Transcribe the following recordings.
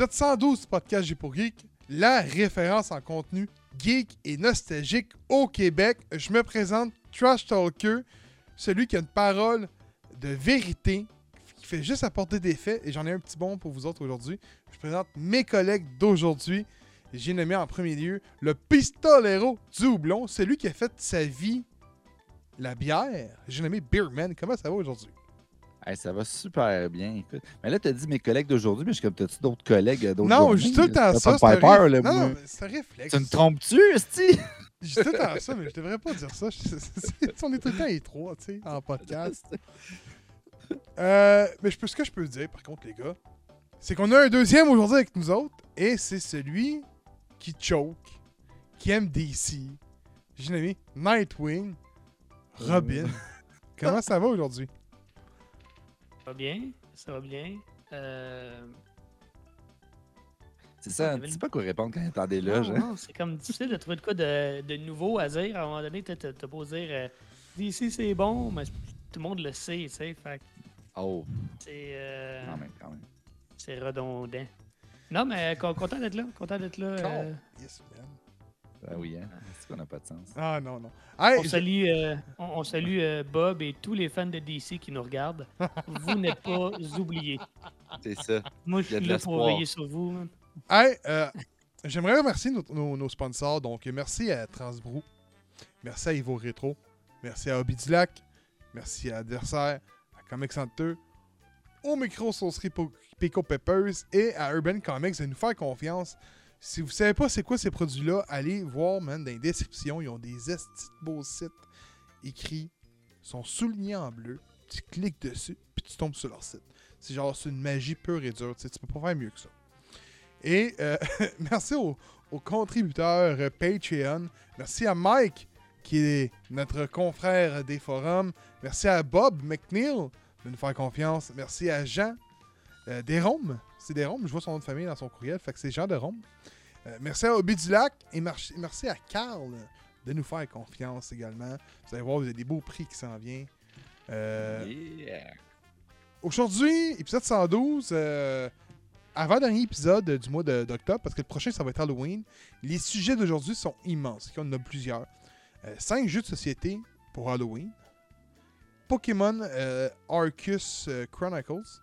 Épisode 112 du podcast G pour Geek, la référence en contenu geek et nostalgique au Québec. Je me présente Trash Talker, celui qui a une parole de vérité, qui fait juste apporter des faits, et j'en ai un petit bon pour vous autres aujourd'hui. Je présente mes collègues d'aujourd'hui. J'ai nommé en premier lieu le pistolero du houblon, celui qui a fait sa vie la bière. J'ai nommé Beerman. Comment ça va aujourd'hui? Hey, ça va super bien. Écoute. Mais là, tu as dit mes collègues d'aujourd'hui, mais je suis comme, t'as-tu d'autres collègues euh, d'autres Non, je dis tout le temps ça. Pas c'est peur, là, Non, c'est un réflexe. Tu me trompes-tu, Esti? Je dis tout le temps ça, mais je devrais pas dire ça. On est tout le temps les trois, tu sais, en podcast. Euh, mais je peux, ce que je peux dire, par contre, les gars, c'est qu'on a un deuxième aujourd'hui avec nous autres, et c'est celui qui choke, qui aime DC. J'ai nommé Nightwing, Robin. Comment ça va aujourd'hui? Ça va bien, ça va bien. Euh... C'est ça, tu sais pas quoi répondre quand t'es en déloge. non, Hein? non, c'est comme difficile de trouver de quoi de, de nouveau à dire. À un moment donné, t'as beau dire euh, c'est bon, mais tout le monde le sait, tu sais. Fait Oh, c'est euh, quand même, quand même. c'est redondant. Non, mais con- content d'être là. Content d'être là. euh, Yes, man. Ben oui, hein? C'est qu'on n'a pas de sens? Ah non, non. Hey, on je- salue, euh, on, on salue euh, Bob et tous les fans de DC qui nous regardent. Vous n'êtes pas oubliés. C'est ça. Moi, je suis là pour veiller sur vous. man. Hey, euh, j'aimerais remercier nos, nos- nos sponsors. Donc, merci à Transbrou. Merci à Evo Retro. Merci à Hobby du Lac. Merci à Adversaire, à Comic Center, au micro saucerie Pico Peppers et à Urban Comics de nous faire confiance. Si vous savez pas c'est quoi ces produits-là, allez voir, man, dans les descriptions. Ils ont des estis beaux sites écrits, sont soulignés en bleu. Tu cliques dessus, puis tu tombes sur leur site. C'est genre, c'est une magie pure et dure. Tu sais, peux pas faire mieux que ça. Et euh, merci aux, contributeurs euh, Patreon. Merci à Mike, qui est notre confrère des forums. Merci à Bob McNeil de nous faire confiance. Merci à Jean euh, Desromes. C'est Desromes, je vois son nom de famille dans son courriel, fait que c'est Jean Desromes. Euh, merci à Hobby du Lac et merci, à Carl de nous faire confiance également. Vous allez voir, vous avez des beaux prix qui s'en viennent. Euh, Yeah. Aujourd'hui, épisode 112, euh, avant-dernier épisode du mois de- d'octobre, parce que le prochain, ça va être Halloween. Les sujets d'aujourd'hui sont immenses. Il y en a plusieurs. Euh, cinq jeux de société pour Halloween. Pokémon euh, euh, Chronicles.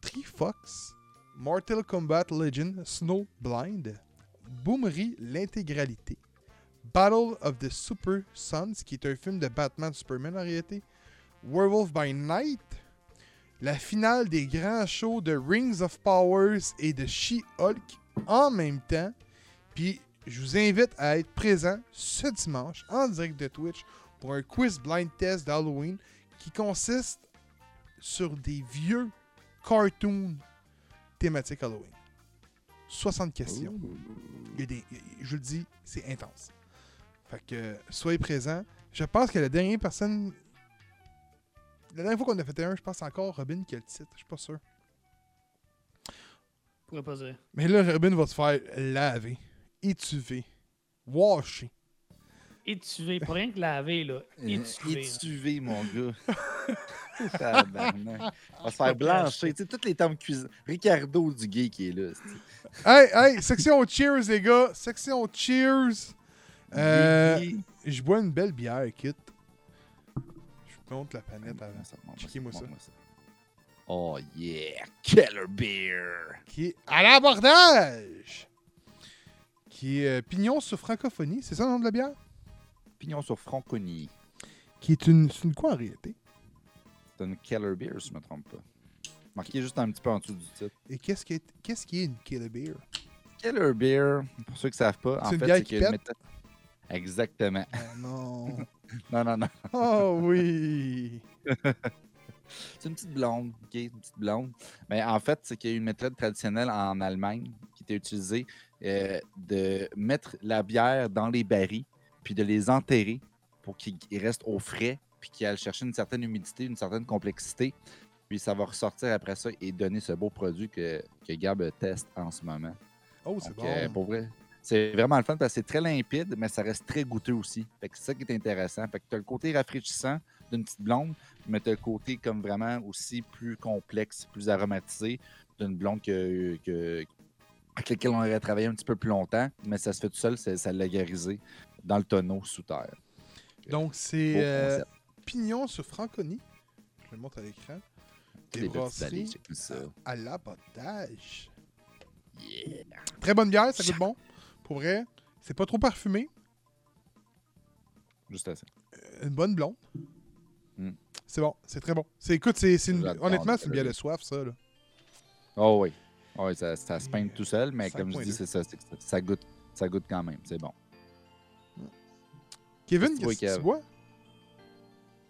Trifox. Mortal Kombat Legend Snowblind. Boomery l'intégralité. Battle of the Super Sons, qui est un film de Batman Superman en réalité. Werewolf by Night. La finale des grands shows de Rings of Powers et de She-Hulk en même temps. Puis je vous invite à être présent ce dimanche en direct de Twitch pour un quiz blind test d'Halloween qui consiste sur des vieux cartoons thématiques Halloween. 60 questions. Il y a des- je le dis, c'est intense. Fait que soyez présents. Je pense que la dernière personne. La dernière fois qu'on a fait un, je pense encore Robin qui a le titre. Je suis pas sûr. Je pourrais pas dire. Mais là, Robin va se faire laver, étuver, washer. Étuver, pour rien que laver, là. Étuver. là. Étuvé, mon gars. Tabarnak. On va se faire blancher. Tu sais, tous les termes cuisine. Ricardo du gay qui est là. c'est- Hey, hey, section cheers, les gars. Section cheers. Euh, je bois une belle bière, kit. Je monte la planète avant. Checkez-moi ça. Oh yeah! Killer beer! Qui est à l'abordage. Qui est euh, Pignon sur francophonie. C'est ça le nom de la bière? Pignon sur Franconie. Qui est une. C'est une quoi en réalité? C'est une Killer beer, si je me trompe pas. Marqué juste un petit peu en dessous du titre. Et qu'est-ce qui est, qu'est-ce qui est une killer beer? Killer beer, pour ceux qui savent pas, en fait, c'est qui qu'il y a une méthode- Exactement. Ah non. Non, non, non. oh oui. C'est une petite blonde, OK? Une petite blonde. Mais en fait, c'est qu'il y a une méthode traditionnelle en Allemagne qui était utilisée euh, de mettre la bière dans les barils puis de les enterrer pour qu'ils restent au frais puis qu'ils aillent chercher une certaine humidité, une certaine complexité. Puis ça va ressortir après ça et donner ce beau produit que, que Gab teste en ce moment. Oh, c'est bon. euh, pour vrai, c'est vraiment le fun parce que c'est très limpide, mais ça reste très goûteux aussi. Fait que c'est ça qui est intéressant. Fait que tu as le côté rafraîchissant d'une petite blonde, mais tu as le côté comme vraiment aussi plus complexe, plus aromatisé. d'une blonde que, que, avec laquelle on aurait travaillé un petit peu plus longtemps, mais ça se fait tout seul, ça ça l'a garisé dans le tonneau sous terre. Donc, c'est euh. Pignon sur Franconie. Je le montre à l'écran. Des brasseries ça. à l'abattage. Yeah. Très bonne bière, ça goûte bon. Pour vrai, c'est pas trop parfumé. Juste assez. Une bonne blonde. Mm. C'est bon, c'est très bon. C'est, écoute, c'est, honnêtement, c'est une bière de soif, ça. Là. Oh oui. Oh oui, ça, ça se peint tout seul, mais euh, comme je dis, 5.2. c'est ça, c'est que ça, ça goûte, ça goûte quand même. C'est bon. Kevin, Qu'est-ce que tu bois?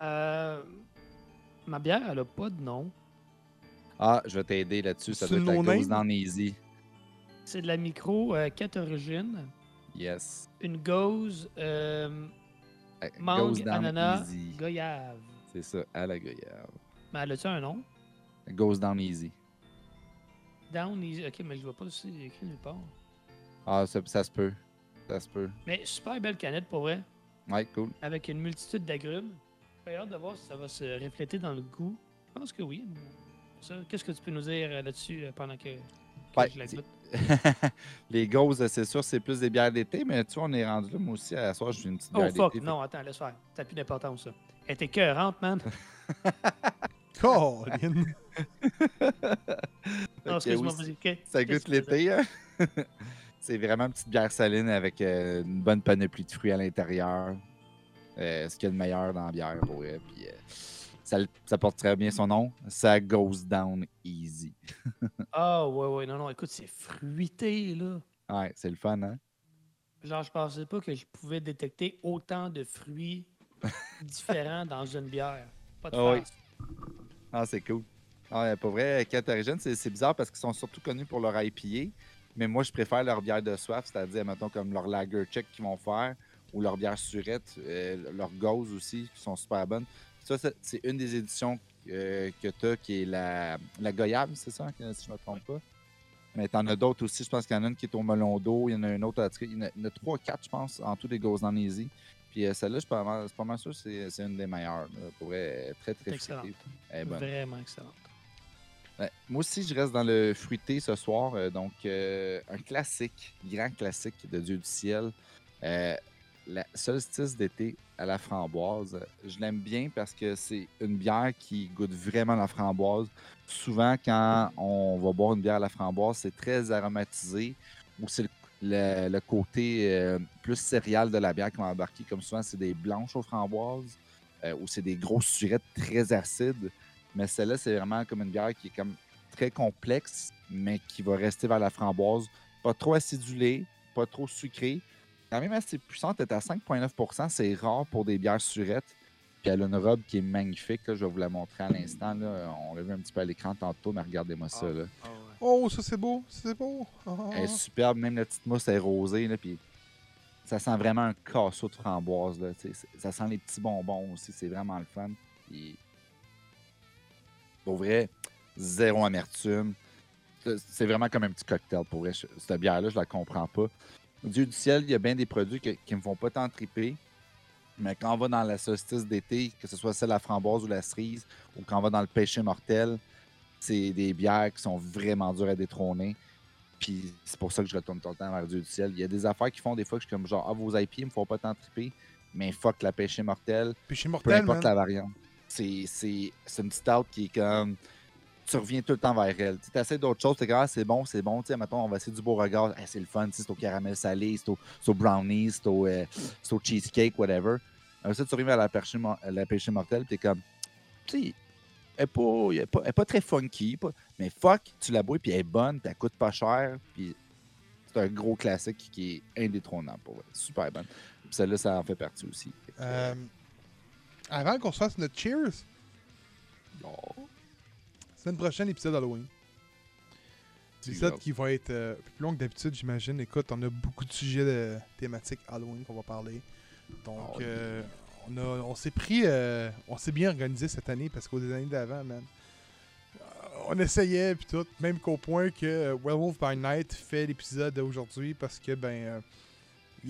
Euh, ma bière, elle a pas de nom. Ah, je vais t'aider là-dessus. Ça C'est doit être une la? Down Easy. C'est de la micro, euh, 4 origines. Yes. Une gauze, euh, Euh, mangue, Goes Down ananas, Easy. goyave. C'est ça, à la goyave. Mais elle a-tu un nom? Goes Down Easy. Down Easy. Ok, mais je vois pas si c'est écrit nulle part. Ah, ça, ça se peut. Ça se peut. Mais super belle canette pour vrai, Ouais, cool. avec une multitude d'agrumes. J'ai hâte de voir si ça va se refléter dans le goût. Je pense que oui. Qu'est-ce que tu peux nous dire euh, là-dessus euh, pendant que, que Ouais, je la goûte? les Goes, c'est sûr, c'est plus des bières d'été, mais tu vois, on est rendu là. Moi aussi, à la soir, je suis une petite bière Oh fuck, d'été. non, attends, laisse faire. Ça n'a plus d'importance, ça. Elle était écœurante, man. Colin! Non, excuse-moi, oui, vas-y. Ça goûte l'été, hein? C'est vraiment une petite bière saline avec euh, une bonne panoplie de fruits à l'intérieur. Euh, ce qu'il y a de meilleur dans la bière, pour vrai. Puis, euh, ça, porte très bien son nom. Ça goes down easy. Ah, ouais, ouais, non, non, écoute, c'est fruité, là. Ouais, c'est le fun, hein? Genre, je pensais pas que je pouvais détecter autant de fruits différents dans une bière. Pas de oui. farce. Ah, c'est cool. Ah, pour vrai, Catarigène, c'est c'est bizarre parce qu'ils sont surtout connus pour leur IPA. Mais moi, je préfère leur bière de soif, c'est-à-dire, mettons, comme leur lager check qu'ils vont faire ou leur bière surette, euh, leur gauze aussi, qui sont super bonnes. Ça, c'est- une des éditions euh, que tu as qui est la, la Goyave, c'est ça, que- si je ne me trompe pas? Mais t'en as d'autres aussi. Je pense qu'il y en a une qui est au melon d'eau. Il y en a une autre. Il y en a, il y en a trois, quatre, je pense, en tout des Goes Down Easy. Puis euh, celle-là, je suis pas mal, c'est pas mal sûr c'est c'est une des meilleures. là. Pour vrai, très, très Excellent. fruitée. Elle est bonne. Vraiment excellente. Moi aussi, je reste dans le fruité ce soir. euh, donc, euh, un classique, grand classique de Dieu du ciel. Euh, la solstice d'été à la framboise. Je l'aime bien parce que c'est une bière qui goûte vraiment la framboise. Souvent, quand on va boire une bière à la framboise, c'est très aromatisé ou c'est le, côté plus céréal de la bière qui va embarquer. Comme souvent, c'est des blanches aux framboises ou c'est des grosses surettes très acides. Mais celle-là, c'est vraiment comme une bière qui est comme très complexe, mais qui va rester vers la framboise. Pas trop acidulée, pas trop sucrée. Quand même assez puissante, elle est à 5,9% C'est rare pour des bières surettes. Puis elle a une robe qui est magnifique. là. je vais vous la montrer à l'instant. là. On l'a vu un petit peu à l'écran tantôt, mais regardez-moi ça. Là. Oh, ça c'est beau, c'est beau. Ah. Elle est superbe, même la petite mousse est rosée. Là, puis ça sent vraiment un casseau de framboise. Là, ça sent les petits bonbons aussi. C'est vraiment le fun. Puis, pour vrai, zéro amertume. C'est- C'est vraiment comme un petit cocktail. Pour vrai, cette bière-là, je la comprends pas. Dieu du ciel, il y a bien des produits que- qui me font pas tant triper. Mais quand on va dans la solstice d'été, que ce soit celle à framboise ou la cerise, ou quand on va dans le péché mortel, c'est des bières qui sont vraiment dures à détrôner. Puis c'est pour ça que je retourne tout le temps vers Dieu du ciel. Il y a des affaires qui font des fois que je suis comme genre, ah, vos IP me font pas tant triper, mais fuck la péché mortelle, Péché peu mortel, importe man. la variante. C'est c'est- c'est une stout qui est comme. Tu reviens tout le temps vers elle. Tu essaies d'autres choses, tu es ah, c'est bon, c'est bon. Tu mettons, on va essayer du beau regard. Ah, c'est le fun, c'est au caramel salé, c'est au, c'est au brownies, c'est au, euh, au cheesecake, whatever. Après ça, tu arrives à la à la péché mortelle, tu es comme. Tu sais, elle est pas, elle elle très funky, mais fuck, tu la bois, puis elle est bonne, puis elle coûte pas cher, puis c'est un gros classique qui est indétrônable pour vrai. Super bonne. Puis celle-là, ça en fait partie aussi. Euh, avant qu'on se fasse notre cheers, oh, semaine prochaine, épisode Halloween. tu Épisode vas- qui va être euh, plus long que d'habitude, j'imagine. Écoute, on a beaucoup de sujets de thématiques Halloween qu'on va parler. Donc, Oh, euh, on, a, on s'est pris, euh, on s'est bien organisé cette année parce qu'aux années d'avant, man, on essayait puis tout, même qu'au point que euh, Werewolf by Night fait l'épisode d'aujourd'hui parce que ben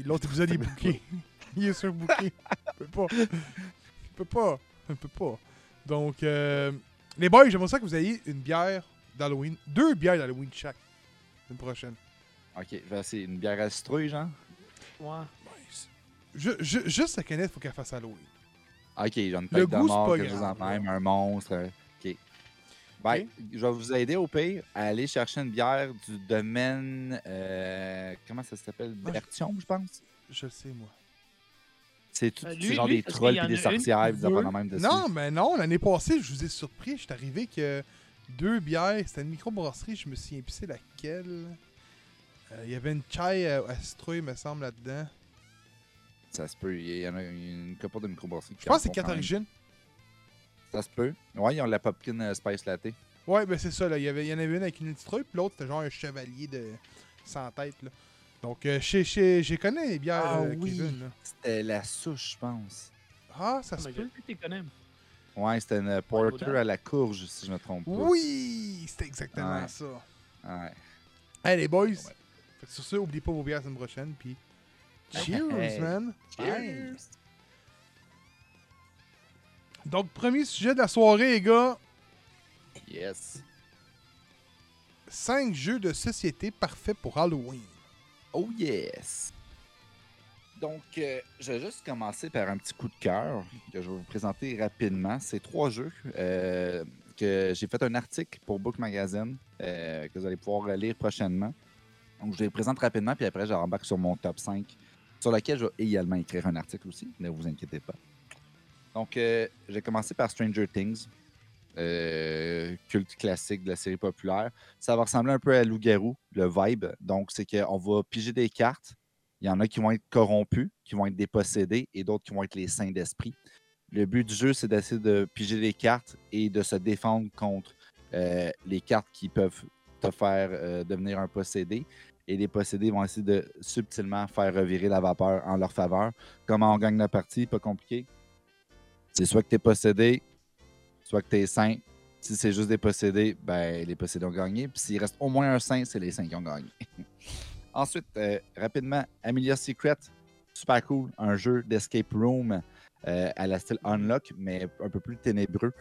l'autre épisode est booké. il est surbooké. Peut pas. Il peut pas. Il peut pas. Donc, euh, les boys, j'aimerais ça que vous ayez une bière d'Halloween. Deux bières d'Halloween chaque. Une prochaine. Ok, ben, c'est une bière à citrouille, genre. Ouais. Je, je- juste la canette, faut qu'elle fasse Halloween. Ok, j'ai une tête de goût, c'est mort, pas quelque chose même, un monstre. euh, Ok. Ben, je vais vous aider au pire à aller chercher une bière du domaine. euh, comment ça s'appelle? Ah, je- Bertion, je pense? Je le sais, moi. C'est tout Euh, genre lui, des trolls et des sorcières, des affaires même dessus. Non, mais non, l'année passée, je vous ai surpris. Je suis arrivé que deux bières, c'était une microbrasserie, je me souviens plus c'est laquelle. Euh, Il y avait une chai à, à citrouille, me semble, là-dedans. Ça se peut. Il y en a une couple de microbrasseries. Je pense que c'est 4 origines. Ça se peut. Ouais, ils ont la Popkin euh, Spice Latte. Ouais, ben c'est ça, là. Il y, avait, il y en avait une avec une citrouille, puis l'autre, c'était genre un chevalier de sans tête, là. Donc, euh, chez, chez, j'ai connais les bières, Ah euh, oui. Kevin, là. C'était la souche, je pense. Ah, ça Ah, se mais peut. tu connais. Ouais, c'était une porter à la courge, si je me trompe pas. Oui, c'était exactement Ouais. ça. Ouais. Hey, les boys. Ouais. Fait que sur ce, oubliez pas vos bières la semaine prochaine, puis cheers, Hey. man. Cheers. Donc, premier sujet de la soirée, les gars. Yes. 5 jeux de société parfaits pour Halloween. Oh yes! Donc, euh, je vais juste commencer par un petit coup de cœur que je vais vous présenter rapidement. C'est trois jeux euh, que j'ai fait un article pour Book Magazine euh, que vous allez pouvoir lire prochainement. Donc, je les présente rapidement, puis après, j'embarque sur mon top 5, sur lequel je vais également écrire un article aussi. Ne vous inquiétez pas. Donc, je vais commencer par Stranger Things, euh, culte classique de la série populaire ça va ressembler un peu à Loup-Garou, le vibe. Donc, c'est qu'on va piger des cartes. Il y en a qui vont être corrompus, qui vont être dépossédés, et d'autres qui vont être les saints d'esprit. Le but du jeu, c'est d'essayer de piger des cartes et de se défendre contre euh, les cartes qui peuvent te faire euh, devenir un possédé. Et les possédés vont essayer de subtilement faire revirer la vapeur en leur faveur. Comment on gagne la partie? Pas compliqué. C'est soit que tu es possédé, soit que tu es saint, si c'est juste des possédés, ben, les possédés ont gagné. Puis s'il reste au moins un saint, c'est les saints qui ont gagné. Ensuite, euh, rapidement, Amelia Secret, super cool. Un jeu d'escape room euh, à la style Unlock, mais un peu plus ténébreux.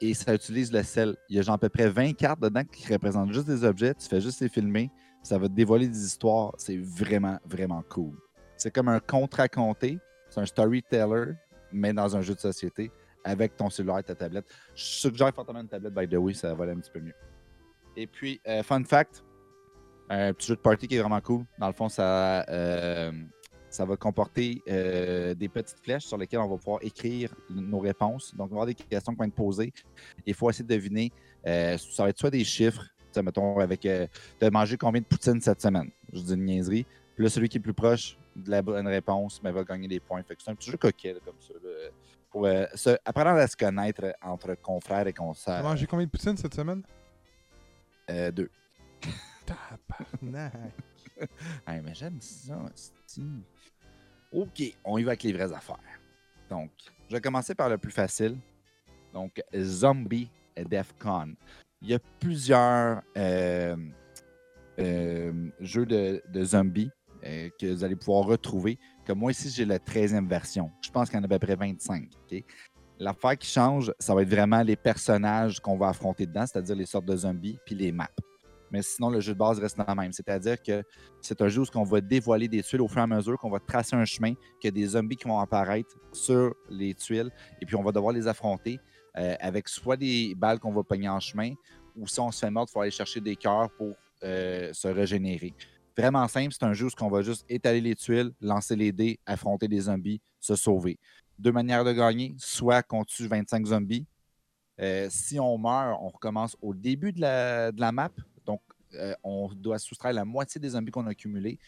Et ça utilise le sel. Il y a genre à peu près 20 cartes dedans qui représentent juste des objets. Tu fais juste les filmer. Ça va te dévoiler des histoires. C'est vraiment, vraiment cool. C'est comme un conte raconté. C'est un storyteller, mais dans un jeu de société avec ton cellulaire et ta tablette. Je suggère fortement une tablette, by the way, ça va aller un petit peu mieux. Et puis, euh, fun fact, un petit jeu de party qui est vraiment cool. Dans le fond, ça, euh, ça va comporter euh, des petites flèches sur lesquelles on va pouvoir écrire nos réponses. Donc, on va avoir des questions qui vont être posées. Il faut essayer de deviner. euh, ça va être soit des chiffres, mettons, avec de manger combien de poutines cette semaine? Je dis une niaiserie. Puis là, celui qui est plus proche de la bonne réponse ben, va gagner des points. Fait que c'est un petit jeu coquet, comme ça. Pour euh, se- apprendre à se connaître euh, entre confrères et T'as consoeurs. mangé combien de poutines cette semaine? Euh, deux. Tabarnak. Hey, mais j'aime ça. esti. OK, on y va avec les vraies affaires. Donc, je vais commencer par le plus facile. Donc, Zombie Defcon. Il y a plusieurs euh, euh, jeux de, de zombies euh, que vous allez pouvoir retrouver. Moi, ici, j'ai la 13e version. Je pense qu'il y en a à peu près 25. OK? L'affaire qui change, ça va être vraiment les personnages qu'on va affronter dedans, c'est-à-dire les sortes de zombies, puis les maps. Mais sinon, le jeu de base reste le même. C'est-à-dire que c'est un jeu où on va dévoiler des tuiles au fur et à mesure, qu'on va tracer un chemin, qu'il y a des zombies qui vont apparaître sur les tuiles, et puis on va devoir les affronter euh, avec soit des balles qu'on va pogner en chemin, ou si on se fait mordre, il faut aller chercher des cœurs pour euh, se régénérer. Vraiment simple, c'est un jeu où on va juste étaler les tuiles, lancer les dés, affronter des zombies, se sauver. Deux manières de gagner, soit qu'on tue 25 zombies. Euh, si on meurt, on recommence au début de la, map. Donc, euh, on doit soustraire la moitié des zombies qu'on a accumulés.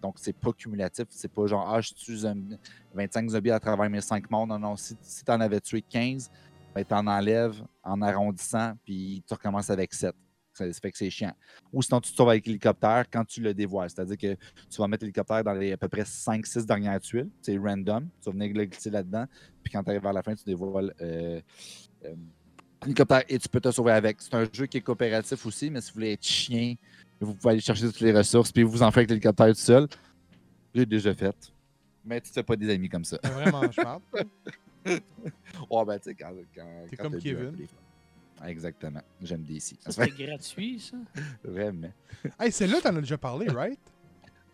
Donc, c'est pas cumulatif. C'est pas genre, ah, je tue zombi- 25 zombies à travers mes 5 morts. Non, non. Si, tu en avais tué 15, ben, tu en enlèves en arrondissant, puis tu recommences avec 7. Ça, fait que c'est chiant. Ou sinon, tu te sauves avec l'hélicoptère quand tu le dévoiles. C'est-à-dire que tu vas mettre l'hélicoptère dans les à peu près 5-6 dernières tuiles. C'est random. Tu vas venir glisser là-dedans. Puis quand tu arrives vers la fin, tu dévoiles euh, euh, l'hélicoptère et tu peux te sauver avec. C'est un jeu qui est coopératif aussi, mais si vous voulez être chien, vous pouvez aller chercher toutes les ressources puis vous en faites avec l'hélicoptère tout seul. J'ai déjà fait. Mais tu fais pas des amis comme ça. C'est vraiment smart. Oh, ben, tu sais, quand. quand T'es quand comme Kevin. Exactement. J'aime DC. Ça, c'était gratuit, ça? Vraiment. Hey, celle-là, t'en as déjà parlé, right?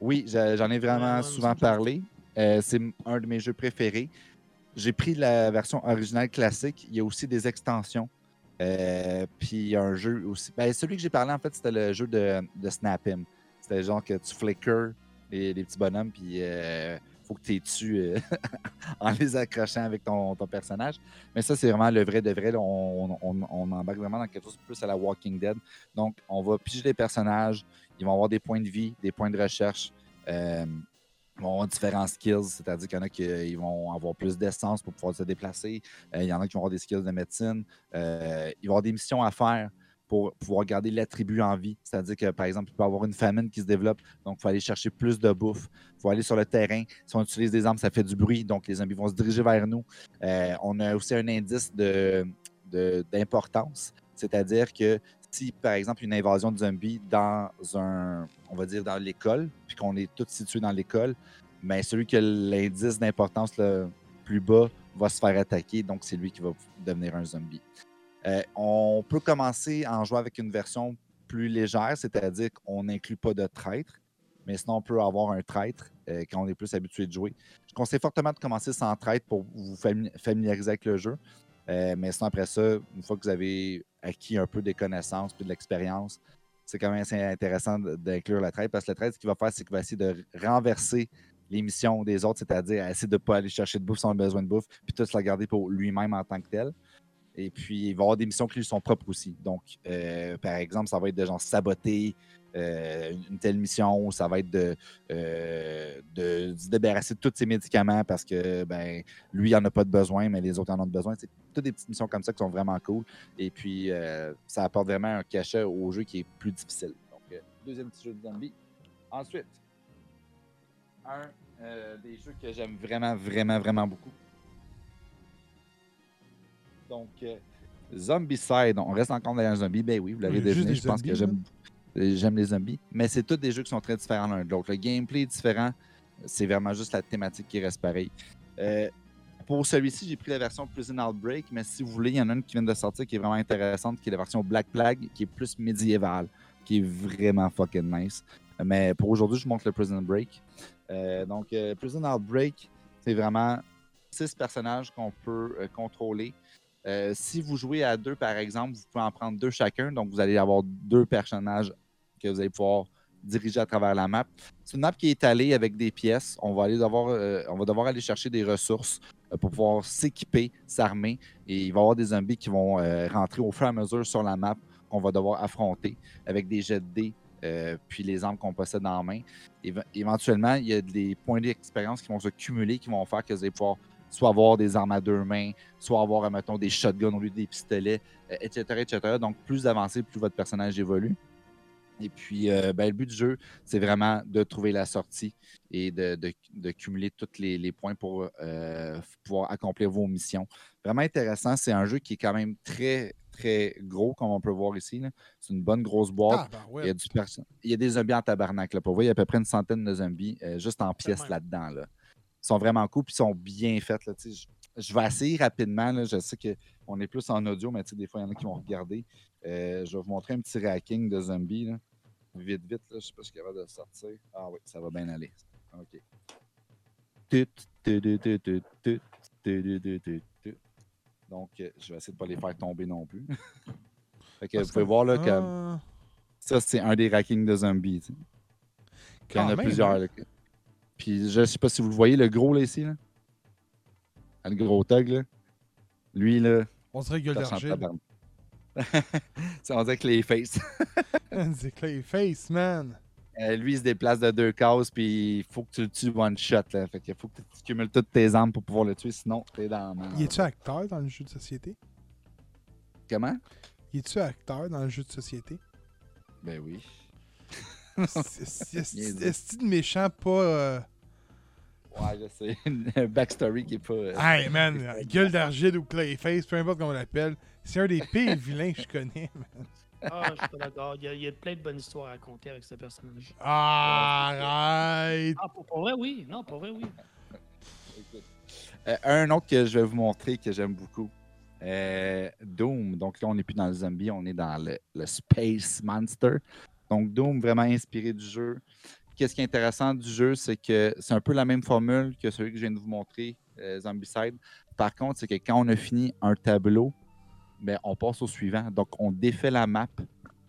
Oui, j'en ai vraiment Ouais, souvent parlé. Euh, c'est un de mes jeux préférés. J'ai pris la version originale classique. Il y a aussi des extensions. Euh, puis il y a un jeu aussi. Ben, celui que j'ai parlé, en fait, c'était le jeu de, de Snap Him. C'était genre que tu flickers les, les petits bonhommes, puis euh, faut que tu tues euh, en les accrochant avec ton, ton personnage. Mais ça, c'est vraiment le vrai de vrai. On, on, on embarque vraiment dans quelque chose plus à la Walking Dead. Donc, on va piger les personnages. Ils vont avoir des points de vie, des points de recherche. Euh, ils vont avoir différents skills, c'est-à-dire qu'il y en a qui euh, vont avoir plus d'essence pour pouvoir se déplacer. Euh, il y en a qui vont avoir des skills de médecine. Ils vont avoir des missions à faire pour pouvoir garder l'attribut en vie. C'est-à-dire que, par exemple, il peut y avoir une famine qui se développe, donc il faut aller chercher plus de bouffe. Il faut aller sur le terrain. Si on utilise des armes, ça fait du bruit, donc les zombies vont se diriger vers nous. Euh, on a aussi un indice de- de- d'importance, c'est-à-dire que si, par exemple, une invasion de zombies dans un, on va dire, dans l'école, puis qu'on est tous situés dans l'école, mais celui qui a l'indice d'importance le plus bas va se faire attaquer, donc c'est lui qui va devenir un zombie. Euh, on peut commencer en jouer avec une version plus légère, c'est-à-dire qu'on n'inclut pas de traître, mais sinon on peut avoir un traître euh, quand on est plus habitué de jouer. Je conseille fortement de commencer sans traître pour vous fami- familiariser avec le jeu. Euh, mais sinon, après ça, une fois que vous avez acquis un peu des connaissances puis de l'expérience, c'est quand même assez intéressant d'inclure le traître parce que le traître, ce qu'il va faire, c'est qu'il va essayer de renverser les missions des autres, c'est-à-dire essayer de ne pas aller chercher de bouffe sans besoin de bouffe, puis tout se la garder pour lui-même en tant que tel. Et puis, il va y avoir des missions qui lui sont propres aussi. Donc, euh, par exemple, ça va être de genre saboter euh, une- telle mission, ça va être de, euh, de se débarrasser de tous ses médicaments parce que ben, lui, il n'en a pas de besoin, mais les autres en ont besoin. C'est toutes des petites missions comme ça qui sont vraiment cool. Et puis, ça apporte vraiment un cachet au jeu qui est plus difficile. Donc, deuxième petit jeu de zombie. Ensuite, un des jeux que j'aime vraiment, vraiment, vraiment beaucoup. Donc, euh, Zombicide, on reste encore dans un zombie. Ben oui, vous l'avez deviné, je pense que zombies, j'aime j'aime les zombies. Mais c'est tous des jeux qui sont très différents l'un de l'autre. Le gameplay est différent. C'est vraiment juste la thématique qui reste pareille. Euh, pour celui-ci, j'ai pris la version Prison Outbreak, mais si vous voulez, il y en a une qui vient de sortir qui est vraiment intéressante, qui est la version Black Plague, qui est plus médiévale, qui est vraiment fucking nice. Mais pour aujourd'hui, je vous montre le Prison Break. Euh, donc, euh, Prison Outbreak, c'est vraiment six personnages qu'on peut euh, contrôler. Euh, si vous jouez à deux, par exemple, vous pouvez en prendre deux chacun. Donc, vous allez avoir deux personnages que vous allez pouvoir diriger à travers la map. C'est une map qui est étalée avec des pièces. On va, aller devoir, euh, on va aller chercher des ressources euh, pour pouvoir s'équiper, s'armer. Et il va y avoir des zombies qui vont rentrer au fur et à mesure sur la map qu'on va devoir affronter avec des jets de dés, puis les armes qu'on possède en main. Éve- éventuellement, il y a des points d'expérience qui vont se cumuler, qui vont faire que vous allez pouvoir soit avoir des armes à deux mains, soit avoir, mettons, des shotguns au lieu des pistolets, euh, etc., etc. Donc, plus avancé, plus votre personnage évolue. Et puis, euh, ben, le but du jeu, c'est vraiment de trouver la sortie et de, de- de cumuler tous les, les points pour euh, pouvoir accomplir vos missions. Vraiment intéressant. C'est un jeu qui est quand même très, très gros, comme on peut voir ici. C'est une bonne grosse boîte. Ah, ben Il y, a ouais. du perso- il y a des zombies en tabarnak. Là. Pour vous, il y a à peu près une centaine de zombies euh, juste en pièces là-dedans. Là sont vraiment cool, puis sont bien faites. Là, je, je vais essayer rapidement. Là, je sais qu'on est plus en audio, mais des fois, il y en a qui vont regarder. Euh, je vais vous montrer un petit racking de zombies. Là. Vite, vite, je ne sais pas si je suis capable de sortir. Ah oui, ça va bien aller. OK. Donc, je vais essayer de ne pas les faire tomber non plus. fait que vous pouvez voir là, que ça, c'est un des rackings de zombies. Quand il y en a même. plusieurs. Puis je sais pas si vous le voyez, le gros là ici. Là. Ah, Le gros tug, là. Lui, là, on ça sent d'argile. on dirait que les faces. C'est Clayface, man. Euh, lui, il se déplace de deux cases, puis il faut que tu le tues one shot. Là. Fait qu'il faut que tu cumules toutes tes armes pour pouvoir le tuer, sinon t'es dans. Y es-tu acteur dans le jeu de société? Comment? Y es-tu acteur dans le jeu de société? Ben oui. Est-ce dit. est-ce de méchant pas. euh, Ouais, je sais. Un backstory qui est pas. euh, Hey man, gueule d'argile ou Clayface, peu importe comment on l'appelle, c'est un des pires vilains que je connais. man. Ah, je suis pas d'accord. Il y, a, il y a plein de bonnes histoires à raconter avec ce personnage. Ah, arrête! Ah, pour, pour vrai, oui. Non, pour vrai, oui. Euh, un autre que je vais vous montrer que j'aime beaucoup. Euh, Doom, donc là, on n'est plus dans le zombie, on est dans le, le Space Monster. Donc, Doom, vraiment inspiré du jeu. Qu'est-ce qui est intéressant du jeu, c'est que c'est un peu la même formule que celui que je viens de vous montrer, euh. Par contre, c'est que quand on a fini un tableau, ben, on passe au suivant. Donc, on défait la map,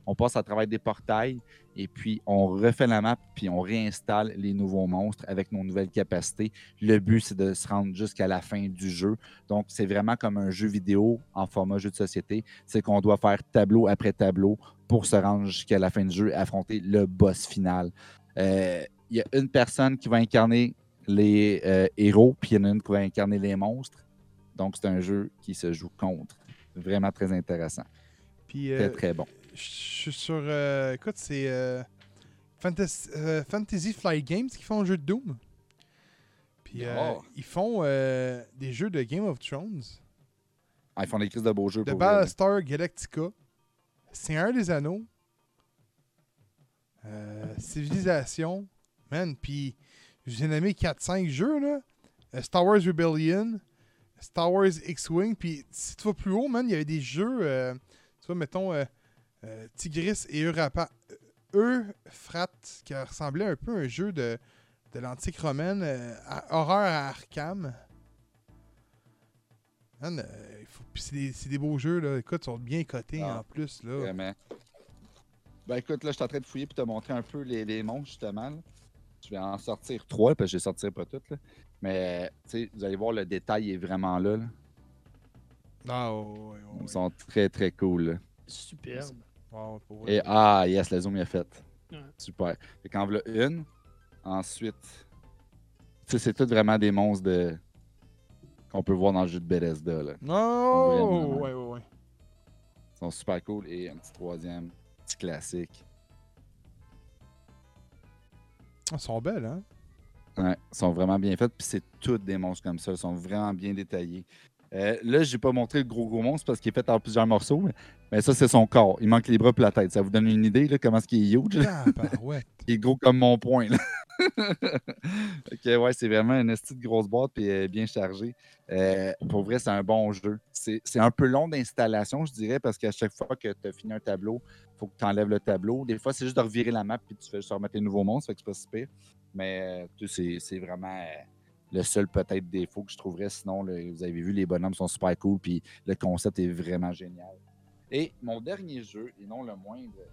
on passe à travers des portails, et puis on refait la map, puis on réinstalle les nouveaux monstres avec nos nouvelles capacités. Le but, c'est de se rendre jusqu'à la fin du jeu. Donc, c'est vraiment comme un jeu vidéo en format jeu de société. C'est qu'on doit faire tableau après tableau pour se rendre jusqu'à la fin du jeu et affronter le boss final. Euh, Il y a une personne qui va incarner les euh, héros, puis il y en a une qui va incarner les monstres. Donc, c'est un jeu qui se joue contre. Vraiment très intéressant. Puis, Très, euh, très bon. Je suis sur. euh, écoute, c'est euh, euh, Fantasy Flight Games qui font un jeu de Doom. Puis, euh, Oh. ils font des jeux de Game of Thrones, Ah, ils font des crises de beaux jeux. de. Battlestar Galactica, Seigneur des Anneaux, euh, Civilisation, man, puis j'ai nommé 4-5 jeux, là. Star Wars Rebellion, Star Wars X-Wing, puis si tu vas plus haut, man, il y avait des jeux, euh, tu vois, mettons, euh, euh, Tigris et Eurapa, Euphrates, qui ressemblait un peu à un jeu de, de l'antique romaine, euh, à- horreur à Arkham. Man, euh, faut- c'est des, c'est des beaux jeux, là. Écoute, ils sont bien cotés Ah. en plus, là. Vraiment. Ben écoute, là, je suis en train de fouiller pour te montrer un peu les, les monstres, justement. là. Je vais en sortir trois, parce que je ne sortirai pas toutes. là. Mais, tu sais, vous allez voir, le détail est vraiment là. là. Ah, ouais, Ils sont très, très cool. là. Superbe. Wow, pour vrai. Et ah, yes, le zoom est fait. Ouais. Super. Fait qu'en voilà une. Ensuite, tu sais, c'est tout vraiment des monstres de... qu'on peut voir dans le jeu de Bethesda. Là. Oh, ouais, ouais, ouais. Ils sont super cool. Et un petit troisième, petit classique. Ah, Ils sont belles, hein? Ouais, ils sont vraiment bien faits. Puis c'est toutes des monstres comme ça. Ils sont vraiment bien détaillés. Euh, là, j'ai pas montré le gros gros monstre parce qu'il est fait en plusieurs morceaux. Mais, mais ça, c'est son corps. Il manque les bras et la tête. Ça vous donne une idée là, comment est-ce qu'il est huge. là? Tabarouette. Il est gros comme mon poing. Là. ok, ouais, c'est vraiment une esti de grosse boîte puis euh, bien chargée. Euh, pour vrai, c'est un bon jeu. C'est un peu long d'installation, je dirais, parce qu'à chaque fois que tu as fini un tableau, il faut que tu enlèves le tableau. Des fois, c'est juste de revirer la map puis tu fais juste remettre les nouveaux monstres, fait que c'est pas si pire. Mais euh, c'est vraiment euh, le seul peut-être défaut que je trouverais. Sinon, là, vous avez vu, les bonhommes sont super cool puis le concept est vraiment génial. Et mon dernier jeu, et non le moindre,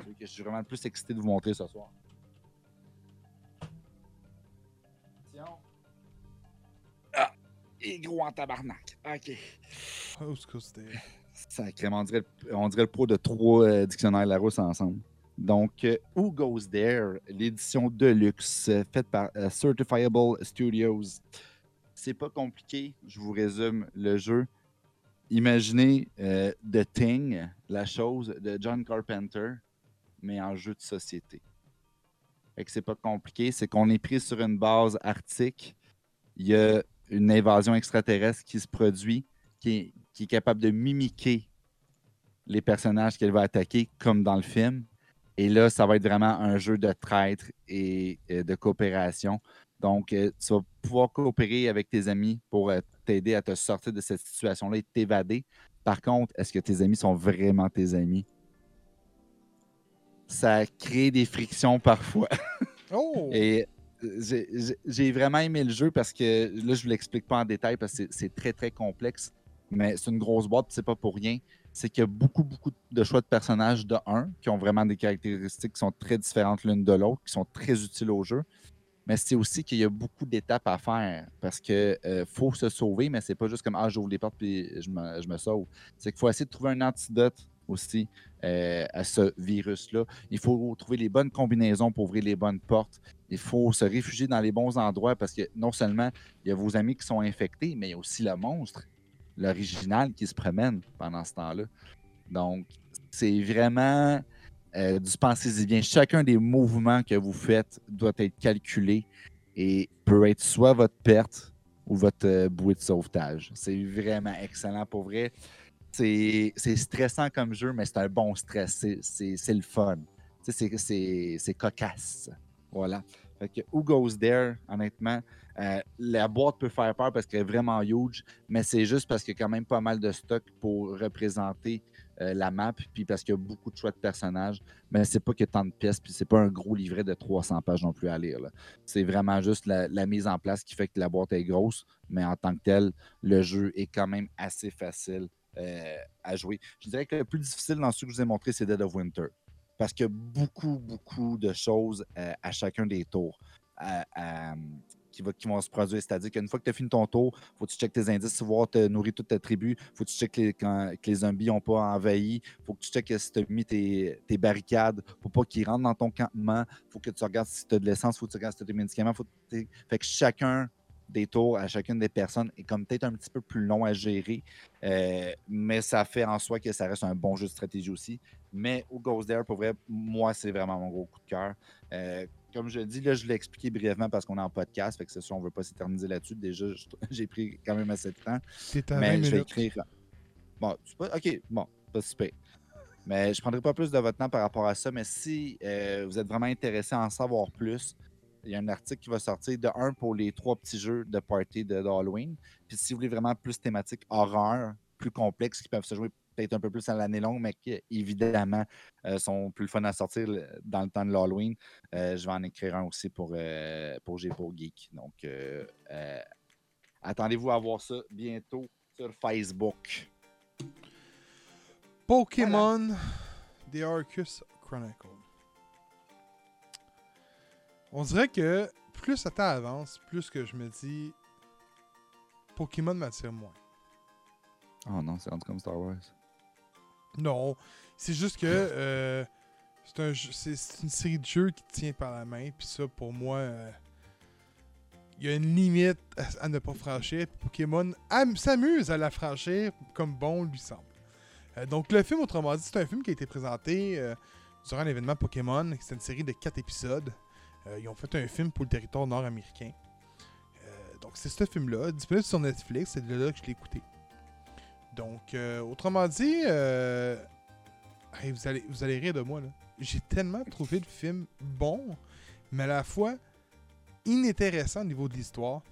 celui que je suis vraiment le plus excité de vous montrer ce soir. Ah! Est gros en tabarnak. OK. Oh. Sacrément, on dirait, le- on dirait le pro de trois euh, dictionnaires Larousse ensemble. Donc, euh, Who Goes There, l'édition Deluxe, euh, faite par euh, Certifiable Studios. C'est pas compliqué, je vous résume le jeu. Imaginez euh, The Thing, la chose de John Carpenter, mais en jeu de société. Fait que c'est pas compliqué, c'est qu'on est pris sur une base arctique. Il y a une invasion extraterrestre qui se produit, qui est, qui est capable de mimiquer les personnages qu'elle va attaquer, comme dans le film. Et là, ça va être vraiment un jeu de traître et euh, de coopération. Donc, euh, tu vas pouvoir coopérer avec tes amis pour euh, t'aider à te sortir de cette situation-là et t'évader. Par contre, est-ce que tes amis sont vraiment tes amis? Ça crée des frictions parfois. Oh! Et euh, j'ai- vraiment aimé le jeu parce que là, je ne vous l'explique pas en détail parce que c'est- très, très complexe. Mais c'est une grosse boîte, c'est pas pour rien. C'est qu'il y a beaucoup, beaucoup de choix de personnages de un qui ont vraiment des caractéristiques qui sont très différentes l'une de l'autre, qui sont très utiles au jeu. Mais c'est aussi qu'il y a beaucoup d'étapes à faire parce que euh, faut se sauver, mais c'est pas juste comme ah j'ouvre les portes puis je me, sauve. C'est qu'il faut essayer de trouver un antidote aussi euh, à ce virus-là. Il faut trouver les bonnes combinaisons pour ouvrir les bonnes portes. Il faut se réfugier dans les bons endroits parce que non seulement il y a vos amis qui sont infectés, mais il y a aussi le monstre, l'original, qui se promène pendant ce temps-là. Donc, c'est vraiment euh, du pensez-y bien. Chacun des mouvements que vous faites doit être calculé et peut être soit votre perte ou votre euh, bouée de sauvetage. C'est vraiment excellent pour vrai. C'est stressant comme jeu, mais c'est un bon stress. C'est- le fun. C'est cocasse. Voilà. Fait que Who Goes There, honnêtement, euh, la boîte peut faire peur parce qu'elle est vraiment huge, mais c'est juste parce qu'il y a quand même pas mal de stock pour représenter euh, la map, puis parce qu'il y a beaucoup de choix de personnages. Mais c'est pas a tant de pièces, puis c'est pas un gros livret de 300 pages non plus à lire. C'est vraiment juste la, mise en place qui fait que la boîte est grosse, mais en tant que tel, le jeu est quand même assez facile euh, à jouer. Je dirais que le plus difficile dans ceux que je vous ai montré, c'est Dead of Winter. Parce qu'il y a beaucoup, beaucoup de choses euh, à chacun des tours qui, vont se produire. C'est-à-dire qu'une fois que tu as fini ton tour, faut que tu checkes tes indices, voir te nourrir toute ta tribu. faut que tu checkes que les zombies n'ont pas envahi. faut que tu checkes si tu as mis tes, tes barricades pour pas qu'ils rentrent dans ton campement. faut que tu regardes si tu as de l'essence, faut que tu regardes si tu as des médicaments. Faut que fait que chacun des tours à chacune des personnes est comme peut-être un petit peu plus long à gérer, euh, mais ça fait en soi que ça reste un bon jeu de stratégie aussi. Mais Who Goes There, pour vrai, moi, c'est vraiment mon gros coup de cœur. Euh, comme je dis, là, je l'ai expliqué brièvement parce qu'on est en podcast, fait que c'est sûr, on ne veut pas s'éterniser là-dessus. Déjà, j'ai pris quand même assez de temps. T'es à 20 Mais je vais écrire. Bon, c'est pas... ok, bon, pas super. Mais je prendrai pas plus de votre temps par rapport à ça. Mais si euh, vous êtes vraiment intéressé à en savoir plus, il y a un article qui va sortir de un pour les trois petits jeux de party de, d'Halloween. Puis si vous voulez vraiment plus thématique horreur, plus complexe, qui peuvent se jouer peut-être un peu plus à l'année longue, mais qui évidemment euh, sont plus le fun à sortir dans le temps de l'Halloween, euh, je vais en écrire un aussi pour, euh, pour G pour Geek. Donc, euh, euh, attendez-vous à voir ça bientôt sur Facebook. Pokémon The Arceus Chronicle. On dirait que plus le temps avance, plus que je me dis Pokémon m'attire moins. Oh non, c'est rendu comme Star Wars. Non, c'est juste que euh, c'est une série de jeux qui tient par la main, puis ça pour moi, euh, il y a une limite à, ne pas franchir. Pokémon am- s'amuse à la franchir comme bon lui semble. Euh, donc le film, autrement dit, c'est un film qui a été présenté euh, durant l'événement Pokémon. C'est une série de 4 épisodes. Euh, ils ont fait un film pour le territoire nord-américain. Euh, donc c'est ce film-là, disponible sur Netflix, c'est de là que je l'ai écouté. Donc, euh, autrement dit, euh, hey, vous, allez, vous allez rire de moi. là. J'ai tellement trouvé le film bon, mais à la fois inintéressant au niveau de l'histoire.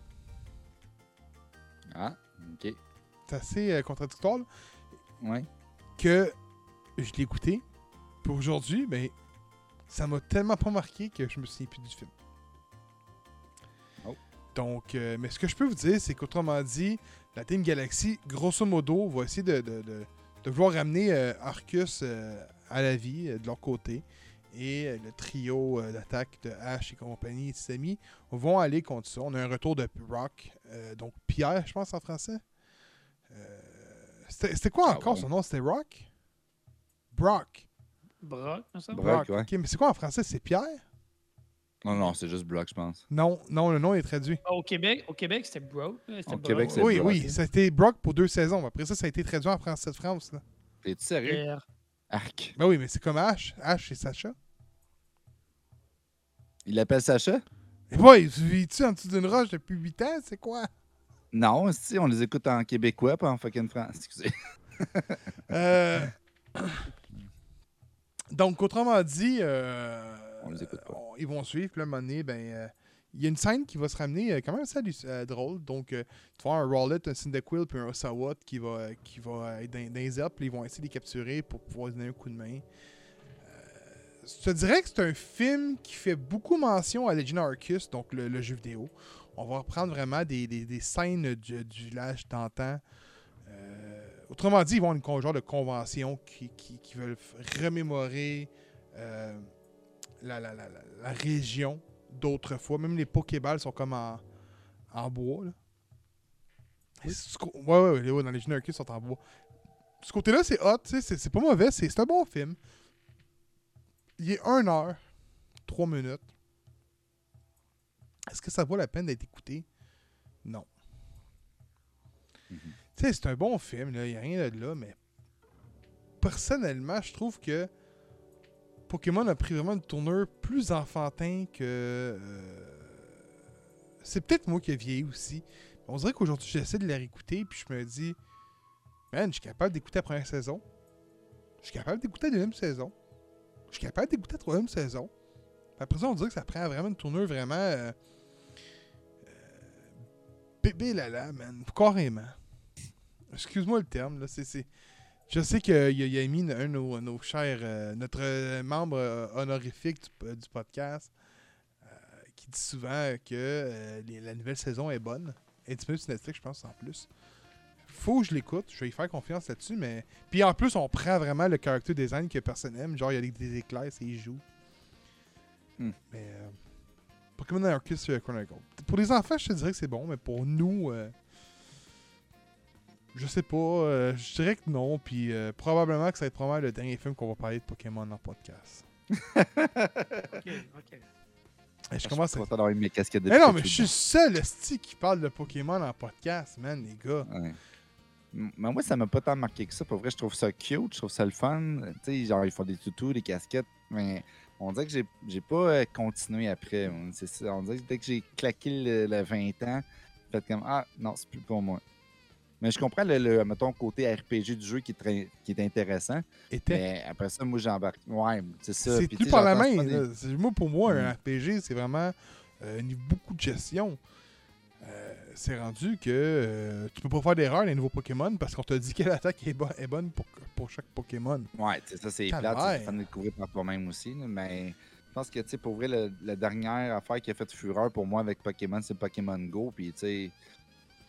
Ah, ok. C'est assez euh, contradictoire là, Ouais. que je l'ai écouté. Puis aujourd'hui, ben, ça m'a tellement pas marqué que je me souviens plus du film. Oh. Donc, euh, mais ce que je peux vous dire, c'est qu'autrement dit, la Team Galaxy, grosso modo, va essayer de, de, de- de vouloir ramener euh, Arcus euh, à la vie euh, de leur côté. Et euh, le trio euh, d'attaque de Ash et compagnie et ses amis vont aller contre ça. On a un retour de Rock, euh, donc Pierre, je pense en français. Euh, C'était quoi Ah encore ouais. son nom? C'était Rock? Brock. Brock, ça? Brock, ouais. Ok, mais c'est quoi en français? C'est Pierre? Non, non, c'est juste Block, je pense. Non, non, le nom est traduit. Ah, Au Québec, au Québec c'était Brock. Au Brock. Québec, c'est Oui, Brock. oui, c'était Brock pour deux saisons. Après ça, ça a été traduit en français de France. Là. Es-tu sérieux? Arc. Ben oui, mais c'est comme Ash. Ash et Sacha. Il l'appelle Sacha? Et boy, vis-tu en dessous d'une roche depuis 8 ans C'est quoi? Non, si, on les écoute en québécois, pas en fucking France. Excusez. Euh, Donc, autrement dit, euh, On les écoute pas. on- ils vont suivre. Puis à un moment donné, ben, euh, il y a une scène qui va se ramener euh, quand même assez euh, drôle. Donc, euh, tu vas un Rowlet, un Cyndaquil, puis un Ossawott qui va, euh, qui va être dans, dans les puis ils vont essayer de les capturer pour pouvoir donner un coup de main. Euh, je te dirais que c'est un film qui fait beaucoup mention à Legend of Arceus, donc le, jeu vidéo. On va reprendre vraiment des, des- des scènes du, village d'antan. Euh, autrement dit, ils vont avoir une genre de convention qui, qui- veulent remémorer euh, la, la- la- la- région d'autrefois. Même les Pokéballs sont comme en, en bois. Là. Ouais, ouais, ouais, dans les Arceus sont en bois. Ce côté-là, c'est hot, c'est pas mauvais, c'est un bon film. Il est 1 heure, 3 minutes. Est-ce que ça vaut la peine d'être écouté? Non. Mhm. Tu sais, c'est un bon film, il n'y a rien de là, mais personnellement, je trouve que Pokémon a pris vraiment une tournure plus enfantin que. euh, C'est peut-être moi qui ai vieilli aussi. On dirait qu'aujourd'hui, j'essaie de la réécouter, puis je me dis, man, je suis capable d'écouter la première saison. Je suis capable d'écouter la deuxième saison. Je suis capable d'écouter la troisième saison. Après ça, on dirait que ça prend vraiment une tournure vraiment. Euh, euh, bébé lala, man. Carrément. Excuse-moi le terme, là. C'est. Je sais qu'il il a un de nos, nos chers. euh, notre euh, membre euh, honorifique du, du podcast euh, qui dit souvent que euh, les- la nouvelle saison est bonne. Elle est disponible sur Netflix, je pense, en plus. Faut que je l'écoute, je vais y faire confiance là-dessus, mais. Puis en plus, on prend vraiment le character design que personne aime. Genre, il y a des, des éclairs, c'est il joue. Hmm. Mais. euh, Pokémon Arceus Chronicle. Pour les enfants, je te dirais que c'est bon, mais pour nous. euh, je sais pas. euh, je dirais que non, puis euh, probablement que ça va être probablement le dernier film qu'on va parler de Pokémon en podcast. Ok, ok. Et je commence à. mis mes casquettes de Mais non, Pikachu mais je suis le seul esti qui parle de Pokémon en podcast, man, les gars. Ouais. Mais moi, ça m'a pas tant marqué que ça. Pour vrai, je trouve ça cute, je trouve ça le fun. Tu sais, genre, ils font des toutous, des casquettes, mais on dirait que j'ai, pas euh, continué après. On, c'est ça. on dirait que dès que j'ai claqué le, le 20 ans, fait comme Ah, non, c'est plus pour moi. Mais je comprends le, le mettons, côté RPG du jeu qui est, qui est intéressant. Était. Mais après ça, moi, j'embarque. Ouais, c'est ça. C'est tu sais, par la main. des- Moi, pour moi, un Mm. RPG, c'est vraiment euh, niveau- beaucoup de gestion. Euh, c'est rendu que euh, tu peux pas faire d'erreur les nouveaux Pokémon parce qu'on t'a dit quelle attaque est, bo- est bonne pour, pour chaque Pokémon. Ouais, tu ça c'est plate, fun de découvrir par toi-même aussi. mais je pense que, tu pour vrai, le- la dernière affaire qui a fait fureur pour moi avec Pokémon, c'est Pokémon Go. Puis, tu sais,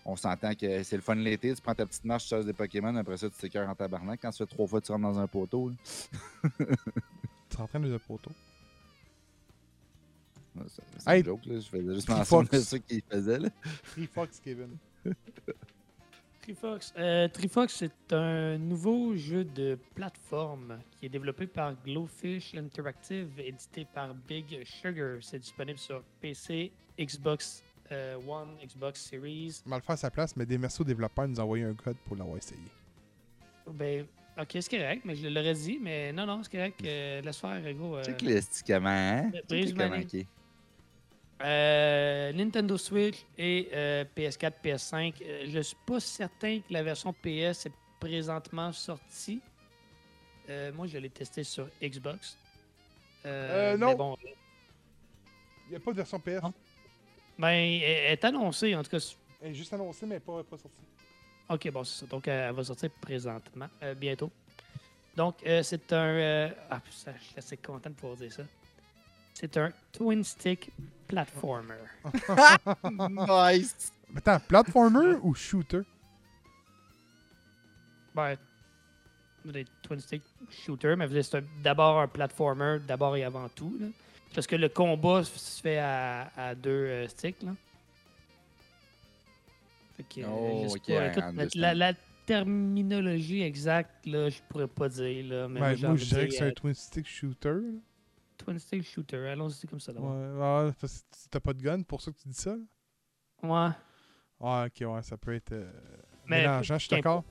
on s'entend que c'est le fun l'été, tu prends ta petite marche, tu chasses des Pokémon, après ça, tu t'écœures en tabarnak. Quand tu fais trois fois, tu rentres dans un poteau. Tu es en train de le poteau. C'est Hey, une joke, là. Je faisais juste mention de ça qu'il faisait, là. Free Fox, Kevin. Trifox. Euh, Trifox, c'est un nouveau jeu de plateforme qui est développé par Glowfish Interactive, édité par Big Sugar. C'est disponible sur PC, Xbox euh, One, Xbox Series. Mal faire sa place, mais des merci aux développeurs de nous envoyer un code pour l'avoir essayé. Ben, ok, c'est correct, mais je l'aurais dit, mais non, non, c'est correct. euh, laisse faire, gros. euh, Check les sticaments, hein? Euh, qui est. Euh, Nintendo Switch et euh, PS4, PS5. Euh, je suis pas certain que la version PS est présentement sortie. Euh, moi, je l'ai testé sur Xbox. Euh, non. mais bon, Il n'y a pas de version PS. Non. Ben, elle est annoncée, en tout cas. Elle est juste annoncée, mais pas, pas sortie. Ok, bon, c'est ça. Donc, elle va sortir présentement, euh, bientôt. Donc, euh, c'est un. euh, ah, ça, je suis assez content de pouvoir dire ça. C'est un Twin Stick Platformer. nice! Mais attends, platformer ou shooter? Ben, des twin stick shooter, mais c'est un- d'abord un platformer, d'abord et avant tout. là. Parce que le combat se fait à, à deux euh, sticks. Là. Fait que, euh, Oh, je écoute, la, la terminologie exacte, là, je pourrais pas dire. Là, mais Ben, moi, je dirais que c'est un euh, twin stick shooter. là. twin stick shooter. Allons-y comme ça Ouais, d'abord. ouais, parce que t'as pas de gun pour ça que tu dis ça. là? Ouais. Ouais, ok, ouais, ça peut être euh, Mais mélangeant, je suis d'accord.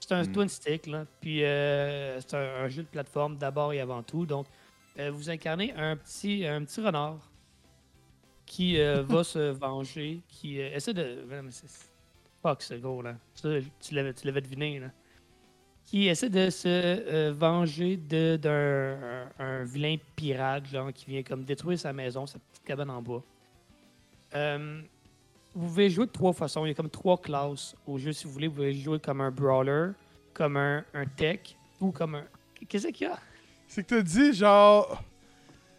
C'est un Mm. twin stick, là. Puis euh, c'est un, un jeu de plateforme d'abord et avant tout. Donc, euh, vous incarnez un petit, un petit renard qui euh, va se venger, qui euh, essaie de. Fuck, ce gros, là. Ça, tu l'avais deviné, là. Qui essaie de se venger d'un un, un vilain pirate, genre, qui vient comme détruire sa maison, sa petite cabane en bois. Vous pouvez jouer de trois façons. Il y a comme trois classes au jeu, si vous voulez. Vous pouvez jouer comme un brawler, comme un, un tech ou comme un. Qu'est-ce qu'il y a? C'est que t'as dit, genre.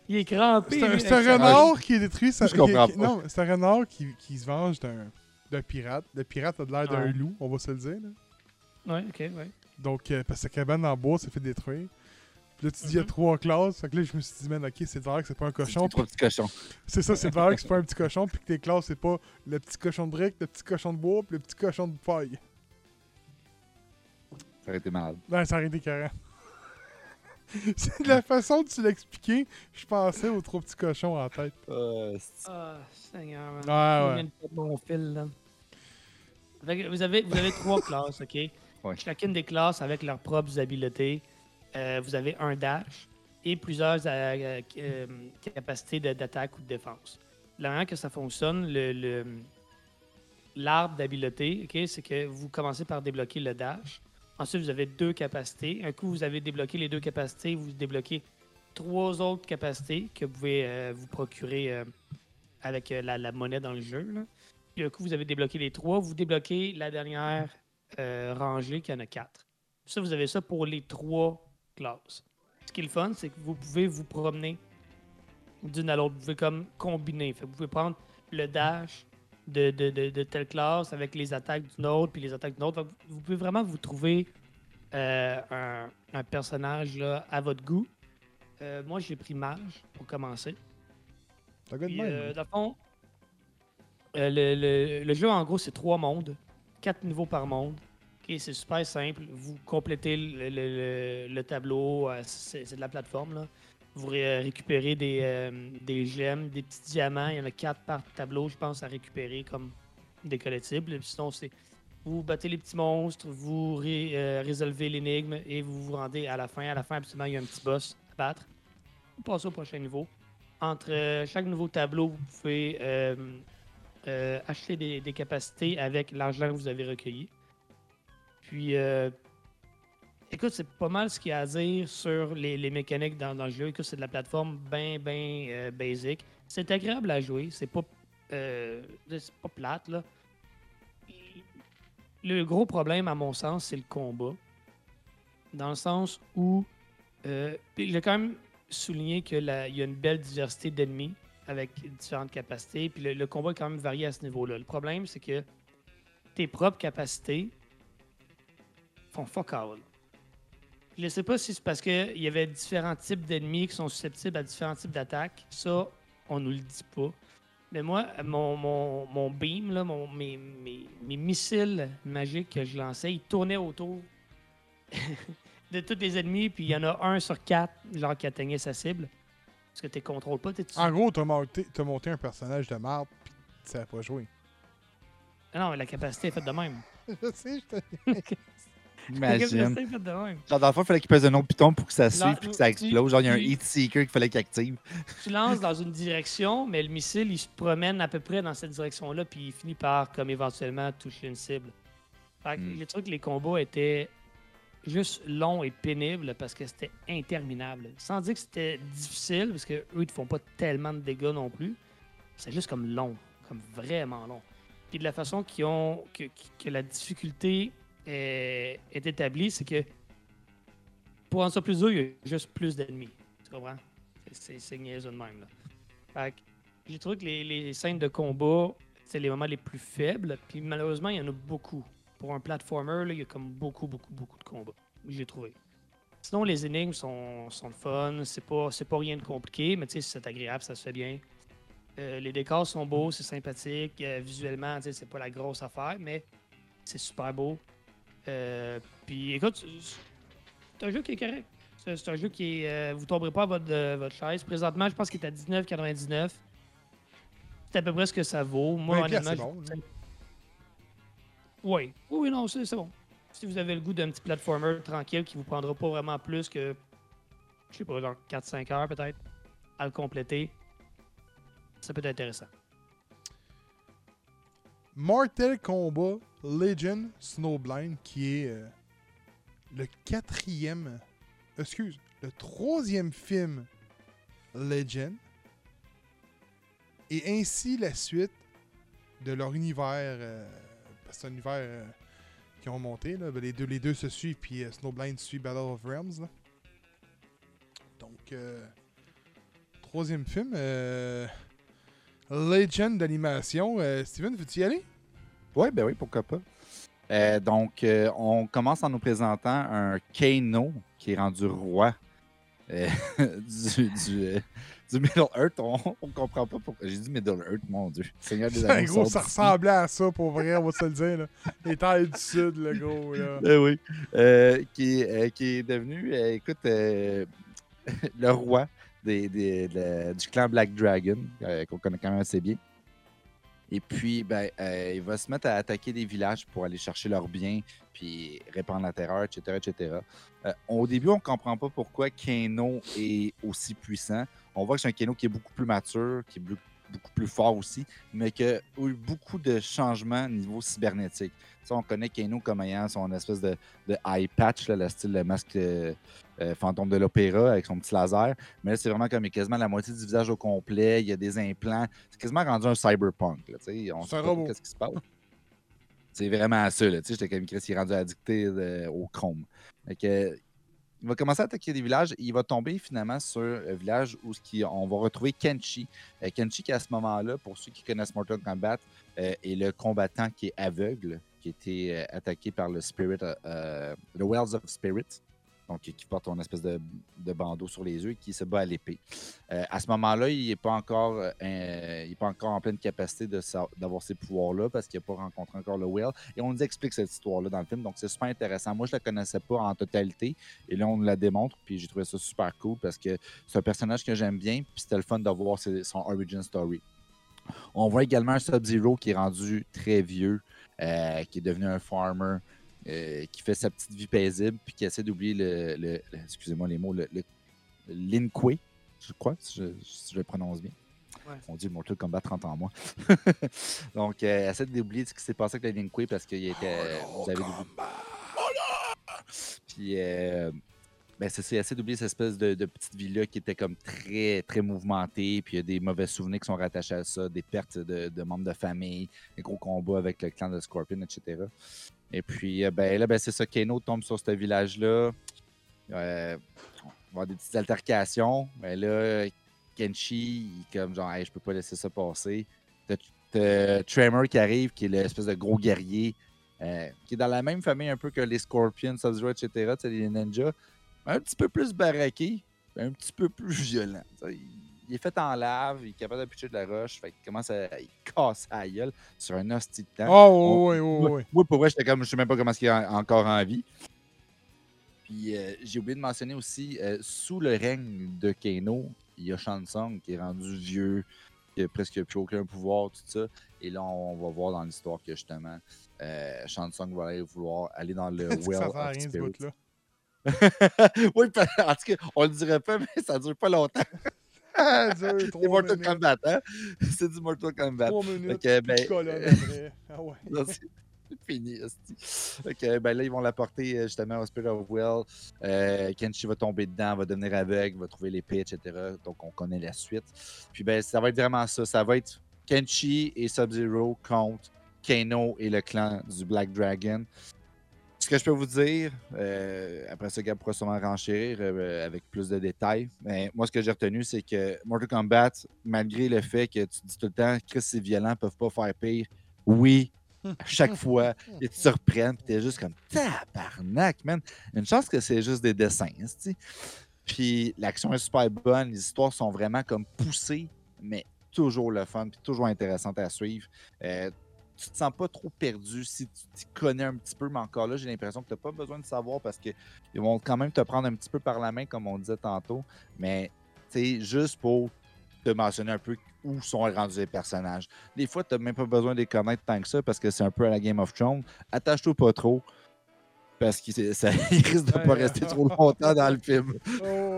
Il est crampé. C'est un, un sa- renard qui est détruit. Ça, Je comprends pas. Non, c'est un renard qui, qui se venge d'un d'un pirate. Le pirate a de l'air d'un Ouais. loup, on va se le dire. là. Ouais, ok, ouais. Donc, euh, parce que sa cabane en bois s'est fait détruire. Puis là, tu dis, il y a Mhm. trois classes. Fait que là, je me suis dit, man, ok, c'est clair que c'est pas un cochon. C'est trois petits cochons. C'est ça, c'est clair que c'est pas un petit cochon. Puis que tes classes, c'est pas le petit cochon de brique, le petit cochon de bois, puis le petit cochon de paille. Ça aurait été malade. Non, ça aurait été carré. c'est de la façon dont tu l'expliquais, je pensais aux trois petits cochons en tête. Ah, Seigneur. man. Ouais, Je ouais. perdre mon fil, là. Fait que vous avez, vous avez trois classes, OK? Ouais. Chacune des classes avec leurs propres habiletés. Euh, vous avez un dash et plusieurs euh, euh, capacités d'attaque ou de défense. La manière que ça fonctionne, le- le- l'arbre d'habileté, OK, c'est que vous commencez par débloquer le dash. Ensuite, vous avez deux capacités. Un coup, vous avez débloqué les deux capacités, vous débloquez trois autres capacités que vous pouvez euh, vous procurer euh, avec euh, la, monnaie dans le jeu. Puis un coup, vous avez débloqué les trois, vous débloquez la dernière rangée qui en a quatre. Ça, vous avez ça pour les trois classes. Ce qui est le fun, c'est que vous pouvez vous promener d'une à l'autre. Vous pouvez comme combiner. Vous pouvez prendre le dash de, de, de, de telle classe avec les attaques d'une autre, puis les attaques d'une autre. Vous- pouvez vraiment vous trouver euh, un, un personnage là, à votre goût. Euh, moi, j'ai pris mage pour commencer. T'as Puis, euh, dans le fond, le, le- le jeu, en gros, c'est trois mondes. Quatre niveaux par monde. Ok, c'est super simple. Vous complétez le, le- le- le tableau. c'est c'est de la plateforme. Là. Vous ré- récupérez des, euh, des gemmes, des petits diamants. Il y en a quatre par tableau, je pense, à récupérer comme des collectibles. Sinon, c'est vous battez les petits monstres, vous euh, résolvez l'énigme et vous vous rendez à la fin. À la fin, absolument, il y a un petit boss à battre. Vous passez au prochain niveau. Entre euh, chaque nouveau tableau, vous pouvez euh, euh, acheter des, des capacités avec l'argent que vous avez recueilli. Puis, euh, écoute, c'est pas mal ce qu'il y a à dire sur les, mécaniques dans, le jeu. Écoute, c'est de la plateforme bien, bien euh, basic. C'est agréable à jouer. C'est pas, euh, c'est pas plate, là. Le gros problème, à mon sens, c'est le combat. Dans le sens où. Euh, j'ai quand même souligné qu'il y a une belle diversité d'ennemis avec différentes capacités. Puis le, le combat est quand même varié à ce niveau-là. Le problème, c'est que tes propres capacités font fuck all. Je ne sais pas si c'est parce qu'il y avait différents types d'ennemis qui sont susceptibles à différents types d'attaques. Ça, on nous le dit pas. Mais moi, mon, mon, mon beam, là, mon- mes, mes- mes missiles magiques que je lançais, ils tournaient autour de tous les ennemis, puis il y en a un sur quatre genre, qui atteignait sa cible. Parce que tu ne contrôles pas. t'es- tu- En gros, monté, t'as monté un personnage de marde, pis tu savais pas jouer. Ah non, la capacité est faite de même. je sais, je Imagine. Genre, dans le fond, il fallait qu'il pèse un autre piton pour que ça suive puis que ça explose. Genre, il y a un heat seeker qu'il fallait qu'il active. Tu lances dans une direction, mais le missile, il se promène à peu près dans cette direction-là, puis il finit par, comme éventuellement, toucher une cible. Fait que Hmm. les combats étaient juste longs et pénibles parce que c'était interminable. Sans dire que c'était difficile, parce qu'eux, ils ne font pas tellement de dégâts non plus. C'est juste comme long, comme vraiment long. Puis de la façon qu'ils ont, que, que la difficulté est, est établie, c'est que pour rendre ça plus dur, il y a juste plus d'ennemis. Tu comprends? C'est- niaiseux de même. Là. J'ai trouvé que les, scènes de combat, c'est les moments les plus faibles. Puis malheureusement, il y en a beaucoup. Pour un platformer, là, il y a comme beaucoup, beaucoup, beaucoup de combats. J'ai trouvé. Sinon, les énigmes sont, fun. C'est pas, pas rien de compliqué, mais tu sais, c'est agréable, ça se fait bien. Euh, les décors sont beaux, c'est sympathique. Euh, visuellement, c'est pas la grosse affaire, mais c'est super beau. Euh, puis écoute, c'est un jeu qui est correct. C'est un jeu qui est. euh, vous tomberez pas à votre, de votre chaise. Présentement, je pense qu'il est à 19,99. C'est à peu près ce que ça vaut. Moi, 20 piastres, honnêtement. c'est bon, je- Oui. Oui, oui, non, c'est c'est bon. Si vous avez le goût d'un petit platformer tranquille qui vous prendra pas vraiment plus que. Je sais pas, genre 4-5 heures peut-être à le compléter, ça peut être intéressant. Mortal Kombat Legend Snowblind, qui est euh, le quatrième, excuse, le troisième film Legend, et ainsi la suite de leur univers, euh, parce que c'est un univers euh, qui ont monté, là, ben, les, deux, les deux se suivent, puis euh, Snowblind suit Battle of Realms. Donc, troisième film. Legend d'animation. Euh, Steven, veux-tu y aller? Oui, ben oui, pourquoi pas. Euh, donc, euh, on commence en nous présentant un Kano qui est rendu roi du, du, du Middle Earth. On, on comprend pas pourquoi. J'ai dit Middle Earth, mon Dieu. Seigneur des Anneaux. gros, ça ressemblait à ça pour vrai, on va se le dire. Là. Les terres du Sud, le gros. Là. Ben oui. Qui, est- qui est devenu, écoute, le roi du clan Black Dragon, euh, qu'on connaît quand même assez bien. Et puis, ben, euh, il va se mettre à attaquer des villages pour aller chercher leurs biens, puis répandre la terreur, etc. etc. Euh, au début, on ne comprend pas pourquoi Kano est aussi puissant. On voit que c'est un Kano qui est beaucoup plus mature, qui est, beaucoup plus fort aussi, mais qui a eu beaucoup de changements au niveau cybernétique. Sais, on connaît Kano comme ayant son espèce de, de eye patch, là, le style de masque euh, euh, fantôme de l'opéra avec son petit laser. Mais là, c'est vraiment comme quasiment la moitié du visage au complet, il y a des implants. C'est quasiment rendu un cyberpunk. Là, on C'est sait pas qu'est-ce qui se passe. C'est vraiment ça. J'étais comme Chris, il est rendu addicté euh, au chrome. Fait que, il va commencer à attaquer des villages et il va tomber finalement sur un village où on va retrouver Kenshi. Euh, Kenshi qui à ce moment-là, pour ceux qui connaissent Mortal Kombat, euh, est le combattant qui est aveugle, qui a été euh, attaqué par le Spirit, euh, euh, le Wells of Spirit, donc qui porte une espèce de, de bandeau sur les yeux et qui se bat à l'épée. Euh, à ce moment-là, il n'est pas, encore, euh, pas encore en pleine capacité d'avoir ces pouvoirs-là parce qu'il n'a pas rencontré encore le Well. Et on nous explique cette histoire-là dans le film, donc c'est super intéressant. Moi, je ne la connaissais pas en totalité et là, on nous la démontre, puis j'ai trouvé ça super cool parce que c'est un personnage que j'aime bien, puis c'était le fun de voir son origin story. On voit également un Sub-Zero qui est rendu très vieux, euh, qui est devenu un farmer, euh, qui fait sa petite vie paisible, puis qui essaie d'oublier le, le- le- excusez-moi les mots, le, Lin-Kuei, je crois, si je, si je le prononce bien. Ouais. On dit Mortal Kombat 30 ans en moi. Donc, euh, essaie d'oublier ce qui s'est passé avec le Lin-Kuei parce qu'il était. vous avez puis, euh, ben c'est essaie d'oublier cette espèce de, de petite ville-là qui était comme très, très mouvementée. Puis il y a des mauvais souvenirs qui sont rattachés à ça, des pertes de, de membres de famille, des gros combats avec le clan de Scorpion, etc. Et puis, euh, ben là, ben, c'est ça, Kano tombe sur ce village-là. Euh, on va avoir des petites altercations. Ben là, Kenshi, il est comme genre, hey, je peux pas laisser ça passer. T'as Tremor qui arrive, qui est l'espèce de gros guerrier, euh, qui est dans la même famille un peu que les Scorpions, Sub-Zero, etc., les ninjas. Un petit peu plus baraqué, un petit peu plus violent. Tu sais, Il, est fait en lave, il est capable de pitcher de la roche, fait qu'il commence à il casse la gueule sur un hostie de temps. Oh, oui, oui, oui. Moi, pour vrai, j'étais comme, je sais même pas comment est-ce qu'il est en- encore en vie. Puis euh, j'ai oublié de mentionner aussi, euh, sous le règne de Kano, il y a Shansung qui est rendu vieux, qui a presque plus aucun pouvoir, tout ça. Et là, on va voir dans l'histoire que justement, euh, Shansung va aller vouloir aller dans le Well ça sert à rien ce bout-là? oui, en tout cas, on le dirait pas, mais ça dure pas longtemps. C'est trois Mortal minutes. Kombat, hein? C'est du Mortal Kombat. Trois minutes, ben, colonne euh, après. Ah ouais. C'est fini. Ok, ben là, ils vont l'apporter euh, justement au Spirit of Will. Euh, Kenshi va tomber dedans, va devenir aveugle, va trouver l'épée, etc. Donc, on connaît la suite. Puis, ben, ça va être vraiment ça. Ça va être Kenshi et Sub-Zero contre Kano et le clan du Black Dragon. Ce que je peux vous dire, euh, après ça, Gab pourra sûrement renchérir euh, avec plus de détails. Mais moi, ce que j'ai retenu, c'est que Mortal Kombat, malgré le fait que tu dis tout le temps, Chris, c'est violent, peuvent pas faire pire. Oui, à chaque fois, ils te surprennent, puis t'es juste comme tabarnak, man. Une chance que c'est juste des dessins, tu Puis l'action est super bonne, les histoires sont vraiment comme poussées, mais toujours le fun, puis toujours intéressante à suivre. Euh, tu te sens pas trop perdu si tu t'y connais un petit peu, mais encore là, j'ai l'impression que tu n'as pas besoin de savoir parce qu'ils vont quand même te prendre un petit peu par la main, comme on disait tantôt. Mais c'est juste pour te mentionner un peu où sont rendus les personnages. Des fois, tu n'as même pas besoin de les connaître tant que ça parce que c'est un peu à la Game of Thrones. Attache-toi pas trop parce qu'il ça- il risque de Ouais, pas euh, rester trop longtemps dans le film.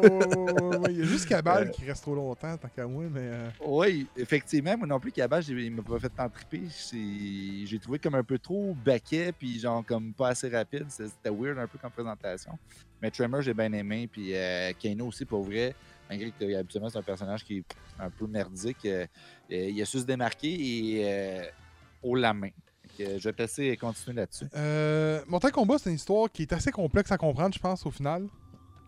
Oh, il y a juste Cabal Euh. qui reste trop longtemps, tant qu'à moi, mais. euh, Oui, effectivement, moi non plus, j'ai- il m'a pas fait tant triper. J'ai trouvé comme un peu trop baquet, puis genre comme pas assez rapide. C'était weird un peu comme présentation. Mais Tremor, j'ai bien aimé, puis euh, Kano aussi, pour vrai, malgré que habituellement c'est un personnage qui est un peu merdique, euh, euh, il a su se démarquer et euh, haut la main. Que je vais te laisser continuer là-dessus. Euh, Mortal Kombat, c'est une histoire qui est assez complexe à comprendre, je pense, au final.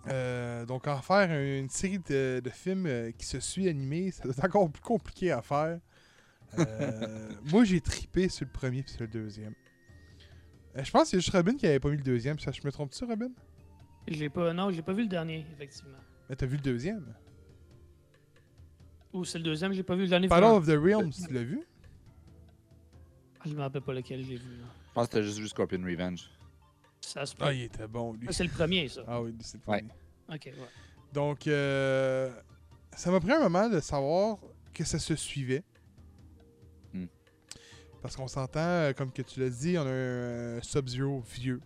Euh, donc, en faire une série de, de films euh, qui se suit animés, c'est encore plus compliqué à faire. Euh, moi, j'ai tripé sur le premier puis sur le deuxième. Euh, je pense que c'est juste Robin qui avait pas mis le deuxième. Ça, je me trompe-tu, Robin? J'ai pas, non, j'ai pas vu le dernier, effectivement. Mais t'as vu le deuxième? Ou c'est le deuxième, j'ai pas vu. Ai vu. Battle of the Realms, tu l'as vu? Je me rappelle pas lequel j'ai vu. là. Je pense que t'as juste vu Scorpion Revenge. Ça se peut. Ah, il était bon, lui. Ah, c'est le premier, ça. Ah oui, c'est le Ouais. premier. Ok, ouais. Donc, euh, ça m'a pris un moment de savoir que ça se suivait. Hmm. Parce qu'on s'entend, euh, comme que tu l'as dit, on a un euh, Sub-Zero vieux.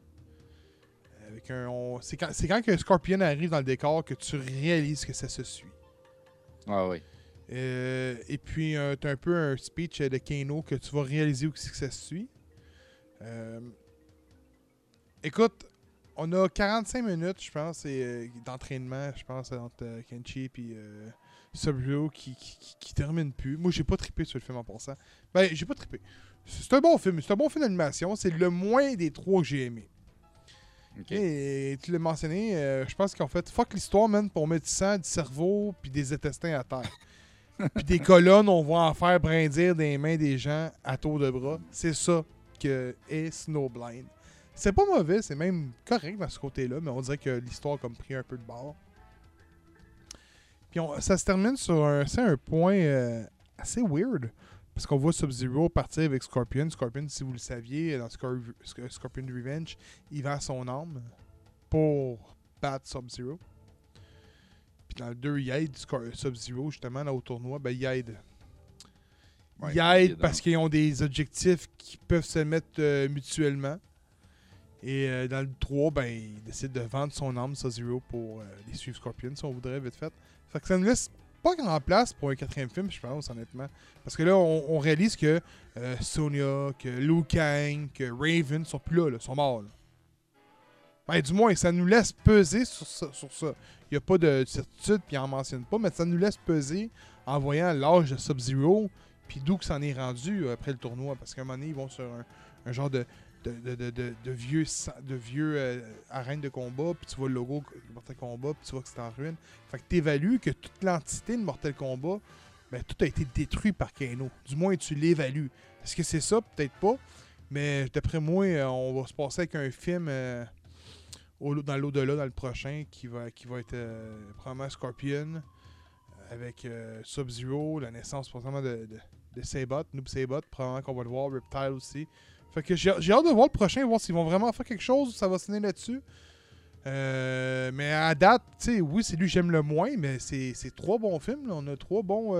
Avec un, on- c'est, quand, c'est quand que Scorpion arrive dans le décor que tu réalises que ça se suit. Ah oui. Euh, et puis, euh, t'as un peu un speech de Kano que tu vas réaliser aussi que ça se suit. Euh, écoute, on a 45 minutes, je pense, euh, d'entraînement, je pense, entre Kenshi et Sub-Zero qui, qui, qui, termine plus. Moi, j'ai pas trippé sur le film en passant. Ben, j'ai pas trippé. C'est un bon film. C'est un bon film d'animation. C'est le moins des trois que j'ai aimé. Et tu l'as mentionné, euh, je pense qu'en fait, fuck l'histoire, man, pour mettre du sang, du cerveau, puis des intestins à terre. Puis des colonnes, on va en faire brindir des mains des gens à tour de bras. C'est ça que est Snowblind. C'est pas mauvais, c'est même correct dans ce côté-là, mais on dirait que l'histoire a pris un peu de bord. Puis ça se termine sur un, point euh, assez weird. Parce qu'on voit Sub-Zero partir avec Scorpion. Scorpion, si vous le saviez, dans Scor- Sc- Scorpion Revenge, il vend son âme pour battre Sub-Zero. Puis dans le 2, il aide Sub-Zero, justement, là, au tournoi. Ben, il aide. Ouais, il aide parce qu'ils ont des objectifs qui peuvent se mettre euh, mutuellement. Et euh, dans le 3, ben, il décide de vendre son âme Sub-Zero pour euh, les suivre Scorpion, si on voudrait, vite fait. Fait que ça nous laisse pas grand place pour un quatrième film, je pense, honnêtement. Parce que là, on, on réalise que Sonya, que Liu Kang, que Raven sont plus là, là, sont morts. là. Ben, du moins, ça nous laisse peser sur ça. Sur ça. Il n'y a pas de certitude, puis il en mentionne pas, mais ça nous laisse peser en voyant l'âge de Sub-Zero, puis d'où que ça en est rendu euh, après le tournoi. Parce qu'à un moment donné, ils vont sur un, un genre de, de, vieux, de vieux euh, arènes de combat, puis tu vois le logo de Mortal Kombat, puis tu vois que c'est en ruine. Fait que tu évalues que toute l'entité de Mortal Kombat, ben, tout a été détruit par Kano. Du moins, tu l'évalues. Est-ce que c'est ça? Peut-être pas. Mais d'après moi, euh, on va se passer avec un film euh, dans l'au-delà, dans le prochain, qui va, qui va être euh, probablement Scorpion, avec euh, Sub-Zero, la naissance probablement de, de, Sabot, Noob Sabot, probablement qu'on va le voir, Reptile aussi. Fait que j'ai hâte de voir le prochain, voir s'ils vont vraiment faire quelque chose ou ça va tenir là-dessus. Euh, mais à date, tu sais, oui, c'est lui que j'aime le moins, mais c'est trois bons films. On a trois bons.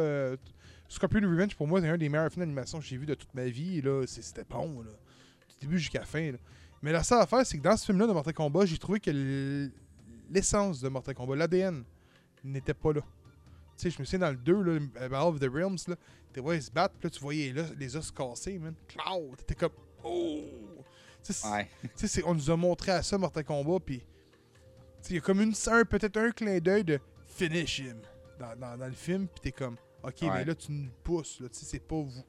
Scorpion Revenge, pour moi, c'est un des meilleurs films d'animation que j'ai vu de toute ma vie. C'était bon, là. Du début jusqu'à la fin. Mais la seule affaire, c'est que dans ce film-là de Mortal Kombat, j'ai trouvé que l'essence de Mortal Kombat, l'ADN, n'était pas là. Tu sais, je me souviens dans le 2, là, Battle of the Realms, là, tu vois, ils se battent, puis là, tu voyais là, les os cassés, man. Cloud! T'étais comme, oh! Tu sais, Ouais. on nous a montré à ça Mortal Kombat, puis tu sais, il y a comme une, un, peut-être un clin d'œil de finish him dans, dans, dans le film, puis t'es comme, ok, mais là tu nous pousses, là, tu sais, c'est pas vous.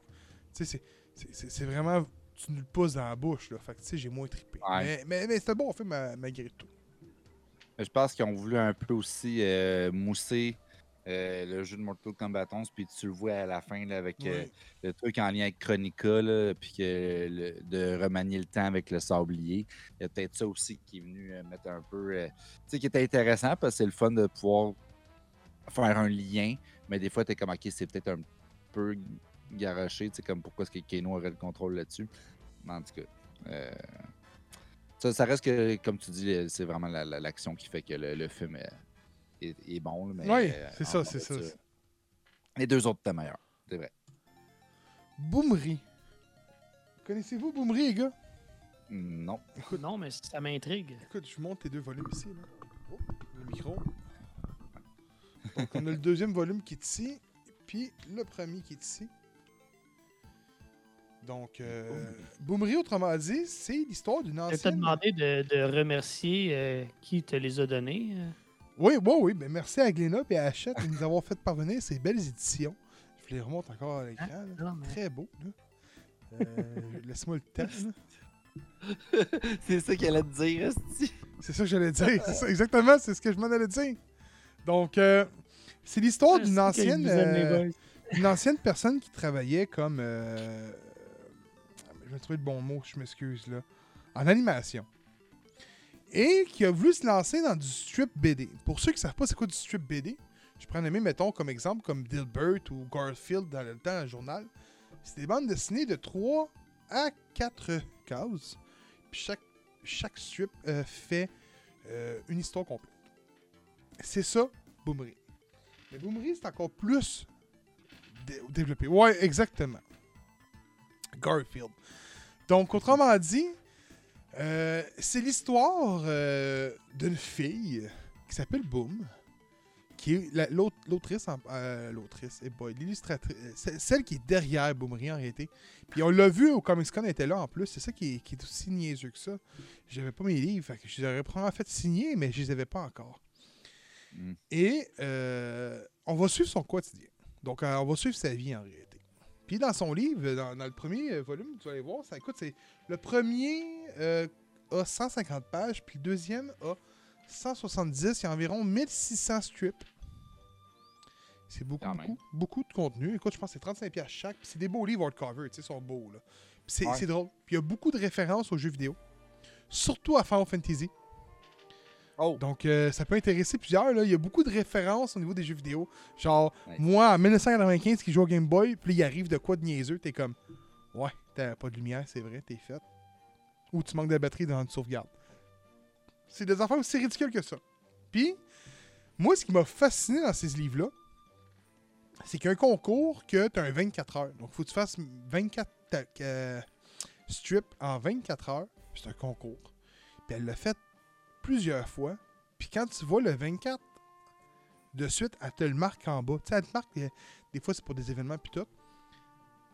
Tu sais, c'est vraiment, tu nous le pousses dans la bouche, là. Fait que tu sais, j'ai moins trippé. Ouais. Mais, mais, un bon ma- malgré tout. Je pense qu'ils ont voulu un peu aussi euh, mousser euh, le jeu de Mortal Kombat 11, puis tu le vois à la fin là, avec euh, le truc en lien avec Chronica, là, puis que le- de remanier le temps avec le sablier. Il y a peut-être ça aussi qui est venu mettre un peu. tu sais, qui était intéressant parce que c'est le fun de pouvoir faire un lien, mais des fois, tu es comme, ok, c'est peut-être un peu garoché, tu sais, comme pourquoi est-ce que Kano aurait le contrôle là-dessus. En tout cas. euh, ça, ça reste que, comme tu dis, c'est vraiment la- la- l'action qui fait que le, le film est, est- est bon. mais, Oui, euh, c'est ça, c'est ça. Les deux autres étaient meilleurs, c'est vrai. Boomery. Connaissez-vous Boomery, les gars? Non. Non, mais ça m'intrigue. Écoute, je vous montre les deux volumes ici. Là. Oh, le micro. Donc, on a le deuxième volume qui est ici, puis le premier qui est ici. Donc, euh, Boomery, autrement dit, c'est l'histoire d'une Je t'ai ancienne. demandé de, de remercier euh, qui te les a donnés. euh. Oui, oui, oui. Ben, merci à Gléna et à Hachette de nous avoir fait parvenir ces belles éditions. Je les remonte encore à l'écran. mais- Très beau. là. Euh, Laisse-moi le là. c'est ça qu'elle allait te dire. C'est ça que j'allais dire. Ça, exactement, c'est ce que je m'en allais dire. Donc, euh, c'est l'histoire d'une Ah, que ancienne, euh, une ancienne personne qui travaillait comme. Je vais trouver le bon mot, je m'excuse là. En animation. Et qui a voulu se lancer dans du strip BD. Pour ceux qui ne savent pas c'est quoi du strip BD, je prends nommer, mettons, comme exemple, comme Dilbert ou Garfield dans le temps, dans le journal. C'est des bandes dessinées de 3 à 4 cases. Puis chaque, chaque strip euh, fait euh, une histoire complète. C'est ça, Boomery. Mais Boomery, c'est encore plus dé- développé. Ouais, exactement. Garfield. Donc, autrement dit, euh, c'est l'histoire euh, d'une fille qui s'appelle Boom, qui est l'autrice, euh, l'autrice, eh boy, l'illustratrice, celle qui est derrière Boomery en réalité. Puis on l'a vu au Comics Con, elle était là en plus. C'est ça qui est, qui est aussi niaiseux que ça. J'avais pas mes livres, fait que je les aurais probablement fait signer, mais je les avais pas encore. Mm. Et on va suivre son quotidien. Donc, on va suivre sa vie en réalité. Puis dans son livre, dans, dans le premier euh, volume, tu vas aller voir, ça écoute, c'est le premier euh, a 150 pages, puis le deuxième a 170, il y a environ 1600 strips. C'est beaucoup, beaucoup, beaucoup de contenu. Écoute, je pense que c'est 35 pièces chaque. Puis c'est des beaux livres hardcover, tu sais, ils sont beaux. Là. C'est, Ouais. drôle. Puis il y a beaucoup de références aux jeux vidéo. Surtout à Final Fantasy. Oh! Donc, euh, ça peut intéresser plusieurs. Là. Il y a beaucoup de références au niveau des jeux vidéo. Genre, Nice. moi, en 1995, qui joue au Game Boy, puis il arrive de quoi de niaiseux, t'es comme, ouais, t'as pas de lumière, c'est vrai, t'es fait. Ou tu manques de batterie dans une sauvegarde. C'est des affaires aussi ridicules que ça. Puis, moi, ce qui m'a fasciné dans ces livres-là, c'est qu'il y a un concours que t'as un 24 heures. Donc, faut que tu fasses 24 ta- euh, strips en 24 heures. C'est un concours. Puis elle l'a fait plusieurs fois. Puis quand tu vois le 24, de suite, elle te le marque en bas. Tu sais, elle te marque, euh, des fois, c'est pour des événements, puis tout.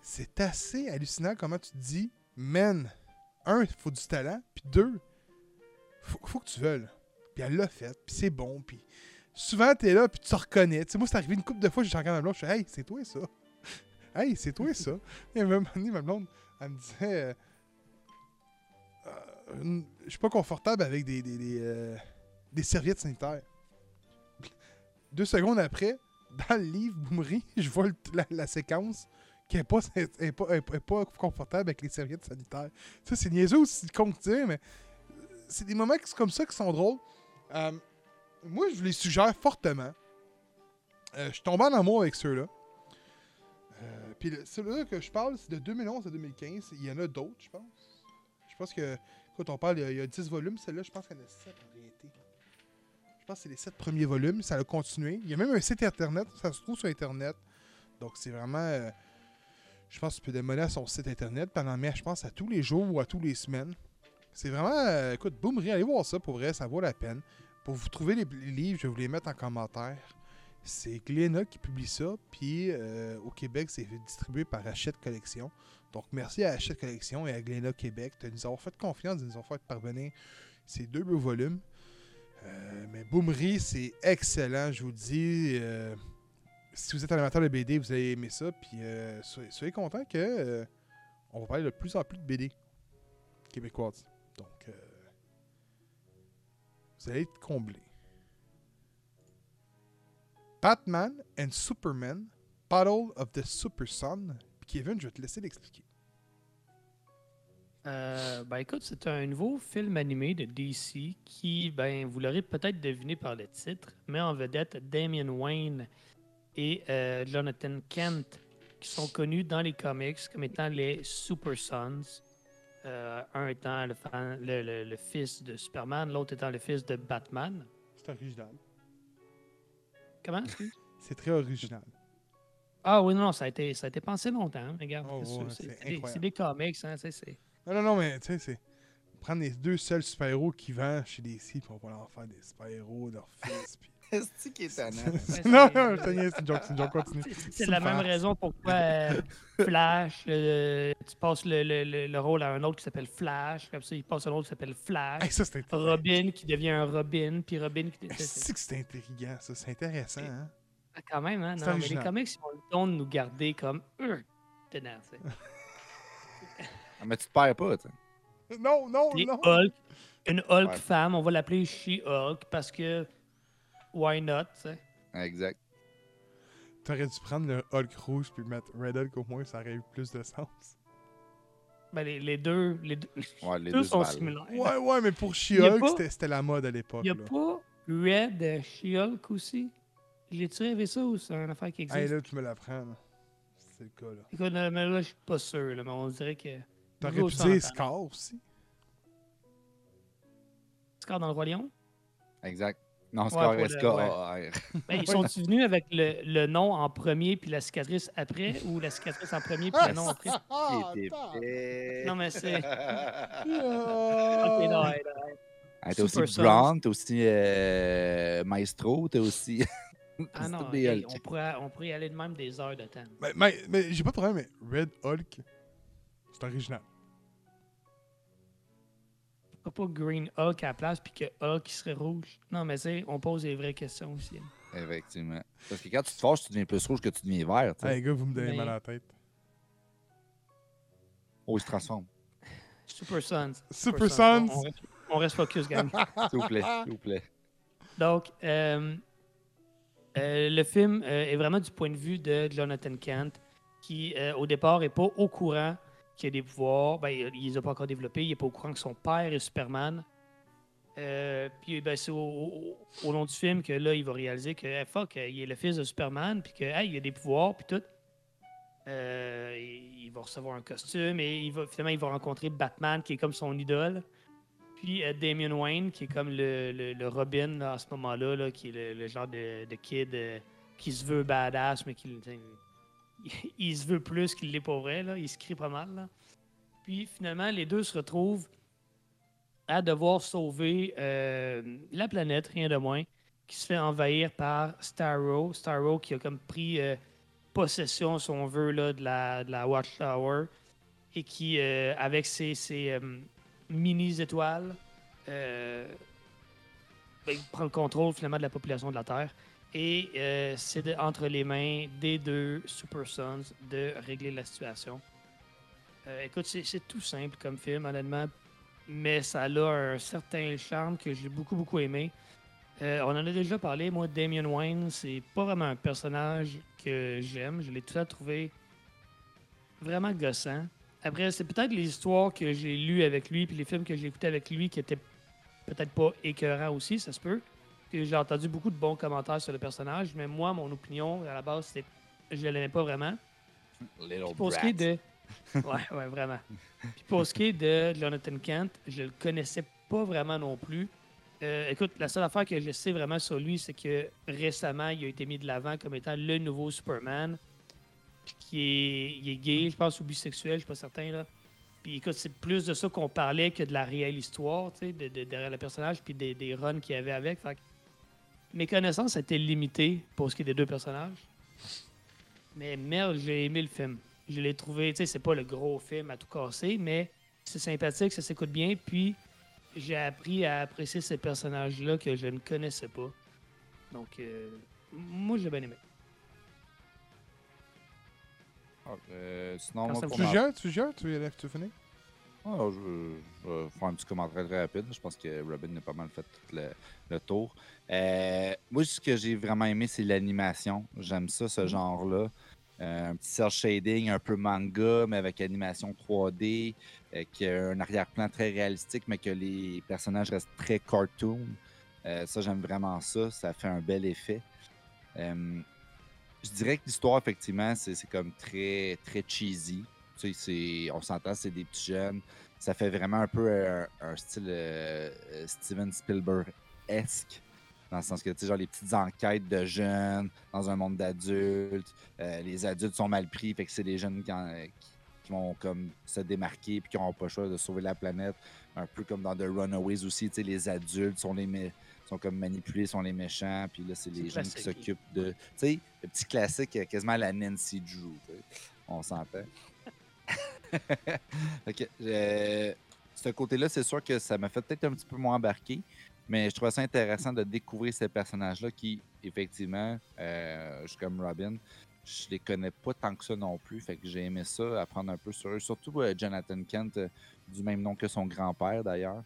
C'est assez hallucinant comment tu te dis, man, un, il faut du talent, puis deux, faut, faut que tu veuilles. Puis elle l'a fait, puis c'est bon, puis souvent, t'es là, puis tu te reconnais. Tu sais, moi, c'est arrivé une couple de fois, j'étais encore ma blonde, je suis hey, c'est toi ça. hey, c'est toi ça. Et à un moment donné, ma blonde, elle me disait, je suis pas confortable avec des, des, des, euh, serviettes sanitaires. Deux secondes après, dans le livre Boomery, je vois la, séquence qui n'est pas, est pas, est- pas confortable avec les serviettes sanitaires. Ça, c'est niaiseux aussi con que mais c'est des moments comme ça qui sont drôles. Euh, moi, je les suggère fortement. Euh, je suis tombé en amour avec ceux-là. Puis celui-là que je parle, c'est de 2011 à 2015. Il y en a d'autres, je pense. Je pense que, quand on parle, il y a, il y a 10 volumes. Celle-là, je pense en a 7 en réalité. Je pense que c'est les 7 premiers volumes. Ça a continué. Il y a même un site internet. Ça se trouve sur internet. Donc, c'est vraiment. euh, je pense que tu peux à son site internet. Pendant mai, je pense, à tous les jours ou à tous les semaines. C'est vraiment. euh, écoute, Boomery, allez voir ça pour vrai. Ça vaut la peine. Pour vous trouver les, les livres, je vais vous les mettre en commentaire. C'est Glénat qui publie ça. Puis euh, au Québec, c'est distribué par Hachette Collection. Donc, merci à Hachette Collection et à Glénat Québec de nous avoir fait confiance, de nous avoir fait parvenir ces deux beaux volumes. Euh, mais Boomery, c'est excellent, je vous dis. Euh, si vous êtes amateur de BD, vous allez aimer ça. Puis soyez, soyez contents que on va parler de plus en plus de BD québécoises. Donc, vous allez être comblés. Batman and Superman, Battle of the Super Sun. Puis Kevin, je vais te laisser l'expliquer. Euh, ben écoute, c'est un nouveau film animé de DC qui, ben, vous l'aurez peut-être deviné par le titre, met en vedette Damian Wayne et euh, Jonathan Kent, qui sont connus dans les comics comme étant les Super Sons. Euh, un étant le, fan- le- le- le fils de Superman, l'autre étant le fils de Batman. C'est original. Comment? C'est très original. Ah oui, non, ça a été, ça a été pensé longtemps. hein, Regarde, Oh, c'est ouais, c'est- c'est c'est des, comics, hein, c'est- c'est- Non, non, non, mais tu sais, c'est. Prendre les deux seuls super-héros qui vendent chez DC, puis on va leur faire des super-héros, leurs fils, puis. Est-ce qui est étonnant? Non, c'est- non, c'est une joke, c'est une joke, continue. C'est- C'est la même raison pourquoi euh, Flash, euh, tu passes le, le- le- le rôle à un autre qui s'appelle Flash, comme ça il passe à un autre qui s'appelle Flash. Hey, ça, c'est. Robin qui devient un Robin, puis Robin qui. c'est- c'est- C'est que c'est intriguant, ça? C'est intéressant, hein? Ah, Quand même, hein? C'est Non, mais les comics, ils ont le don de nous garder comme. Dedans, tu sais. Ah, mais tu te perds pas, tu sais. Non, non, non! Hulk, une Hulk Ouais. femme, on va l'appeler She-Hulk parce que. Why not, tu sais? Exact. T'aurais dû prendre le Hulk rouge puis mettre Red Hulk au moins, ça aurait eu plus de sens. Ben, les, les deux, les deux, Ouais, les deux deux sont similaires. Ouais, ouais, mais pour She-Hulk, c'était- la mode à l'époque. Il n'y a là. pas Red She-Hulk aussi? J'ai-tu rêvé ça ou c'est une affaire qui existe? Hey, là, tu me l'apprends, là. C'est le cas, là. Écoute, euh, mais là, je suis pas sûr, là, mais on dirait que. T'aurais pu dire Scar aussi. Scar dans le Roi Lion? Exact. Non, c'est Ouais, pour le-. Ben, ils sont venus avec le, le nom en premier puis la cicatrice après ou la cicatrice en premier puis le nom après? Ah. Non, mais c'est. Ok, non, ouais, non, ouais. Ah, t'as aussi. Brown, t'as aussi euh, Maestro, t'as aussi. Ah non, hey, on, pourrait, on pourrait y aller de même des heures de temps. Mais, mais, mais j'ai pas de problème, mais Red Hulk, c'est original. Pourquoi pas Green Hulk à la place puis que Hulk il serait rouge? Non, mais c'est, on pose des vraies questions aussi. Effectivement. Parce que quand tu te fâches, tu deviens plus rouge que tu deviens vert. Hey, les gars, vous me donnez Mais- mal à la tête. Oh, il se transforme. Super Sons. Super Sons. Sons. On, on reste, on reste focus, gang. S'il vous plaît, s'il vous plaît. Donc, euh, euh, le film euh, est vraiment du point de vue de Jonathan Kent, qui, euh, au départ, n'est pas au courant a des pouvoirs. Ben, il les a pas encore développés. Il n'est pas au courant que son père est Superman. Euh, puis, ben, c'est au, au- long du film que là, il va réaliser que, fuck, il est le fils de Superman, puis que, il a des pouvoirs, puis tout. Euh, il, va recevoir un costume et il va, finalement, il va rencontrer Batman, qui est comme son idole. Puis euh, Damian Wayne, qui est comme le, le- Robin à ce moment-là, là, qui est le, genre de, de kid euh, qui se veut badass, mais qui il, se veut plus qu'il l'est pas vrai. Il se crie pas mal. Puis finalement, les deux se retrouvent à devoir sauver euh, la planète, rien de moins, qui se fait envahir par Starro. Starro qui a comme pris euh, possession, si on veut, de, la, Watchtower et qui, euh, avec ses, ses, mini-étoiles, ben, prend le contrôle finalement de la population de la Terre. Et euh, c'est entre les mains des deux Super Sons de régler la situation. Euh, écoute, c'est c'est tout simple comme film, honnêtement, mais ça a un certain charme que j'ai beaucoup, beaucoup aimé. Euh, on en a déjà parlé. Moi, Damien Wayne, c'est pas vraiment un personnage que j'aime. Je l'ai tout à trouvé vraiment gossant. Après, c'est peut-être les histoires que j'ai lues avec lui, puis les films que j'ai écoutés avec lui qui étaient peut-être pas écœurants aussi, ça se peut. J'ai entendu beaucoup de bons commentaires sur le personnage, mais moi, mon opinion, à la base, c'est je l'aimais pas vraiment. Little pour ce qui est de. Ouais, ouais, vraiment. Puis pour ce qui est de Jonathan Kent, je le connaissais pas vraiment non plus. Euh, écoute, la seule affaire que je sais vraiment sur lui, c'est que récemment, il a été mis de l'avant comme étant le nouveau Superman. Puis qu'il est, il est gay, je pense, ou bisexuel, je suis pas certain. Là. Puis écoute, c'est plus de ça qu'on parlait que de la réelle histoire, tu sais, de, de- derrière le personnage, puis des, des runs qu'il y avait avec. Fait que mes connaissances étaient limitées pour ce qui est des deux personnages. Mais merde, j'ai aimé le film. Je l'ai trouvé, tu sais, c'est pas le gros film à tout casser, mais c'est sympathique, ça s'écoute bien. Puis j'ai appris à apprécier ces personnages-là que je ne connaissais pas. Donc, euh, moi, j'ai bien aimé. Ah, euh, sinon, moi, pour Tu ma- gères, tu gères, tu élèves, tu finis? Ah, je, je vais faire un petit commentaire très rapide. Je pense que Robin a pas mal fait le, le tour. Euh, moi, ce que j'ai vraiment aimé, c'est l'animation. J'aime ça, ce genre-là. Euh, un petit cel shading, un peu manga, mais avec animation 3D, euh, qui a un arrière-plan très réalistique, mais que les personnages restent très cartoon. Ça, j'aime vraiment ça. Ça fait un bel effet. Je dirais que l'histoire, effectivement, c'est comme très, très cheesy. Tu sais, on s'entend, c'est des petits jeunes. Ça fait vraiment un peu un, style euh, euh, Steven Spielberg-esque. Dans le sens que, tu sais, genre les petites enquêtes de jeunes dans un monde d'adultes. Euh, les adultes sont mal pris, fait que c'est les jeunes qui, vont comme se démarquer puis qui n'auront pas le choix de sauver la planète. Un peu comme dans The Runaways aussi, tu sais, les adultes sont les sont comme manipulés, sont les méchants, puis là, c'est les jeunes qui s'occupent de. Tu sais, le petit classique, euh, quasiment la Nancy Drew. On s'entend. Ok, euh, ce côté-là, c'est sûr que ça m'a fait peut-être un petit peu moins embarquer, mais je trouvais ça intéressant de découvrir ces personnages-là qui, effectivement, euh, je suis comme Robin, je les connais pas tant que ça non plus, fait que j'ai aimé ça, apprendre un peu sur eux. Surtout euh, Jonathan Kent, euh, du même nom que son grand-père d'ailleurs.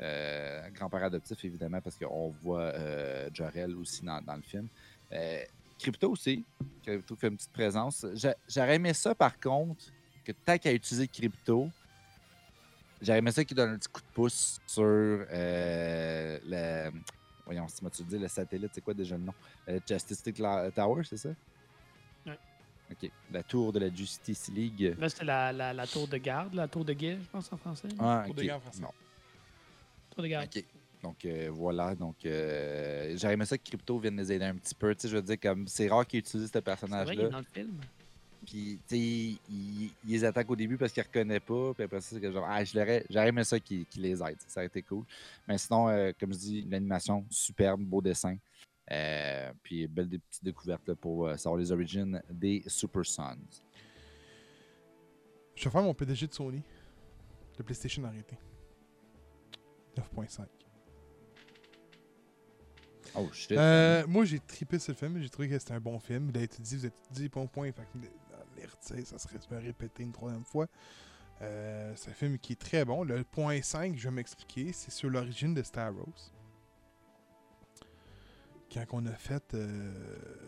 Euh, grand-père adoptif, évidemment, parce qu'on voit euh, Jorel aussi dans, dans le film. Euh, Crypto aussi. Crypto fait une petite présence. J'a- J'aurais aimé ça, par contre, que tant qu'à utiliser Crypto, j'aurais aimé ça qu'il donne un petit coup de pouce sur euh, le. Voyons, si tu dit le satellite, c'est quoi déjà le nom? Euh, Justice League La- Tower, c'est ça? Ouais. Ok. La tour de la Justice League. Là, c'était la, la, la tour de garde, la tour de guet, je pense en français. Ah, Tour de ok. garde français. Non. Tour de garde. OK. Donc euh, voilà, donc euh, j'aurais aimé ça que Crypto vienne les aider un petit peu. Tu sais, je veux dire, comme c'est rare qu'ils utilisent ce C'est vrai, il est personnage-là. dans le film. Puis, tu sais, il, il les attaque au début parce qu'il reconnaît pas. Puis après ça, c'est que genre, ah, je l'aurais, j'aurais aimé ça qu'il les aide. Ça aurait été cool. Mais sinon, euh, comme je dis, l'animation, superbe, beau dessin. Euh, puis, belle des petites découvertes là, pour euh, savoir les origines des Super Sons. Je vais faire mon PDG de Sony. De PlayStation arrêté. 9.5. Oh shit. Euh, moi, j'ai trippé ce film. J'ai trouvé que c'était un bon film. Il a été dit, vous êtes dit point point. Fait que les retirs, ça serait se répéter une troisième fois. Euh, c'est un film qui est très bon. Le point 5, je vais m'expliquer, c'est sur l'origine de Star Wars. Quand on a fait. euh,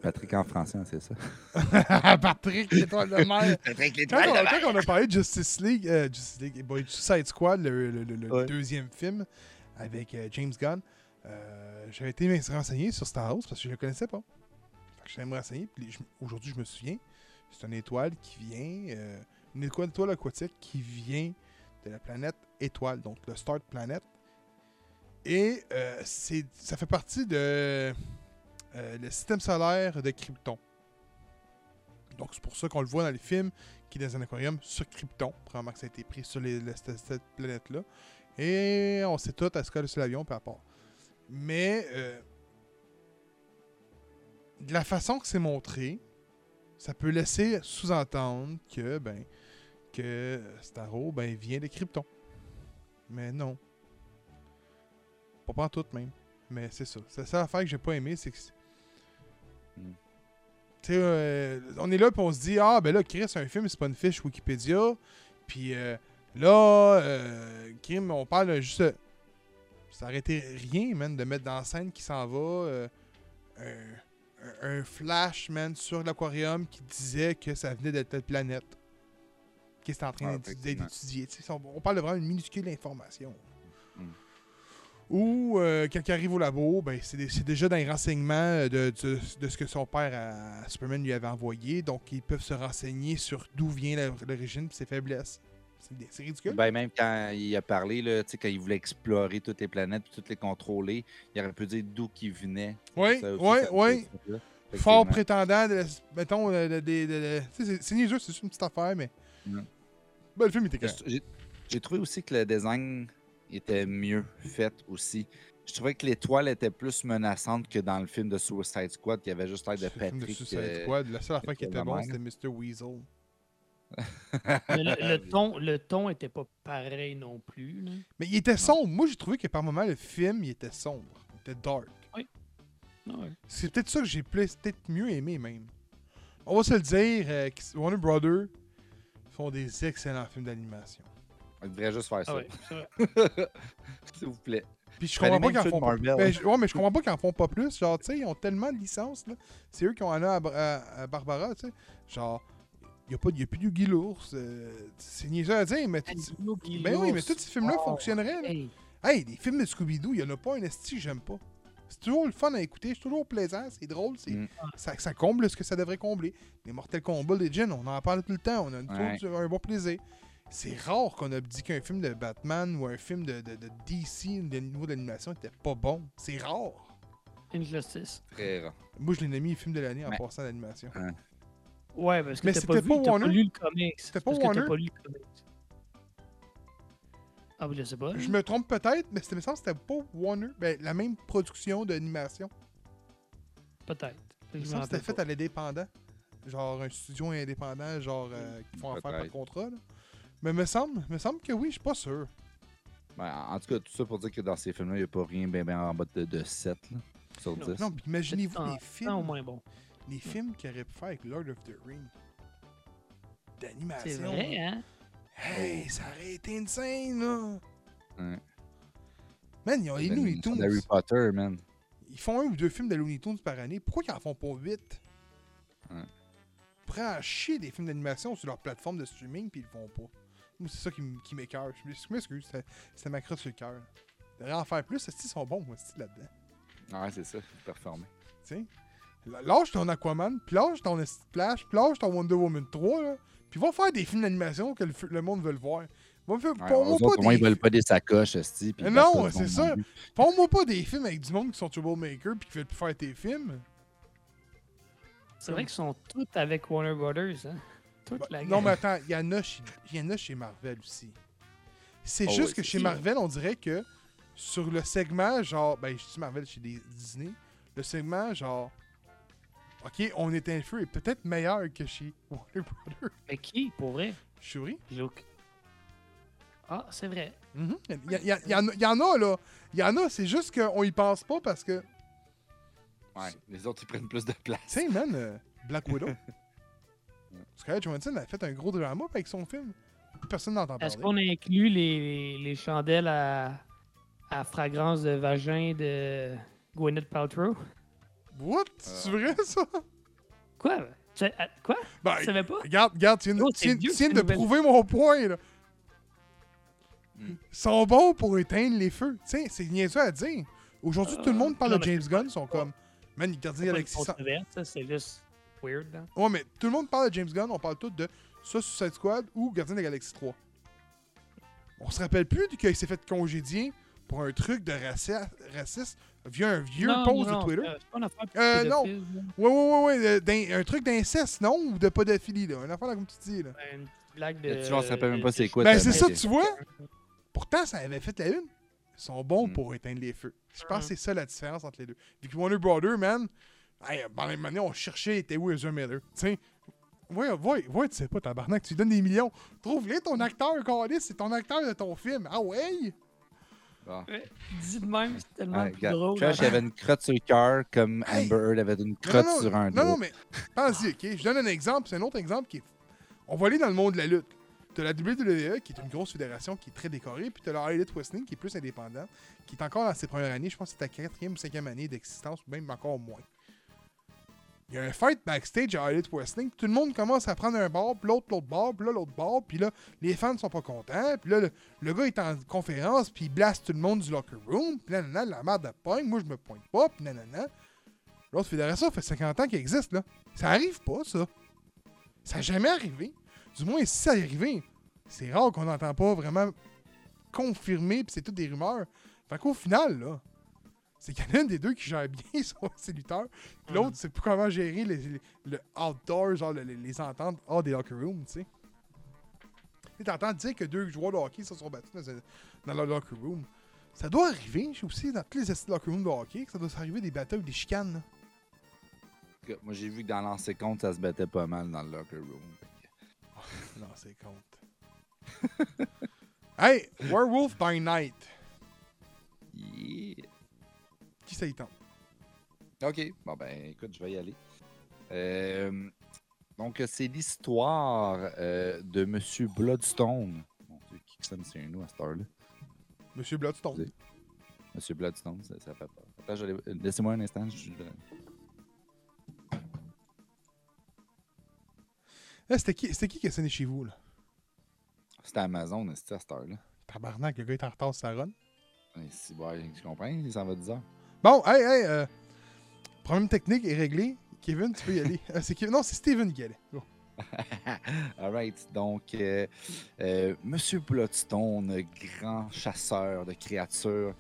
Patrick en français, c'est ça. Patrick, l'étoile de mer. Patrick Quand on, quand on a parlé de Justice League, euh, Justice League, boy, Suicide Squad, le, le- le- le Ouais. deuxième film avec euh, James Gunn, euh, j'avais été me renseigner sur Star Wars parce que je ne le connaissais pas. Fait que j'allais me renseigner. je- Aujourd'hui, je me souviens, c'est une étoile qui vient, euh, une étoile, étoile aquatique qui vient de la planète Étoile, donc le Star Planet. Et euh, ça fait partie de euh, le système solaire de Krypton. Donc c'est pour ça qu'on le voit dans les films qui est dans un aquarium sur Krypton. Probablement que ça a été pris sur cette, planète-là. Et on sait tout à ce que sur l'avion par rapport. Mais euh, de la façon que c'est montré, ça peut laisser sous-entendre que ben que Starro ben, vient de Krypton. Mais non. Pas pas en tout même. Mais c'est ça. C'est ça l'affaire que j'ai pas aimé, c'est que. c'est- Mm. Tu sais, euh, on est là puis on se dit ah ben là Chris c'est un film c'est pas une fiche Wikipédia puis euh, là euh, Kim on parle juste euh, ça aurait été rien man de mettre dans la scène qui s'en va un, flash man sur l'aquarium qui disait que ça venait de telle planète qui était en train Ah, d'étudier- on, on parle de vraiment une minuscule information Mm. Ou euh, quand il arrive au labo, ben, c'est dé- c'est déjà dans les renseignements de, de- de ce que son père à Superman lui avait envoyé. Donc, ils peuvent se renseigner sur d'où vient l'origine et ses faiblesses. C'est ridicule. Ben, même quand il a parlé, là, tu sais, quand il voulait explorer toutes les planètes puis toutes les contrôler, il aurait pu dire d'où qu'il venait. oui, oui, oui. Fort prétendant, de, la- mettons, c'est- c'est niaiseux, c'est juste une petite affaire, mais. Mm. Ben, le film était j'ai trouvé aussi que le design était mieux fait aussi. Je trouvais que l'étoile était plus menaçante que dans le film de Suicide Squad, qui avait juste l'air de Le film de Patrick. Suicide euh, Squad, la seule affaire qui était la bon, même. c'était Mr. Weasel. Le, le ton, le ton était pas pareil non plus. là. Mais il était sombre. Moi, j'ai trouvé que par moments, le film, il était sombre. Il était dark. Ah ouais. C'est peut-être ça que j'ai plus- peut-être mieux aimé même. On va se le dire, euh, que Warner Brothers font des excellents films d'animation. On devrait juste faire ça. Ah vrai. S'il vous plaît. Puis je comprends pas qu'ils en font pas. Ben, je- ouais, mais je comprends pas qu'ils en font pas plus. Genre, tu sais, ils ont tellement de licences là. C'est eux qui ont en a à, à- à Barbara, tu sais. Genre, il y a pas y a plus de Guy l'ours. euh, c'est niaiseux à dire, mais tout- Ben oui, mais tous ces films-là Oh, fonctionneraient. là. Hey, Hey, les films de Scooby-Doo, il y en a pas un esti que j'aime pas. C'est toujours le fun à écouter, c'est toujours plaisant, c'est drôle, c'est Mm. ça, ça comble ce que ça devrait combler. Les Mortal Kombat Legends, on en parle tout le temps, on a Ouais. toujours un bon plaisir. C'est rare qu'on a dit qu'un film de Batman ou un film de, de, de DC, de niveau d'animation, était pas bon. C'est rare. Injustice. Très rare. Moi, je l'ai mis film de l'année en Mais- passant d'animation. Ouais, parce que t'as c'était pas, vu, pas t'as pas Warner? lu le comics. C'était pas parce que t'as Warner? pas lu le comics. Ah, je sais pas. Je me trompe peut-être, mais c'était, me semble que c'était pas Warner. Ben, la même production d'animation. Peut-être. Me semble c'était fait pas. à l'indépendant. Genre un studio indépendant, genre euh, qui font affaire par contrat. là. Mais me semble, me semble que oui, je suis pas sûr. Ben, en tout cas, tout ça pour dire que dans ces films-là, il n'y a pas rien bien, bien en bas de, de 7 là, sur Non, 10. Non, puis imaginez-vous les films, au moins bon. les films qu'il aurait pu faire avec Lord of the Rings. D'animation. C'est vrai, hein? Hey, ça aurait été insane, là. Ouais. Man, ils ont les Looney Tunes. d'Harry Potter, man. Ils font un ou deux films de Looney Tunes par année. Pourquoi ils en font pas huit? Ouais. Ils pourraient en chier des films d'animation sur leur plateforme de streaming, puis ils le font pas. Moi, c'est ça qui, m- qui m'écoeure. Je m'ex- je m'excuse, c'était- ma crotte sur le cœur. Ils devraient en faire plus, est-ce qu'ils sont bons, moi, est-ce là-dedans? Ouais, c'est ça. Sais? L- Lâche ton Aquaman, puis lâche ton esti de Flash, puis lâche ton Wonder Woman 3, là. Puis va faire des films d'animation que le, monde veut le voir. Va me faire, Ouais, pas autres, au moins, des ils veulent pas des sacoches, ils non, pas c'est ça. Ponds-moi pas des films avec du monde qui sont troublemakers puis qui veulent plus faire tes films. C'est vrai qu'ils sont tous avec Warner Brothers, hein? Toute Bah, la non, mais attends, il y, en a chez- y en a chez Marvel aussi. C'est Oh, juste oui, que chez. Marvel, on dirait que sur le segment, genre, ben, je dis Marvel chez des- Disney, le segment, genre, OK, on éteint le feu est peut-être meilleur que chez Warner Brothers. Mais qui, pour vrai? Shuri? Aucun- Ah, c'est vrai. Il y en a, là. Il y en a, c'est juste qu'on y pense pas parce que, Ouais, les autres, ils prennent plus de place. tu sais, man, euh, Black Widow. Scarlett Johansson a fait un gros drama avec son film. Personne n'entend parler. Est-ce qu'on inclut les, les chandelles à, à fragrance de vagin de Gwyneth Paltrow? What? C'est vrai, ça? Quoi? Tu- euh, Quoi? Ben, Tu savais pas? Regarde, regarde, tu viens, de- Oh, tu c'est viens- vieux, tu viens c'est de nouvelle. prouver mon point, là. Ils sont bons pour éteindre les feux. Tu sais, c'est niaiseux à dire. Aujourd'hui, tout le monde parle non, de James Gunn, ils sont comme... Man, une Galaxy... cent- controverse, ça, c'est juste weird. hein. Ouais, mais tout le monde parle de James Gunn, on parle tous de ça Suicide Squad ou Gardien de la Galaxie 3. On se rappelle plus qu'il s'est fait congédier pour un truc de raci- raciste via un vieux Non, post non, de Twitter. euh, une Euh, non. ouais, ouais, euh, d'in- un truc d'inceste, non? Ou de pédophilie, là. Un affaire là, comme tu dis, là. Une petite blague de. Tu vois, on se rappelle même pas c'est quoi Ben, c'est ça, tu vois? Pourtant, ça avait fait la une. Ils sont bons Mm. pour éteindre les feux. Je pense Mhm. que c'est ça la différence entre les deux. Vu que Warner Brothers, man, hey, dans les années, on cherchait, était où Ezra Miller? Sais, ouais, ouais, ouais, tu sais pas, tabarnak, tu lui donnes des millions. Trouve-les ton acteur, Carlis, c'est ton acteur de ton film. Ah ouais? Bon. Dis de même, c'est tellement Ouais, plus regarde, drôle. Crash, hein. il avait une crotte sur le cœur, comme Hey. Amber Heard avait une Non, crotte non, sur un non, non, dos. mais pense-y, ok? Je donne un exemple, c'est un autre exemple qui est. On va aller dans le monde de la lutte. T'as la WWE, qui est une grosse fédération qui est très décorée, puis t'as la Elite Wrestling, qui est plus indépendante, qui est encore dans ses premières années. Je pense que c'est ta quatrième ou cinquième année d'existence, ou même encore moins. Il y a un fight backstage à Elite Wrestling, tout le monde commence à prendre un bar, puis l'autre, l'autre bar, puis là, l'autre bar, puis là, les fans sont pas contents, puis là, le, gars est en conférence, puis il blaste tout le monde du locker room, puis nanana, la merde de pogne, moi je me pointe pas, puis nanana. L'autre fédération fait 50 ans qu'elle existe, là. Ça arrive pas, ça. Ça n'a jamais arrivé. Du moins, si ça est arrivé, c'est rare qu'on n'entend pas vraiment confirmer, puis c'est toutes des rumeurs. Fait qu'au final, là, c'est qu'il y en a un des deux qui gère bien son ses lutteurs, puis l'autre, c'est pas comment gérer les, les- le outdoor, genre le- les, les ententes hors des locker rooms, tu sais. Tu t'entends dire que deux joueurs de hockey se sont battus dans, dans leur locker room. Ça doit arriver, je sais aussi, dans tous les locker rooms de hockey, que ça doit arriver des batailles ou des chicanes. là. Moi, j'ai vu que dans l'ancien compte, ça se battait pas mal dans le locker room. C'est compte. hey, Werewolf by Night. Yeah. Qui ça y tente? OK. Bon, ben, écoute, je vais y aller. Euh, donc, c'est l'histoire euh, de Monsieur Bloodstone. Mon Dieu, qui que ça me tient nous à cette heure-là? Monsieur Bloodstone. Monsieur Bloodstone, ça, ça fait peur. Attends, je vais- Laissez-moi un instant. je- Là, c'était qui, c'était qui qui a sonné chez vous, là? C'était Amazon, c'est à cette heure-là? Tabarnak, le gars est en retard sur sa run. Et Si, ouais, je comprends, il s'en va 10 heures. Bon, hey, hey, euh, problème technique est réglé. Kevin, tu peux y aller. Euh, c'est Non, c'est Steven qui allait. Go. Alright, donc euh, euh, Monsieur Bloodstone, grand chasseur de créatures,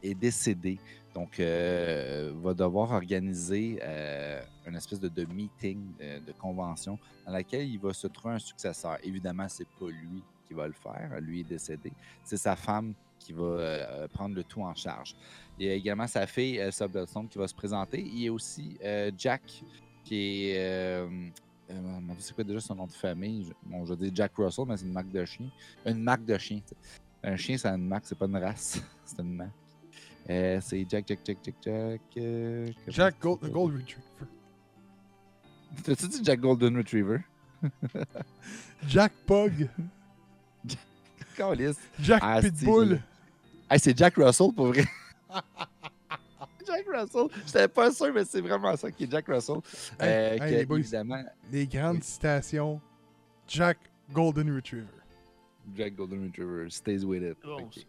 est décédé. Donc, va devoir organiser une espèce de, de meeting, de convention, dans laquelle il va se trouver un successeur. Évidemment, c'est pas lui qui va le faire, lui est décédé. C'est sa femme qui va euh, prendre le tout en charge. Il y a également sa fille, Elsa Bloodstone, qui va se présenter. Il y a aussi euh, Jack, qui est. euh, euh, c'est quoi déjà son nom de famille? Bon, je dire Jack Russell, mais c'est une marque de chien. Une marque de chien. Un chien, c'est une marque, c'est pas une race. c'est une marque. Euh, c'est Jack, Jack, Jack, Jack, Jack. euh, Jack Gold? Gold Retriever. T'as-tu dit Jack Golden Retriever? Jack Pug. Jack Ah, Pitbull. Hey, c'est Jack Russell pour vrai. Jack Russell. J'étais pas sûr, mais c'est vraiment ça qui est Jack Russell. Hey, Euh, hey, que, les boys. évidemment, Les grandes Oui. citations. Jack Golden Retriever. Jack Golden Retriever stays with it. Ok.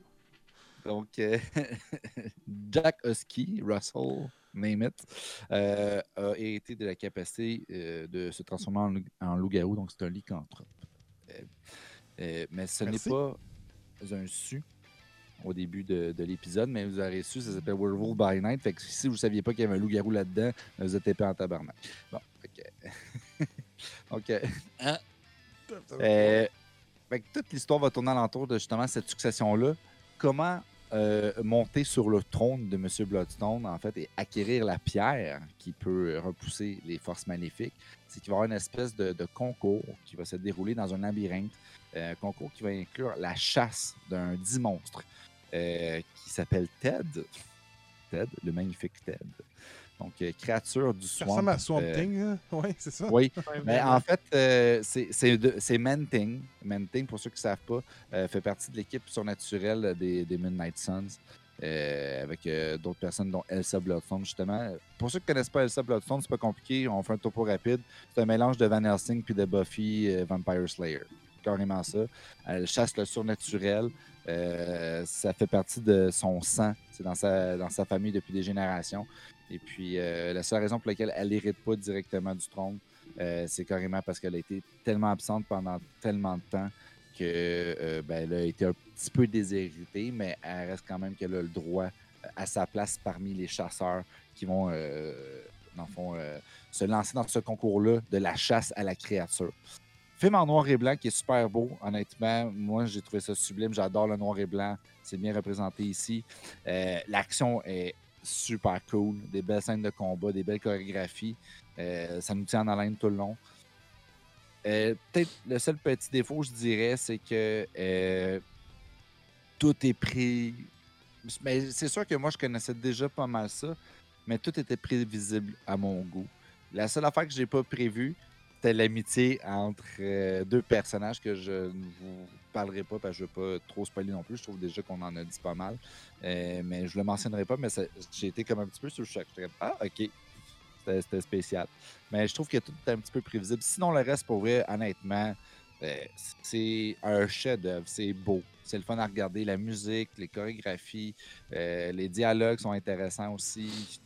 Donc, euh, Jack Husky, Russell, name it, euh, a hérité de la capacité euh, de se transformer en, loup- en loup-garou, donc c'est un lycanthrope. Euh, euh, mais ce n'est pas un su au début de, de l'épisode, mais vous aurez su, ça s'appelle Werewolf by Night. Fait que si vous ne saviez pas qu'il y avait un loup-garou là-dedans, vous êtes épais en tabarnak. Bon, ok. donc, euh, euh, fait que toute l'histoire va tourner alentour de justement cette succession-là. Comment euh, monter sur le trône de M. Bloodstone, en fait, et acquérir la pierre qui peut repousser les forces maléfiques, c'est qu'il va y avoir une espèce de, de concours qui va se dérouler dans un labyrinthe. Euh, un concours qui va inclure la chasse d'un dit monstre euh, qui s'appelle Ted. Ted, le magnifique Ted. Donc, euh, créature du Ça swamp. ressemble à Swamp euh, Thing, hein? Oui, c'est ça. Oui, mais en fait, euh, c'est- c'est de- c'est Manting. Manting, pour ceux qui ne savent pas, euh, fait partie de l'équipe surnaturelle des, des Midnight Suns. euh, avec euh, d'autres personnes, dont Elsa Bloodstone, justement. Pour ceux qui ne connaissent pas Elsa Bloodstone, c'est pas compliqué. On fait un topo rapide. C'est un mélange de Van Helsing puis de Buffy euh, Vampire Slayer. Carrément ça. Elle chasse le surnaturel. Euh, ça fait partie de son sang. C'est dans sa, dans sa famille depuis des générations. Et puis, euh, la seule raison pour laquelle elle n'hérite pas directement du trône, euh, c'est carrément parce qu'elle a été tellement absente pendant tellement de temps que ben, elle a été un petit peu déshéritée, mais elle reste quand même qu'elle a le droit à sa place parmi les chasseurs qui vont, dans le fond, se lancer dans ce concours-là de la chasse à la créature. Film en noir et blanc qui est super beau, honnêtement. Moi, j'ai trouvé ça sublime. J'adore le noir et blanc. C'est bien représenté ici. Euh, L'action est super cool. Des belles scènes de combat, des belles chorégraphies. Euh, ça nous tient en haleine tout le long. Euh, Peut-être le seul petit défaut, je dirais, c'est que tout est pris. Mais c'est sûr que moi, je connaissais déjà pas mal ça, mais tout était prévisible à mon goût. La seule affaire que j'ai pas prévue, l'amitié entre euh, deux personnages que je ne vous parlerai pas parce que je ne veux pas trop spoiler non plus. Je trouve déjà qu'on en a dit pas mal. Euh, mais je le mentionnerai pas, mais j'ai été comme un petit peu sur le choc. Ah, ok. C'était spécial. Mais je trouve que tout est un petit peu prévisible. Sinon, le reste, pour vrai, honnêtement, euh, c'est un chef-d'œuvre. C'est beau. C'est le fun à regarder. La musique, les chorégraphies, les dialogues sont intéressants aussi.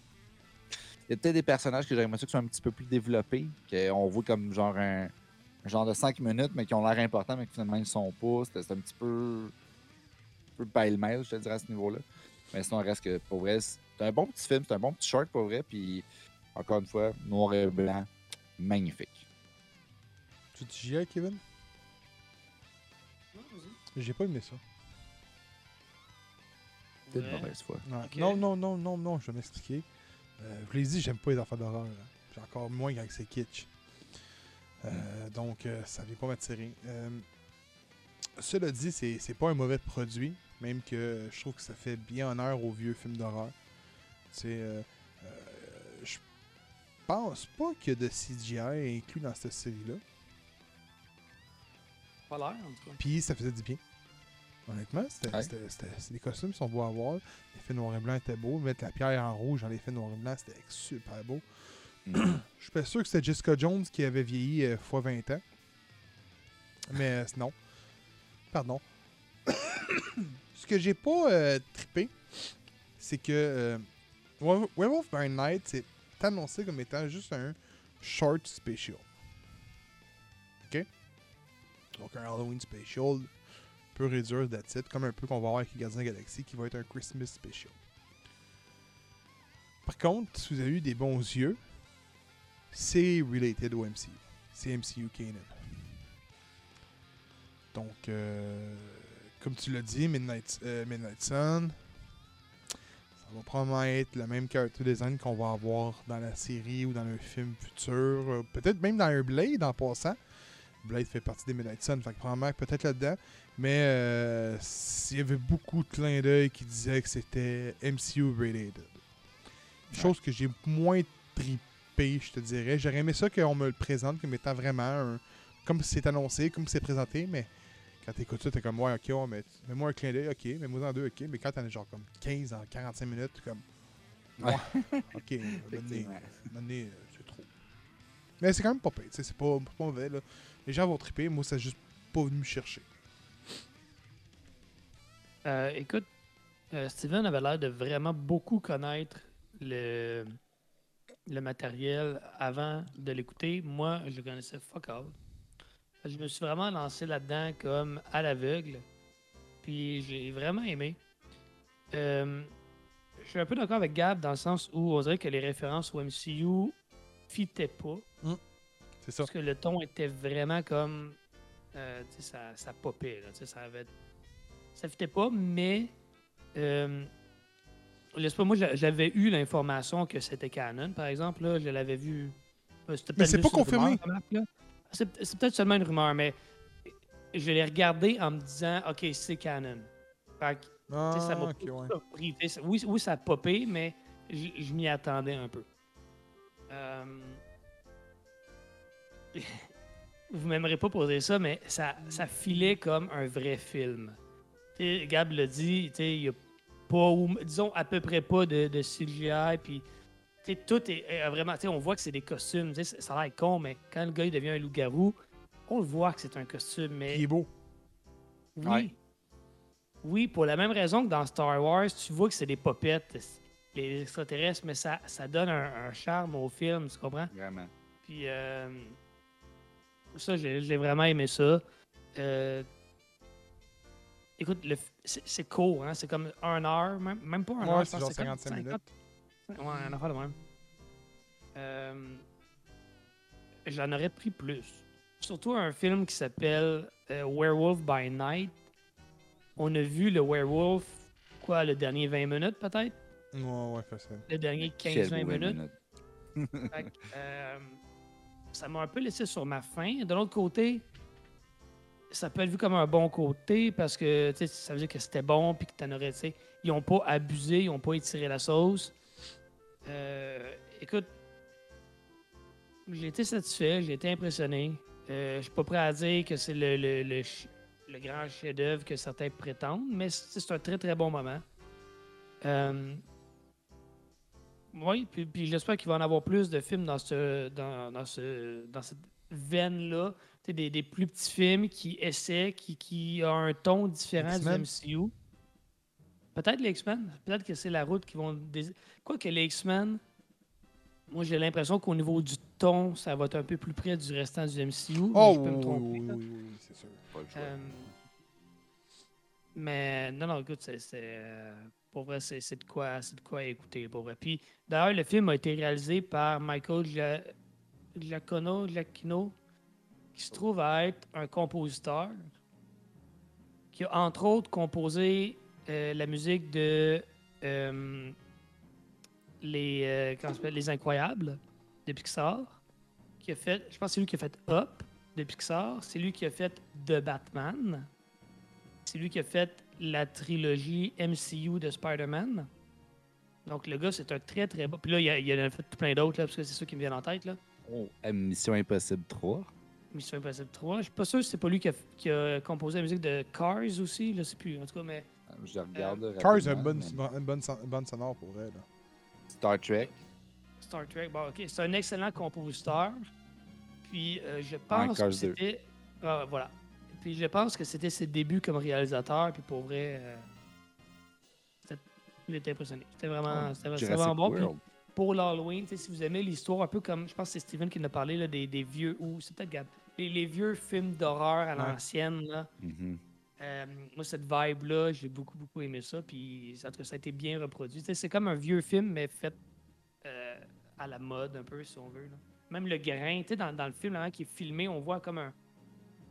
Il y a peut-être des personnages que j'aimerais ça qui sont un petit peu plus développés, qu'on voit comme genre un, un genre de 5 minutes, mais qui ont l'air importants, mais qui finalement ils ne sont pas. C'est un petit peu, un peu pêle-mêle, je te dirais, à ce niveau-là. Mais sinon, reste que, pour vrai, c'est un bon petit film, c'est un bon petit short, pour vrai. Puis, encore une fois, noir et blanc, magnifique. Tu dis JA, Kevin? J'ai pas aimé ça. Peut-être mauvaise foi. Non, non, non, non, non, je vais m'expliquer. Euh, je l'ai dit, j'aime pas les affaires d'horreur. Puis encore moins quand c'est kitsch. Euh, Donc, euh, ça vient pas m'attirer. Euh, cela dit, c'est pas un mauvais produit, même que je trouve que ça fait bien honneur aux vieux films d'horreur. Tu sais, je pense pas qu'il y a de CGI inclus dans cette série-là. Pas l'air, en tout cas. Puis ça faisait du bien. Honnêtement, c'était, Ouais. les costumes sont beaux à voir. L'effet noir et blanc était beau. Mettre la pierre en rouge dans l'effet noir et blanc, c'était super beau. Mhm. Je suis pas sûr que c'était Jessica Jones qui avait vieilli euh, fois 20 ans. Mais euh, non. Pardon. Ce que j'ai pas euh, trippé, c'est que euh, Were- Werewolf by Night, c'est annoncé comme étant juste un short special. OK? Donc un Halloween special, peu réduire it, comme un peu qu'on va avoir avec les Gardiens de la Galaxie, qui va être un Christmas special. Par contre, si vous avez eu des bons yeux, c'est related au MCU. C'est MCU Canon. Donc, euh, comme tu l'as dit, Midnight, euh, Midnight Sun, ça va probablement être le même character design qu'on va avoir dans la série ou dans un film futur. euh, Peut-être même dans un Blade en passant. Blade fait partie des Midnight Sun, fait que probablement peut-être là-dedans. Mais euh, il y avait beaucoup de clins d'œil qui disaient que c'était MCU related. Chose que j'ai moins trippé, je te dirais. J'aurais aimé ça qu'on me le présente comme étant vraiment un- comme c'est annoncé, comme c'est présenté, mais quand t'écoutes ça, t'es comme ouais, ok, ouais, mais mets-moi un clin d'œil, ok, mets-moi en deux, ok, mais quand t'en as genre comme 15 en 45 minutes, t'es comme ouais, ok, maintenant, euh, c'est trop. Mais c'est quand même pas pire, c'est pas, c'est pas mauvais là. Les gens vont tripper, moi ça juste pas venu me chercher. Euh, écoute, euh, Steven avait l'air de vraiment beaucoup connaître le, le matériel avant de l'écouter. Moi, je le connaissais fuck all. Je me suis vraiment lancé là-dedans comme à l'aveugle. Puis j'ai vraiment aimé. Euh, je suis un peu d'accord avec Gab dans le sens où on dirait que les références au MCU fitaient pas. C'est ça. Parce que le ton était vraiment comme. euh, ça, ça popait. Là, ça avait. Ça fitait pas, mais Euh, Laisse-moi, moi, j'a- j'avais eu l'information que c'était canon, par exemple. Là, je l'avais vu. euh, Mais c'est pas confirmé. C'est peut-être seulement une rumeur, mais je l'ai regardé en me disant, OK, c'est canon. Fait que, Ah, ça m'a ok, pas ouais. surpris. Tu sais, Oui, oui, ça a popé, mais je je m'y attendais un peu. Euh, Vous m'aimerez pas poser ça, mais ça, ça filait comme un vrai film. Gab l'a dit, tu sais, il y a pas, ou, disons, à peu près pas de, de CGI, puis tu sais, tout est, est vraiment, tu sais, on voit que c'est des costumes, ça a l'air con, mais quand le gars il devient un loup-garou, on le voit que c'est un costume, mais Il est beau. oui. Ouais. Oui, pour la même raison que dans Star Wars, tu vois que c'est des popettes, les extraterrestres, mais ça, ça donne un, un charme au film, tu comprends? Vraiment. Puis euh, ça, j'ai j'ai vraiment aimé ça. Euh, écoute, le c'est c'est court, hein? c'est comme un heure, même, même pas un heure. Ouais, je c'est genre que comme 55 minutes. 50. Ouais, un affaire de même. Euh, J'en aurais pris plus. Surtout un film qui s'appelle euh, Werewolf by Night. On a vu le werewolf, quoi, le dernier 20 minutes peut-être? Ouais, ouais, facile. Le dernier Quelle 15-20 belle minutes. Fait euh, ça m'a un peu laissé sur ma faim. De l'autre côté, ça peut être vu comme un bon côté parce que ça veut dire que c'était bon puis que t'en aurais, tu ils ont pas abusé, ils ont pas étiré la sauce. Euh, écoute, j'ai été satisfait, j'ai été impressionné. Euh, je suis pas prêt à dire que c'est le, le, le grand chef-d'œuvre que certains prétendent, mais c'est c'est un très très bon moment. Euh, oui, puis, puis j'espère qu'il va en avoir plus de films dans, ce, dans, dans, ce, dans cette veine-là. Des, des plus petits films qui essaient, qui, qui ont un ton différent du X-Men? MCU. Peut-être les X-Men. Peut-être que c'est la route qui vont. dés- Quoi que les X-Men, moi j'ai l'impression qu'au niveau du ton, ça va être un peu plus près du restant du MCU. mais Oh, je peux oui, me oui, tromper, oui, là. oui, oui, oui, c'est sûr. Pas le choix. Euh, mais non, non, écoute, c'est, c'est, euh, pour vrai, c'est, c'est de quoi, c'est de quoi écouter, pour vrai. Puis d'ailleurs, le film a été réalisé par Michael Gia- Giacono, Giacchino, qui se trouve à être un compositeur, qui a entre autres composé euh, la musique de euh, les, euh, les Incroyables de Pixar, qui a fait, je pense que c'est lui qui a fait Up de Pixar, c'est lui qui a fait The Batman, c'est lui qui a fait la trilogie MCU de Spider-Man. Donc le gars, c'est un très très bon. Puis là, il, a, il en a fait plein d'autres, parce que c'est ça qui me vient en tête. Là. Oh, Mission Impossible 3. Mission Impossible 3. Je suis pas sûr si c'est pas lui qui a, qui a composé la musique de Cars aussi, je sais plus. En tout cas, mais Je regarde. Euh, Cars a une bonne, mais- une bonne, son- une bonne sonore pour vrai. Là. Star Trek. Star Trek, bon, ok, c'est un excellent compositeur. Puis euh, je pense que c'était. Ah, voilà. Puis je pense que c'était ses débuts comme réalisateur. Puis pour vrai, euh, c'était- il était impressionné. C'était vraiment, c'était vraiment bon. Puis. Pour l'Halloween, si vous aimez l'histoire, un peu comme, je pense que c'est Steven qui en a parlé, là, des, des vieux, ou c'est peut-être Gab, les, les vieux films d'horreur à l'ancienne, là. Mhm. Euh, moi, cette vibe-là, j'ai beaucoup, beaucoup aimé ça. Puis, en tout cas, ça a été bien reproduit. C'est comme un vieux film, mais fait euh, à la mode, un peu, si on veut. là. Même le grain, tu sais, dans, dans le film là, qui est filmé, on voit comme un.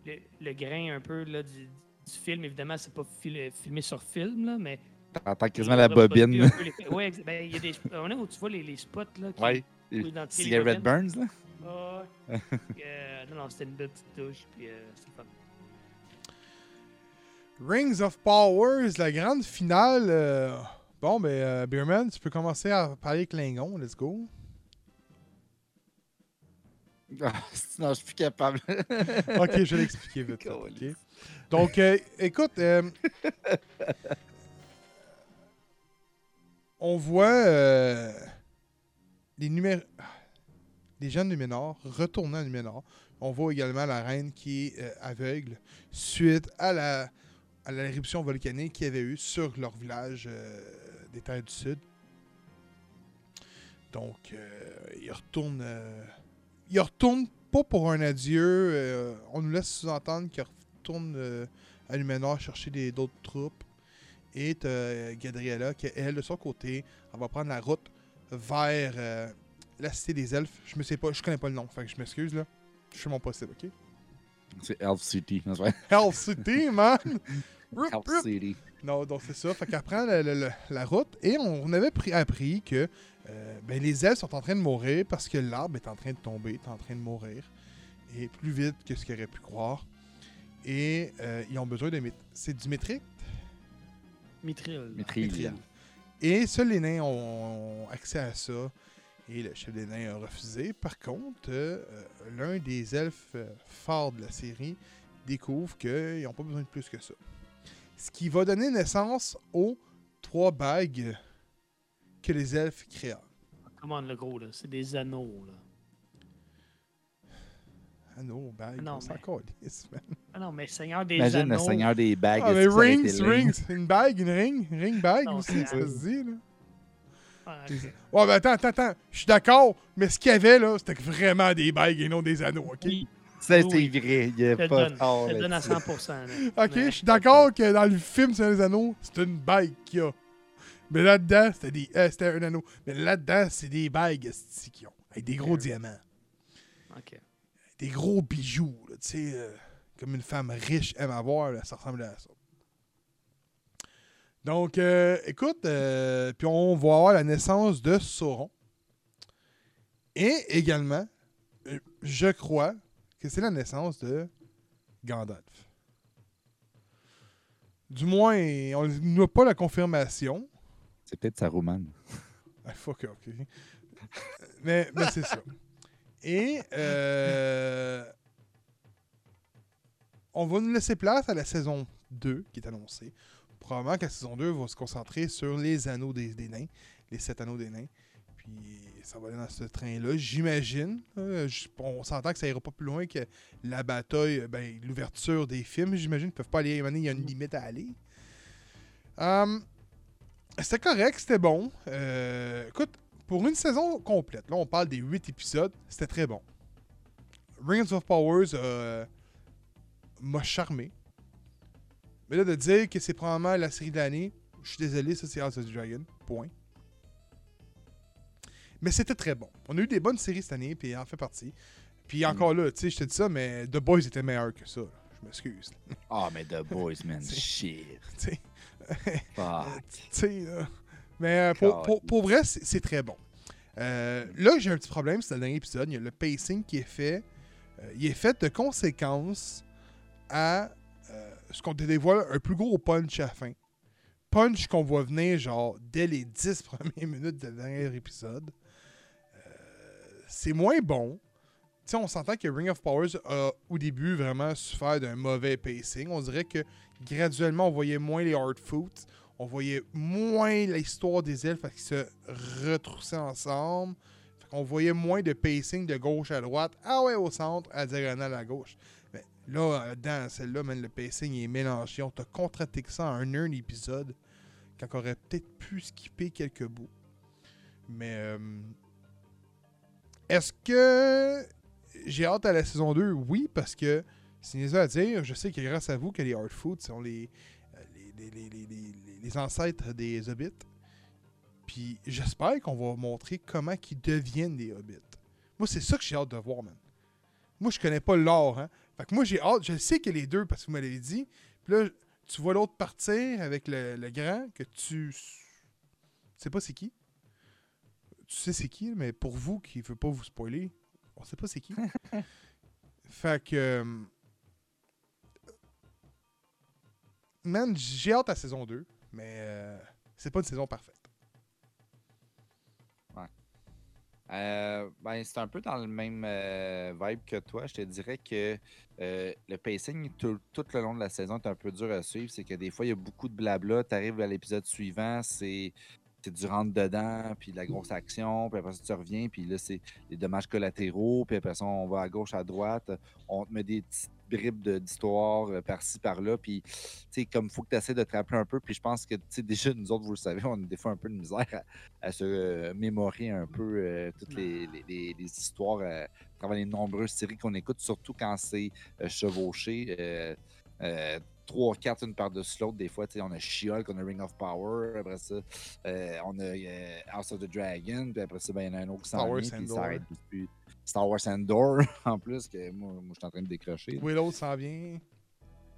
Le, le grain un peu là, du, du film. Évidemment, c'est pas fil- filmé sur film, là, mais. T'entends quasiment la bobine. les- ex- ben, il y a des. On est où tu vois les, les spots, là. Qui, Ouais. les Cigarette bobines. Burns, là. Ah, ouais. Euh, non, non, c'était une belle petite touche. Puis, euh, c'est fun. Rings of Powers, la grande finale. euh, Bon, ben, euh, Beerman, tu peux commencer à parler Klingon. Let's go. Ah, non, je suis plus capable. Ok, je vais l'expliquer vite. fait, ok? Câlisse. Donc, euh, écoute, euh, on voit euh, les jeunes Numénor retourner à Numénor. On voit également la reine qui est euh, aveugle suite à la l'éruption volcanique qu'il y avait eu sur leur village euh, des Terres du Sud. Donc, ils retournent. ils retournent pas pour un adieu. on nous laisse sous-entendre qu'ils retournent à Numénor chercher d'autres troupes. Et t'as Gadriella qui, elle, de son côté, elle va prendre la route vers euh, la cité des elfes. Je me sais pas, je connais pas le nom, fait que je m'excuse là. Je fais mon possible, ok? C'est Elf City. c'est vrai. Hell City, man! Rup, Elf rup. City. Non, donc c'est ça. Fait qu'elle prend la, la- la- la route et on avait pris- appris que euh, ben, les elfes sont en train de mourir parce que l'arbre est en train de tomber, est en train de mourir. Et plus vite que ce qu'il aurait pu croire. Et euh, ils ont besoin de... C'est du métrique? Mithril. Mithril. Mithril. Et seuls les nains ont accès à ça. Et le chef des nains a refusé. Par contre, euh, euh, l'un des elfes euh, forts de la série découvre qu'ils n'ont pas besoin de plus que ça. Ce qui va donner naissance aux trois bagues que les elfes créent. Comment le gros, là? C'est des anneaux, là. Non, bagues, Non, on s'en mais- calisse, man. Ah non, mais Seigneur des Imagine anneaux. le seigneur des bagues. Ah, mais rings, rings, une bague, une ring, ring bague Non, aussi, c'est- ça se dit, là. Ah, ok. Ouais, ben attends, attends, attends. Je suis d'accord, mais ce qu'il y avait, là, c'était vraiment des bagues et non des anneaux, OK? Oui, Ça, c'est oui. vrai. Il n'y a je pas donne. de tort Je te donne à là-dessus. 100%. là. Ok, Mais- je suis d'accord que dans le film Seigneur des Anneaux, c'est une bague qu'il y a. Mais là-dedans, c'était des. euh, c'était un anneau. Mais là-dedans, c'est des bagues qu'ils ont. Avec des gros diamants. Ok. Des gros bijoux, tu sais. euh, comme une femme riche aime avoir, là, ça ressemblait à ça. Donc, euh, écoute, euh, puis on va avoir la naissance de Sauron. Et également, je crois que c'est la naissance de Gandalf. Du moins, on n'a pas la confirmation. C'est peut-être Saruman. Ah, fuck, ok. mais mais c'est ça. Et euh, on va nous laisser place à la saison 2 qui est annoncée. Probablement que la saison 2 va se concentrer sur les anneaux des, nains, les sept anneaux des nains. Puis ça va aller dans ce train-là, j'imagine. Euh, on s'entend que ça ira pas plus loin que la bataille, ben, l'ouverture des films. J'imagine qu'ils peuvent pas aller. Il y a une limite à aller. Hum, c'était correct, c'était bon. Euh, écoute, pour une saison complète, là, on parle des 8 épisodes, c'était très bon. Rings of Powers euh, m'a charmé. Mais là, de dire que c'est probablement la série de l'année, je suis désolé, ça c'est House of the Dragon. Point. Mais c'était très bon. On a eu des bonnes séries cette année, puis en fait partie. Puis encore là, tu sais, je te dis ça, mais The Boys était meilleur que ça. Je m'excuse. Ah, mais The Boys, man. Shit. Tu sais. Mais euh, pour, pour- pour vrai, c'est très bon. Euh, là, j'ai un petit problème, c'est le dernier épisode. Il y a le pacing qui est fait. euh, il est fait de conséquence à euh, ce qu'on te dévoile un plus gros punch à la fin. Punch qu'on voit venir, genre, dès les 10 premières minutes du dernier épisode. C'est moins bon. Tu sais, on s'entend que Ring of Powers a, au début, vraiment souffert d'un mauvais pacing. On dirait que graduellement, on voyait moins les hard foots on voyait moins l'histoire des elfes qu'ils se retroussaient ensemble. Qu'on voyait moins de pacing de gauche à droite. Ah ouais, au centre, à diagonale à gauche. Mais là, dans celle-là, le pacing est mélangé. On t'a contracté que ça en un, un épisode. Quand on aurait peut-être pu skipper quelques bouts. Mais euh, est-ce que j'ai hâte à la saison 2? Oui, parce que c'est à dire. Je sais que grâce à vous que les hard foods sont les les, les- les- les- les- les ancêtres des hobbits. Puis j'espère qu'on va montrer comment ils deviennent des hobbits. Moi, c'est ça que j'ai hâte de voir, man. Moi, je connais pas l'or, hein. Fait que moi, j'ai hâte. Je sais que les deux, parce que vous m'avez dit. Puis là, tu vois l'autre partir avec le, le grand, que tu. Tu sais pas c'est qui. Tu sais c'est qui, mais pour vous qui ne veut pas vous spoiler, on sait pas c'est qui. fait que. Man, j'ai hâte à saison 2, mais euh, c'est pas une saison parfaite. Euh, ben, c'est un peu dans le même euh, vibe que toi. Je te dirais que le pacing tout, le long de la saison est un peu dur à suivre. C'est que des fois, il y a beaucoup de blabla. Tu arrives à l'épisode suivant, c'est du rentre-dedans, puis de la grosse action, puis après ça, tu reviens, puis là, c'est des dommages collatéraux, puis après ça, on va à gauche, à droite, on te met des petites bribes d'histoire euh, par-ci, par-là, puis, tu sais, comme il faut que tu essaies de te rappeler un peu, puis je pense que, tu sais, déjà, nous autres, vous le savez, on a des fois un peu de misère à, à se euh, mémorer un peu euh, toutes les, les- les- les histoires à travers les nombreuses séries qu'on écoute, surtout quand c'est chevauché. trois, quatre, une par-dessus l'autre. Des fois, tu sais, on a She-Hulk, on a Ring of Power. Après ça, euh, on a euh, House of the Dragon. Puis après ça, ben, il y en a un autre qui s'en vient. Puis Andor. ça arrête plus. Star Wars Andor, en plus, que moi, moi je suis en train de décrocher. là. Willow s'en vient.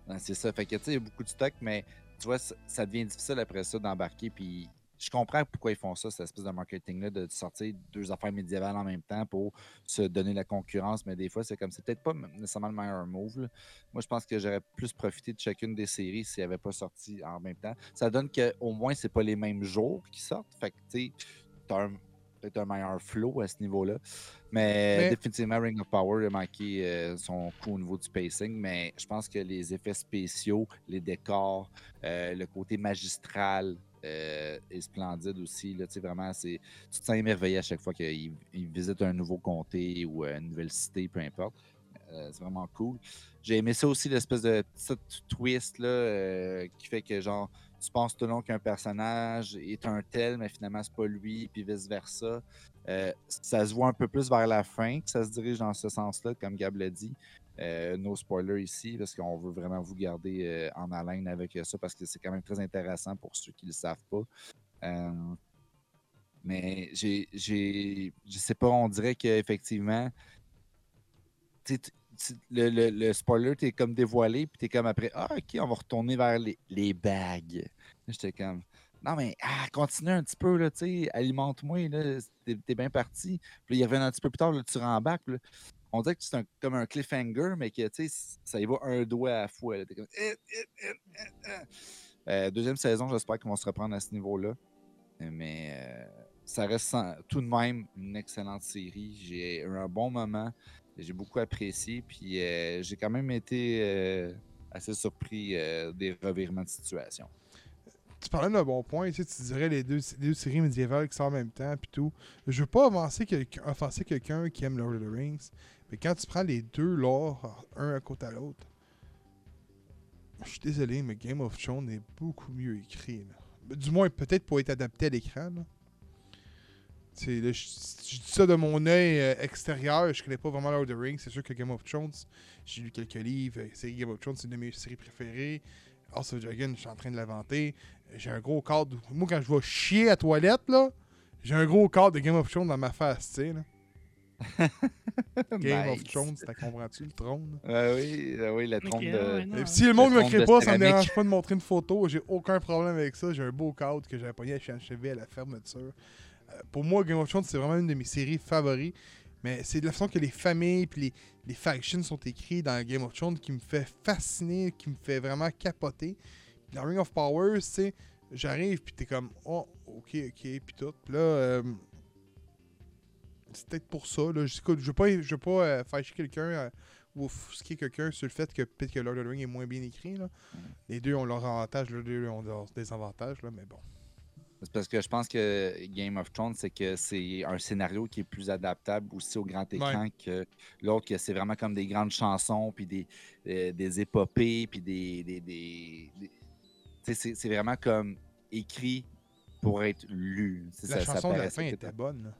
Ouais, c'est ça. Fait que, tu sais, il y a beaucoup de stock, mais tu vois, ça, ça devient difficile après ça d'embarquer. Puis je comprends pourquoi ils font ça, cette espèce de marketing-là, de sortir deux affaires médiévales en même temps pour se donner la concurrence, mais des fois, c'est comme c'est peut-être pas nécessairement le meilleur move. là. Moi, je pense que j'aurais plus profité de chacune des séries s'il avait pas sorti en même temps. Ça donne qu'au moins, c'est pas les mêmes jours qui sortent. Fait que, tu sais, peut-être un meilleur flow à ce niveau-là. Mais, Mais- définitivement, Ring of Power a manqué euh, son coup au niveau du pacing, mais je pense que les effets spéciaux, les décors, euh, le côté magistral euh, est splendide aussi. Là, Tu sais, vraiment, c'est, tu te sens émerveillé à chaque fois qu'il il visite un nouveau comté ou une nouvelle cité, peu importe. C'est vraiment cool. J'ai aimé ça aussi, l'espèce de petit twist là, qui fait que genre tu penses tout le long qu'un personnage est un tel, mais finalement c'est pas lui, puis vice-versa. Euh, ça se voit un peu plus vers la fin que ça se dirige dans ce sens-là, comme Gab l'a dit. Euh, no spoiler ici, parce qu'on veut vraiment vous garder euh, en haleine avec ça, parce que c'est quand même très intéressant pour ceux qui ne le savent pas. Euh, mais j'ai, je sais pas, on dirait qu'effectivement, le, le, le spoiler t'es comme dévoilé, puis t'es comme après, ah ok, on va retourner vers les, les bagues. J'étais comme, non mais, ah, continue un petit peu, là, tu sais, alimente-moi, là, t'es, t'es bien parti. Puis il revient un petit peu plus tard, tu rembarques, on dirait que c'est comme un cliffhanger, mais que, ça y va un doigt à la fois. Eh, eh, eh. Euh, deuxième saison, j'espère qu'ils vont se reprendre à ce niveau-là. Mais euh, ça reste tout de même une excellente série. J'ai eu un bon moment. J'ai beaucoup apprécié. Puis euh, j'ai quand même été euh, assez surpris euh, des revirements de situation. Tu parlais d'un bon point, tu, tu dirais les deux, séries médiévales qui sortent en même temps, puis tout. Je veux pas offenser quelqu'un qui aime Lord of the Rings, mais quand tu prends les deux lore, un à côté à l'autre, je suis désolé, mais Game of Thrones est beaucoup mieux écrit. Du moins, peut-être pour être adapté à l'écran. Je, je dis ça de mon œil euh, extérieur, je connais pas vraiment Lord of the Rings. C'est sûr que Game of Thrones, j'ai lu quelques livres. euh, c'est Game of Thrones, c'est une de mes séries préférées. House of Dragon, je suis en train de l'inventer. J'ai un gros cadre. Moi, quand je vais chier à toilette, là, j'ai un gros cadre de Game of Thrones dans ma face, tu sais. Game of. Thrones, t'as comprends-tu le trône? Ah oui, ah oui, la trompe ouais, de. non. Et puis si le monde me crée pas, ça me dérange pas de montrer une photo. J'ai aucun problème avec ça. J'ai un beau cadre que j'avais pogné HV à la fermeture. Pour moi, Game of Thrones, c'est vraiment une de mes séries favoris. Mais c'est de la façon que les familles et les, les factions sont écrits dans Game of Thrones qui me fait fasciner, qui me fait vraiment capoter. Puis dans Ring of Power, tu sais, j'arrive puis t'es comme oh ok ok puis tout. Puis là, euh, c'est peut-être pour ça. Là. Je, je veux pas, je veux pas euh, fâcher quelqu'un euh, ou offusquer quelqu'un sur le fait que peut-être que Lord of the Rings est moins bien écrit. Là. Les deux ont leur avantage, les deux ont leurs désavantages, là, mais bon. C'est parce que je pense que Game of Thrones, c'est que c'est un scénario qui est plus adaptable aussi au grand écran que l'autre, que c'est vraiment comme des grandes chansons, puis des, euh, des épopées, puis des. des, des- c'est vraiment comme écrit pour être lu. La ça- ça chanson de la fin était bonne. là.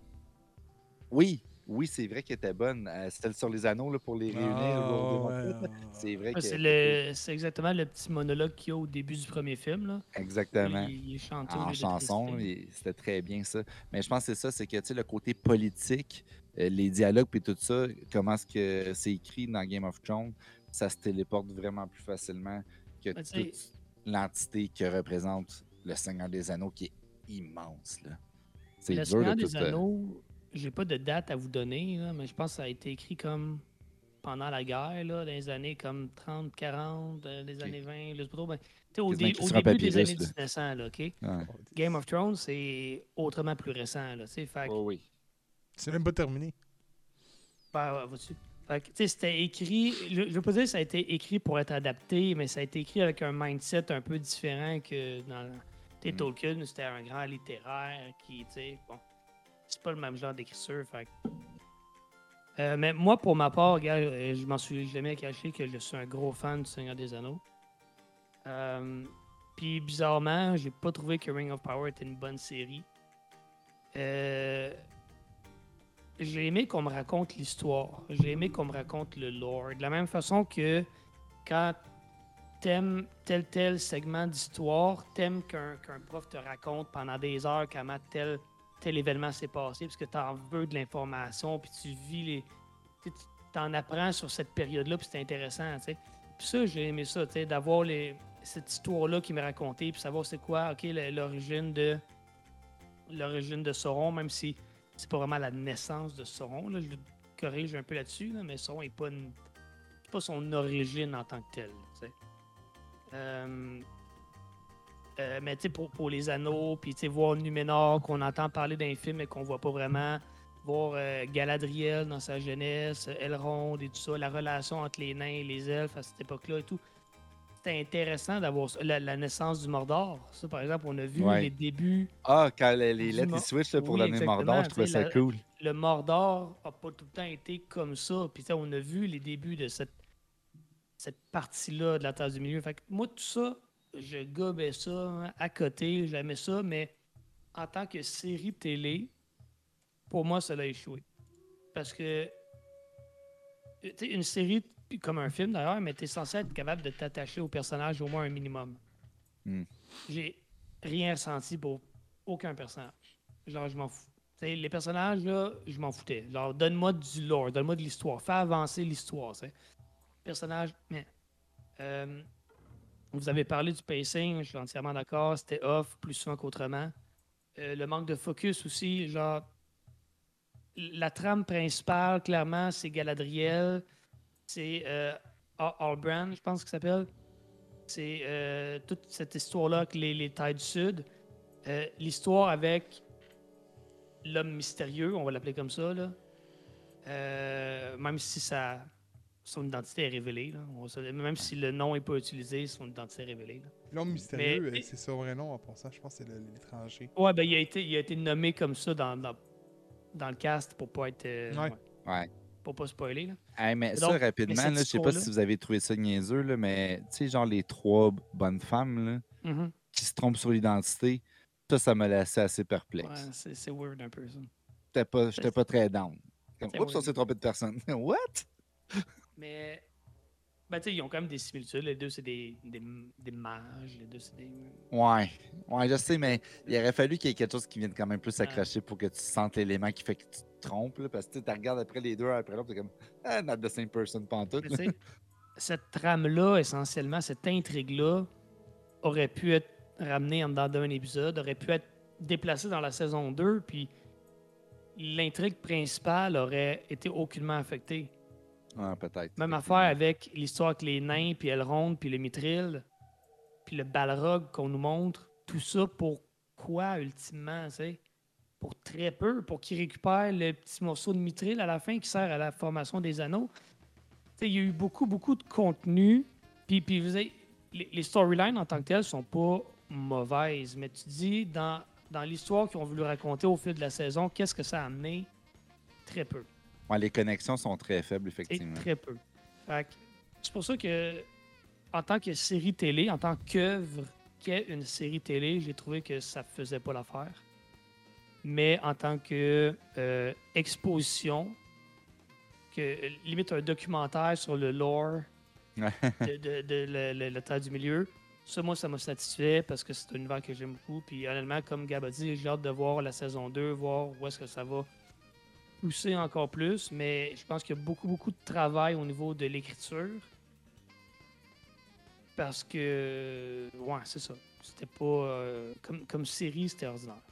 Oui, oui, c'est vrai qu'elle était bonne. Euh, C'était sur les anneaux là, pour les réunir. Ah, ouais. C'est vrai Ouais, que. c'est le- c'est exactement le petit monologue qu'il y a au début du premier film. Là. Exactement. Il, il en chanson, c'était très bien ça. Mais je pense que c'est ça, c'est que tu sais, le côté politique, euh, les dialogues puis tout ça, comment est-ce que c'est écrit dans Game of Thrones, ça se téléporte vraiment plus facilement que sais- toute l'entité que représente le Seigneur des Anneaux qui est immense. Là. C'est Le dur Seigneur de des tout. euh, Anneaux, j'ai pas de date à vous donner, là, mais je pense que ça a été écrit comme pendant la guerre, là, dans les années comme 30, 40, euh, les années 20, je sais pas trop, ben, tu sais, au, dé- au début des années là. 1900, là, OK? Game of Thrones, c'est autrement plus récent, là, tu sais, fait que- Oh oui. C'est même pas terminé. Ben, ouais, vois-tu. Fait que, tu sais, c'était écrit. Je, je veux pas dire que ça a été écrit pour être adapté, mais ça a été écrit avec un mindset un peu différent que dans. Mm. Tolkien, c'était un grand littéraire qui, tu sais, bon. C'est pas le même genre d'écriture, Euh, mais moi, pour ma part, gars, euh, je m'en suis jamais caché que je suis un gros fan du Seigneur des Anneaux. Euh, Puis bizarrement, j'ai pas trouvé que Ring of Power était une bonne série. J'ai aimé qu'on me raconte l'histoire. J'ai aimé qu'on me raconte le lore. De la même façon que quand t'aimes tel tel segment d'histoire, t'aimes qu'un qu'un prof te raconte pendant des heures comment tel, tel événement s'est passé, parce que t'en veux de l'information, puis tu vis les... tu tu t'en apprends sur cette période-là, puis c'est intéressant, tu sais. Puis ça, j'ai aimé ça, tu d'avoir les... cette histoire-là qui m'est racontée, puis savoir c'est quoi, ok, l'origine de l'origine de Sauron, même si c'est pas vraiment la naissance de Sauron. Là, je le corrige un peu là-dessus, là, mais Sauron est pas pas son origine en tant que tu sais. Euh, euh, mais tu sais, pour, pour les anneaux, puis tu sais, voir Numénor qu'on entend parler d'un film mais qu'on voit pas vraiment, voir euh, Galadriel dans sa jeunesse, Elrond et tout ça, la relation entre les nains et les elfes à cette époque-là et tout. C'était intéressant d'avoir ça. la, la naissance du Mordor. Ça, par exemple, on a vu Ouais. les débuts. Ah, quand les, les switchent là, pour Oui, Mordor, je trouvais ça la- cool. Le Mordor a pas tout le temps été comme ça. Puis tu sais, on a vu les débuts de cette, cette partie-là de la Terre du Milieu. Fait que moi, tout ça, je gobais ça hein, à côté, j'aimais ça, mais en tant que série télé, pour moi, ça a échoué. Parce que, tu sais, une série, comme un film d'ailleurs, mais tu es censé être capable de t'attacher au personnage au moins un minimum. Hmm. J'ai rien ressenti pour aucun personnage. Genre, je m'en fous. Tu sais, les personnages, là, je m'en foutais. Genre, donne-moi du lore, donne-moi de l'histoire. Fais avancer l'histoire. Personnage, mais. Euh, vous avez parlé du pacing, je suis entièrement d'accord. C'était off plus souvent qu'autrement. Euh, le manque de focus aussi, genre. La trame principale, clairement, c'est Galadriel. C'est euh, je pense qu'il s'appelle. C'est euh, toute cette histoire-là avec les, les tailles du Sud. Euh, L'histoire avec l'homme mystérieux, on va l'appeler comme ça, là. Même si ça, son identité est révélée, là. On va se- même si le nom n'est pas utilisé, son identité est révélée. L'homme mystérieux, Mais- euh, c'est son vrai nom en passant. Je pense que c'est l'étranger. Ouais, ben il a été, il a été nommé comme ça dans, dans, dans le cast pour pas être. euh, Ouais. Ouais. pour pas spoiler. Là. Hey, mais ça, Donc, rapidement, cette là, je sais pas si vous avez trouvé ça niaiseux, là, mais tu sais, genre les trois bonnes femmes là, Mhm. qui se trompent sur l'identité, ça, ça m'a laissé assez perplexe. Ouais, c'est weird un peu ça. J'étais pas, j'étais pas très down. Comme, oups, on s'est trompé de personne. What? Mais. Ben, tu sais, ils ont quand même des similitudes. Les deux, c'est des, des, des mages. Les deux, c'est des. Ouais. Ouais, je sais, mais il aurait fallu qu'il y ait quelque chose qui vienne quand même plus Ouais. accrocher pour que tu sentes l'élément qui fait que tu te trompes. là, parce que tu regardes après les deux, après l'autre, t'es comme, ah, not the same person, pantoute. Mais cette trame-là, essentiellement, cette intrigue-là, aurait pu être ramenée en dedans d'un épisode, aurait pu être déplacée dans la saison 2, puis l'intrigue principale aurait été aucunement affectée. Peut-être. Même affaire avec l'histoire avec les nains, puis Elrond, puis le Mithril, puis le Balrog qu'on nous montre. Tout ça pour quoi, ultimement, tu sais? Pour très peu, pour qu'il récupère le petit morceau de Mithril à la fin qui sert à la formation des anneaux. Il y a eu beaucoup, beaucoup de contenu. Puis, puis les, les storylines en tant que telles sont pas mauvaises. Mais tu dis, dans, dans l'histoire qu'ils ont voulu raconter au fil de la saison, qu'est-ce que ça a amené? Très peu. Ouais, les connexions sont très faibles, effectivement. très peu. C'est pour ça que, en tant que série télé, en tant qu'œuvre qu'est une série télé, j'ai trouvé que ça faisait pas l'affaire. Mais en tant que euh, exposition, que limite un documentaire sur le lore de, de- de le, le- le Terre du Milieu, ça, moi, ça m'a satisfait parce que c'est un univers que j'aime beaucoup. Puis honnêtement, comme Gab a dit, j'ai hâte de voir la saison 2, voir où est-ce que ça va pousser encore plus. Mais je pense qu'il y a beaucoup, beaucoup de travail au niveau de l'écriture. Parce que, ouais, c'est ça. C'était pas. euh, comme, comme série, c'était ordinaire.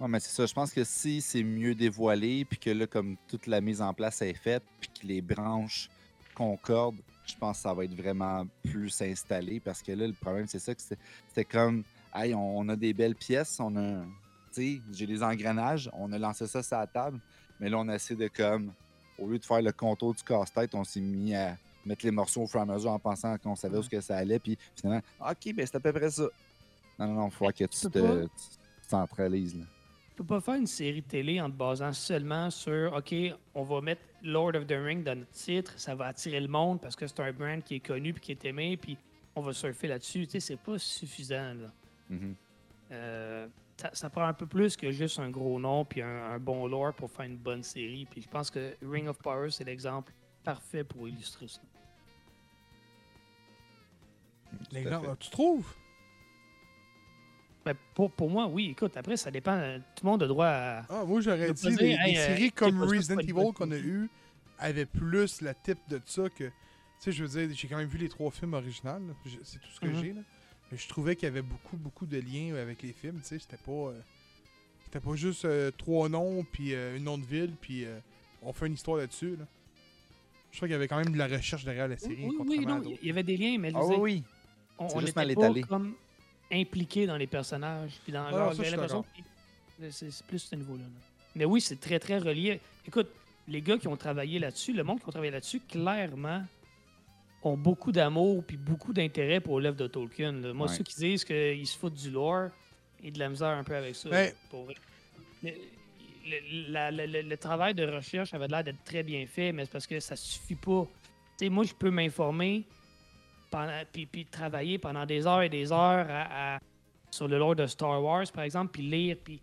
Ouais, mais c'est ça. Je pense que si c'est mieux dévoilé, puis que là, comme toute la mise en place est faite, puis que les branches concordent, je pense que ça va être vraiment plus installé. Parce que là, le problème, c'est ça que c'était comme, hey, on, on a des belles pièces, on a, tu sais, j'ai des engrenages, on a lancé ça sur la table, mais là, on a essayé de comme, au lieu de faire le contour du casse-tête, on s'est mis à mettre les morceaux au fur et à mesure en pensant qu'on savait où ce que ça allait, puis finalement, ok, ben c'est à peu près ça. Non, non, non, il faut que tu te, centralises. Là. Tu peux pas faire une série télé en te basant seulement sur OK, on va mettre Lord of the Ring dans notre titre, ça va attirer le monde parce que c'est un brand qui est connu puis qui est aimé, puis on va surfer là-dessus. Tu sais, c'est pas suffisant. Là. Mhm. Euh, ça, ça prend un peu plus que juste un gros nom puis un, un bon lore pour faire une bonne série. Puis je pense que Ring of Power, c'est l'exemple parfait pour illustrer ça. L'exemple, tu trouves? Ben, pour, pour moi, oui. Écoute, après, ça dépend. euh, Tout le monde a droit à. Ah, moi, j'aurais dit hey, euh, séries comme Resident Evil qu'on a eu avaient plus la type de ça que sais, je veux dire, j'ai quand même vu les trois films originaux. C'est tout ce que Mhm. j'ai. là. Mais je trouvais qu'il y avait beaucoup, beaucoup de liens avec les films. Tu sais, c'était pas. euh, c'était pas juste euh, trois noms, puis euh, un nom de ville, puis euh, on fait une histoire là-dessus. Là. Je crois qu'il y avait quand même de la recherche derrière la série. Oui, non, il y avait des liens, mais Ah oui, oui. on, on juste n'était mal pas étalé. comme impliqués dans les personnages. Puis dans, Ah que c'est c'est plus ce niveau-là. là. Mais oui, c'est très, très relié. Écoute, les gars qui ont travaillé là-dessus, le monde qui ont travaillé là-dessus, clairement, ont beaucoup d'amour puis beaucoup d'intérêt pour l'œuvre de Tolkien. là. Moi, Ouais. ceux qui disent qu'ils se foutent du lore et de la misère un peu avec ça. Ben- pour vrai. Le, la- le- le- le travail de recherche avait l'air d'être très bien fait, mais c'est parce que ça suffit pas. Tu sais, moi, je peux m'informer pendant, puis, puis travailler pendant des heures et des heures à- à- sur le lore de Star Wars, par exemple, puis lire, puis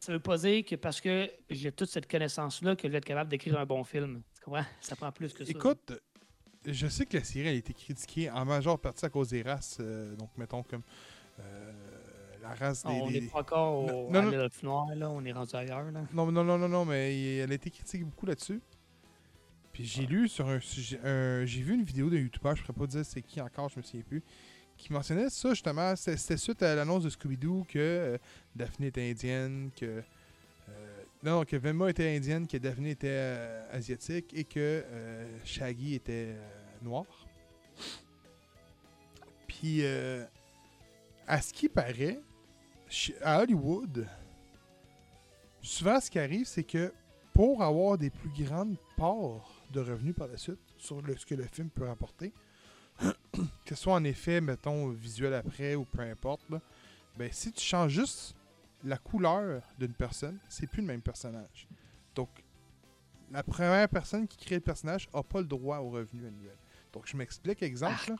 ça veut pas dire que parce que j'ai toute cette connaissance-là que je vais être capable d'écrire un bon film. Tu comprends? Ça prend plus que ça. Écoute, je sais que la série a été critiquée en majeure partie à cause des races. euh, donc, mettons comme euh, la race des. on des- n'est pas encore au Non, non. noir, là. On est rendu ailleurs, là. Non, non, non, non, non, mais elle a été critiquée beaucoup là-dessus. Puis j'ai lu sur un sujet. j'ai vu une vidéo d'un youtubeur, je ne pourrais pas dire c'est qui encore, je me souviens plus, qui mentionnait ça justement. C'était suite à l'annonce de Scooby-Doo que euh, Daphné était indienne, que. Non, que Velma était indienne, que Daphné était euh, asiatique et que euh, Shaggy était euh, noir. Puis, à ce qui paraît, à Hollywood, souvent ce qui arrive, c'est que pour avoir des plus grandes parts de revenus par la suite sur ce que le film peut rapporter, que ce soit en effet, mettons, visuel après ou peu importe, ben, si tu changes juste la couleur d'une personne, c'est plus le même personnage. Donc, la première personne qui crée le personnage n'a pas le droit au revenu annuel. Donc, je m'explique, exemple.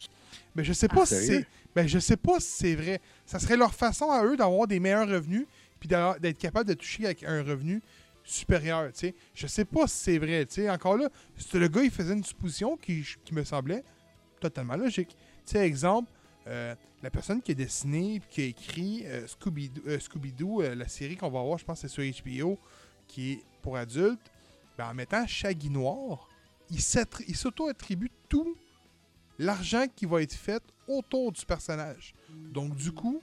Mais je sais pas si sérieux? c'est. Ben, je sais pas si c'est vrai. Ça serait leur façon à eux d'avoir des meilleurs revenus puis d'être capable de toucher avec un revenu supérieur, sais. Je sais pas si c'est vrai. Encore là, le gars, il faisait une supposition qui, qui me semblait totalement logique. Exemple, euh, la personne qui a dessiné puis qui a écrit euh, Scooby-Doo, euh, euh, la série qu'on va voir, je pense c'est sur HBO, qui est pour adultes, ben, en mettant Shaggy Noir, il s'auto-attribue tout l'argent qui va être fait autour du personnage. Donc, du coup,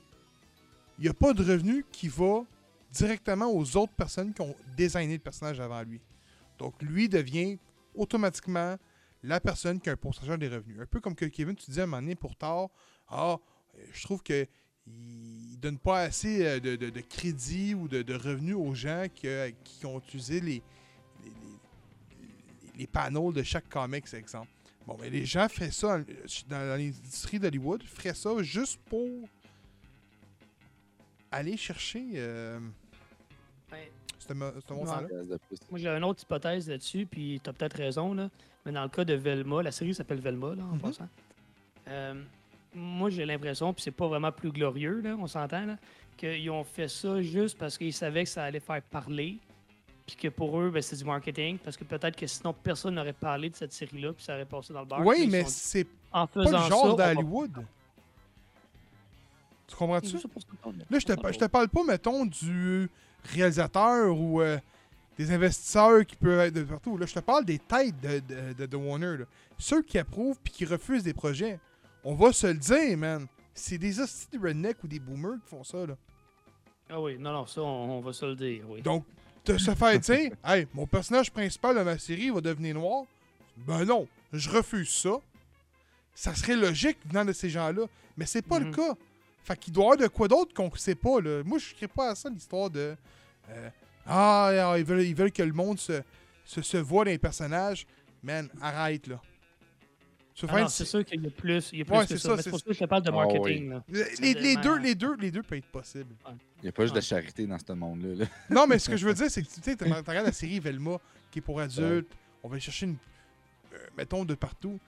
il n'y a pas de revenu qui va directement aux autres personnes qui ont designé le personnage avant lui. Donc, lui devient automatiquement la personne qui a un pourcentage des revenus. Un peu comme que Kevin, tu disais à un moment donné pour tard, ah, je trouve que il donne pas assez euh, de, de- de crédit ou de, de revenus aux gens qui, euh, qui ont utilisé les, les, les- les panneaux de chaque comics, exemple. Bon, mais les gens feraient ça dans, dans l'industrie d'Hollywood, feraient ça juste pour aller chercher euh, Ben, ce, montant-là. Plus. Moi, j'ai une autre hypothèse là-dessus, puis tu as peut-être raison, là. Mais dans le cas de Velma, la série s'appelle Velma, là, en Mhm. passant. Euh, moi, j'ai l'impression, puis c'est pas vraiment plus glorieux, là, on s'entend, là, qu'ils ont fait ça juste parce qu'ils savaient que ça allait faire parler, puis que pour eux, ben, c'est du marketing, parce que peut-être que sinon, personne n'aurait parlé de cette série-là, puis ça aurait passé dans le bar. Oui, mais sont- c'est en pas faisant le genre va- d'Hollywood. Tu comprends-tu? Là, je te, je te parle pas, mettons, du réalisateur ou euh, des investisseurs qui peuvent être de partout. Là, je te parle des têtes de, de, de- de Warner. là. Ceux qui approuvent puis qui refusent des projets. On va se le dire, man. C'est des hosties de redneck ou des boomers qui font ça, là. Ah oui, non, non, ça, on, on va se le dire, oui. Donc, de se faire dire, hey, mon personnage principal de ma série va devenir noir. Ben non, je refuse ça. Ça serait logique venant de ces gens-là. Mais c'est pas le Mhm. cas. Fait qu'il doit y avoir de quoi d'autre qu'on sait pas. Là. Moi, je ne pas à ça l'histoire de. euh, ah, ah, ils veulent, ils veulent que le monde se, se, se voit dans les personnages. Man, arrête là. Ah c'est sûr qu'il y a plus, il y a plus Ouais, que c'est ça. c'est pour ça que je te parle de Ah marketing. les, les- deux, les, deux, les deux peuvent être possibles. Il n'y a pas juste de charité dans ce monde-là. là. Non, mais ce que je veux dire, c'est que tu sais, t'as- t'as regardé la série Velma, qui est pour adultes. On va aller chercher une. euh, mettons de partout.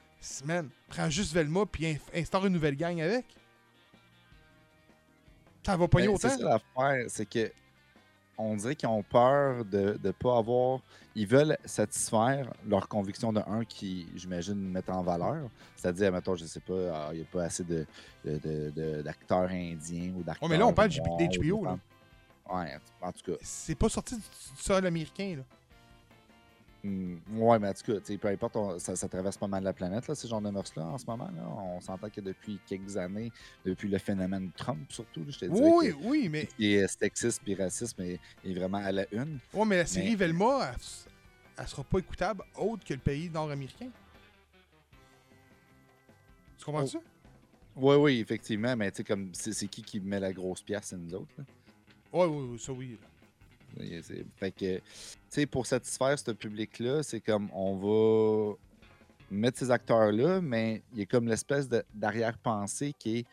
Man, prends juste Velma puis instaure une nouvelle gang avec. Ça va pas Ben, autant. c'est ça l'affaire, c'est que on dirait qu'ils ont peur de ne pas avoir. Ils veulent satisfaire leurs convictions de un qui, j'imagine, mettent en valeur. C'est-à-dire, mettons, je sais pas, ah, il n'y a pas assez de, d'acteurs indiens ou d'acteurs. Ouais, mais là, on parle d'HBO, là. Ouais, en tout cas. C'est pas sorti du, du sol américain, là. Hmm, ouais, mais en tout cas, peu importe, on- ça, ça traverse pas mal la planète, là, ces genres de mœurs-là, en ce moment. Là. On s'entend que depuis quelques années, depuis le phénomène Trump, surtout, je te dis Oui, oui, mais, et sexisme et racisme est, est vraiment à la une. ouais, mais la série Mais- Velma, elle, elle sera pas écoutable autre que le pays nord-américain. Tu comprends Oh. ça? Oui, oui, effectivement, mais tu sais, comme c'est qui qui met la grosse pièce, c'est nous autres. là. Ouais, oui, oui, ça oui. Fait que, pour satisfaire ce public-là, c'est comme on va mettre ces acteurs-là, mais il y a comme l'espèce d'arrière-pensée qui est,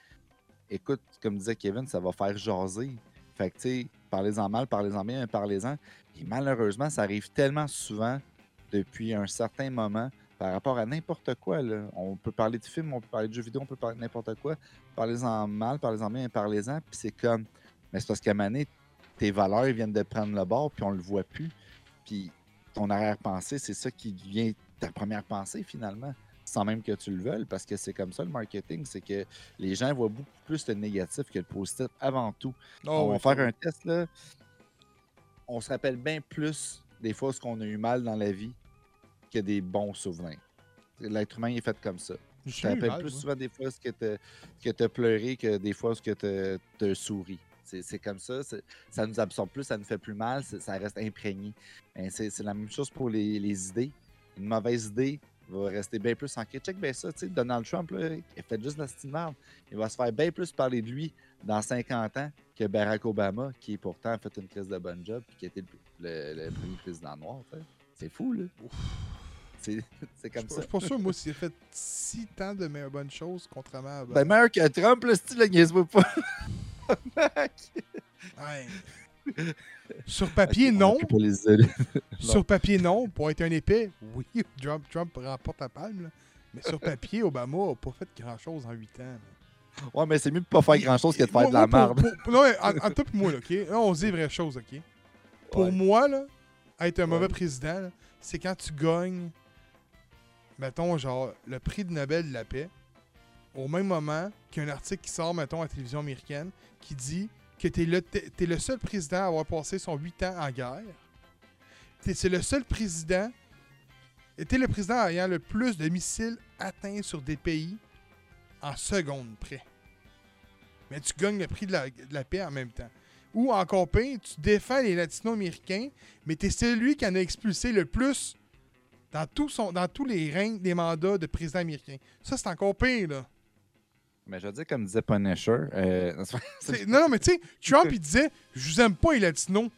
écoute, comme disait Kevin, ça va faire jaser. Fait que, tu sais, parlez-en mal, parlez-en bien, parlez-en. Et malheureusement, ça arrive tellement souvent depuis un certain moment par rapport à n'importe quoi. Là. On peut parler de films, on peut parler de jeux vidéo, on peut parler de n'importe quoi. Parlez-en mal, parlez-en bien, parlez-en. Puis c'est comme, mais c'est parce qu'à donné, tes valeurs viennent de prendre le bord, puis on le voit plus. Puis ton arrière-pensée, c'est ça qui devient ta première pensée finalement, sans même que tu le veuilles, parce que c'est comme ça le marketing, c'est que les gens voient beaucoup plus le négatif que le positif avant tout. Ah, on va faire un test là. On se rappelle bien plus des fois ce qu'on a eu mal dans la vie que des bons souvenirs. L'être humain est fait comme ça. Je te rappelles mal, plus souvent des fois ce que tu as pleuré que des fois ce que tu as souri. C'est comme ça. Ça nous absorbe plus, ça nous fait plus mal, ça reste imprégné. Ben, C'est la même chose pour les, les idées. Une mauvaise idée va rester bien plus ancrée. Check bien ça, tu sais, Donald Trump, là, il a fait juste la style merde. Il va se faire bien plus parler de lui dans 50 ans que Barack Obama, qui pourtant a fait une crise de bonne job et qui a été le, le- le premier président noir. C'est fou, là. C'est c'est Je comme je ça. suis pas sûr, moi, s'il a fait si tant de meilleures bonnes choses, contrairement à. Ben, meilleur que Trump, le style, là, niaise-moi pas. Ouais. Sur papier, non. On peut pas les isoler. Sur papier, non. Pour être un épais, oui, Trump, Trump remporte la palme. là. Mais sur papier, Obama n'a pas fait grand-chose en 8 ans. là. Ouais, mais c'est mieux de pas faire grand chose que de faire Moi- de la merde. non, mais en, et moi, là, OK? Là, on se dit les vraies choses, OK? Pour Ouais. moi, là, être un mauvais Ouais. président, c'est quand tu gagnes, mettons, genre, le prix de Nobel de la paix, au même moment qu'il y a un article qui sort, mettons, à la télévision américaine, qui dit que t'es- t'es le seul président à avoir passé son 8 ans en guerre. T'es- C'est le seul président. et T'es le président ayant le plus de missiles atteints sur des pays en secondes près. Mais tu gagnes le prix de la, de la paix en même temps. Ou encore pire, tu défends les latino-américains, mais t'es celui qui en a expulsé le plus dans, tout son, dans tous les règnes des mandats de président américain. Ça, c'est encore pire, là. Mais je veux dire, comme disait Punisher, euh, Non, non, mais tu sais, Trump, il disait Je vous aime pas, les latinos.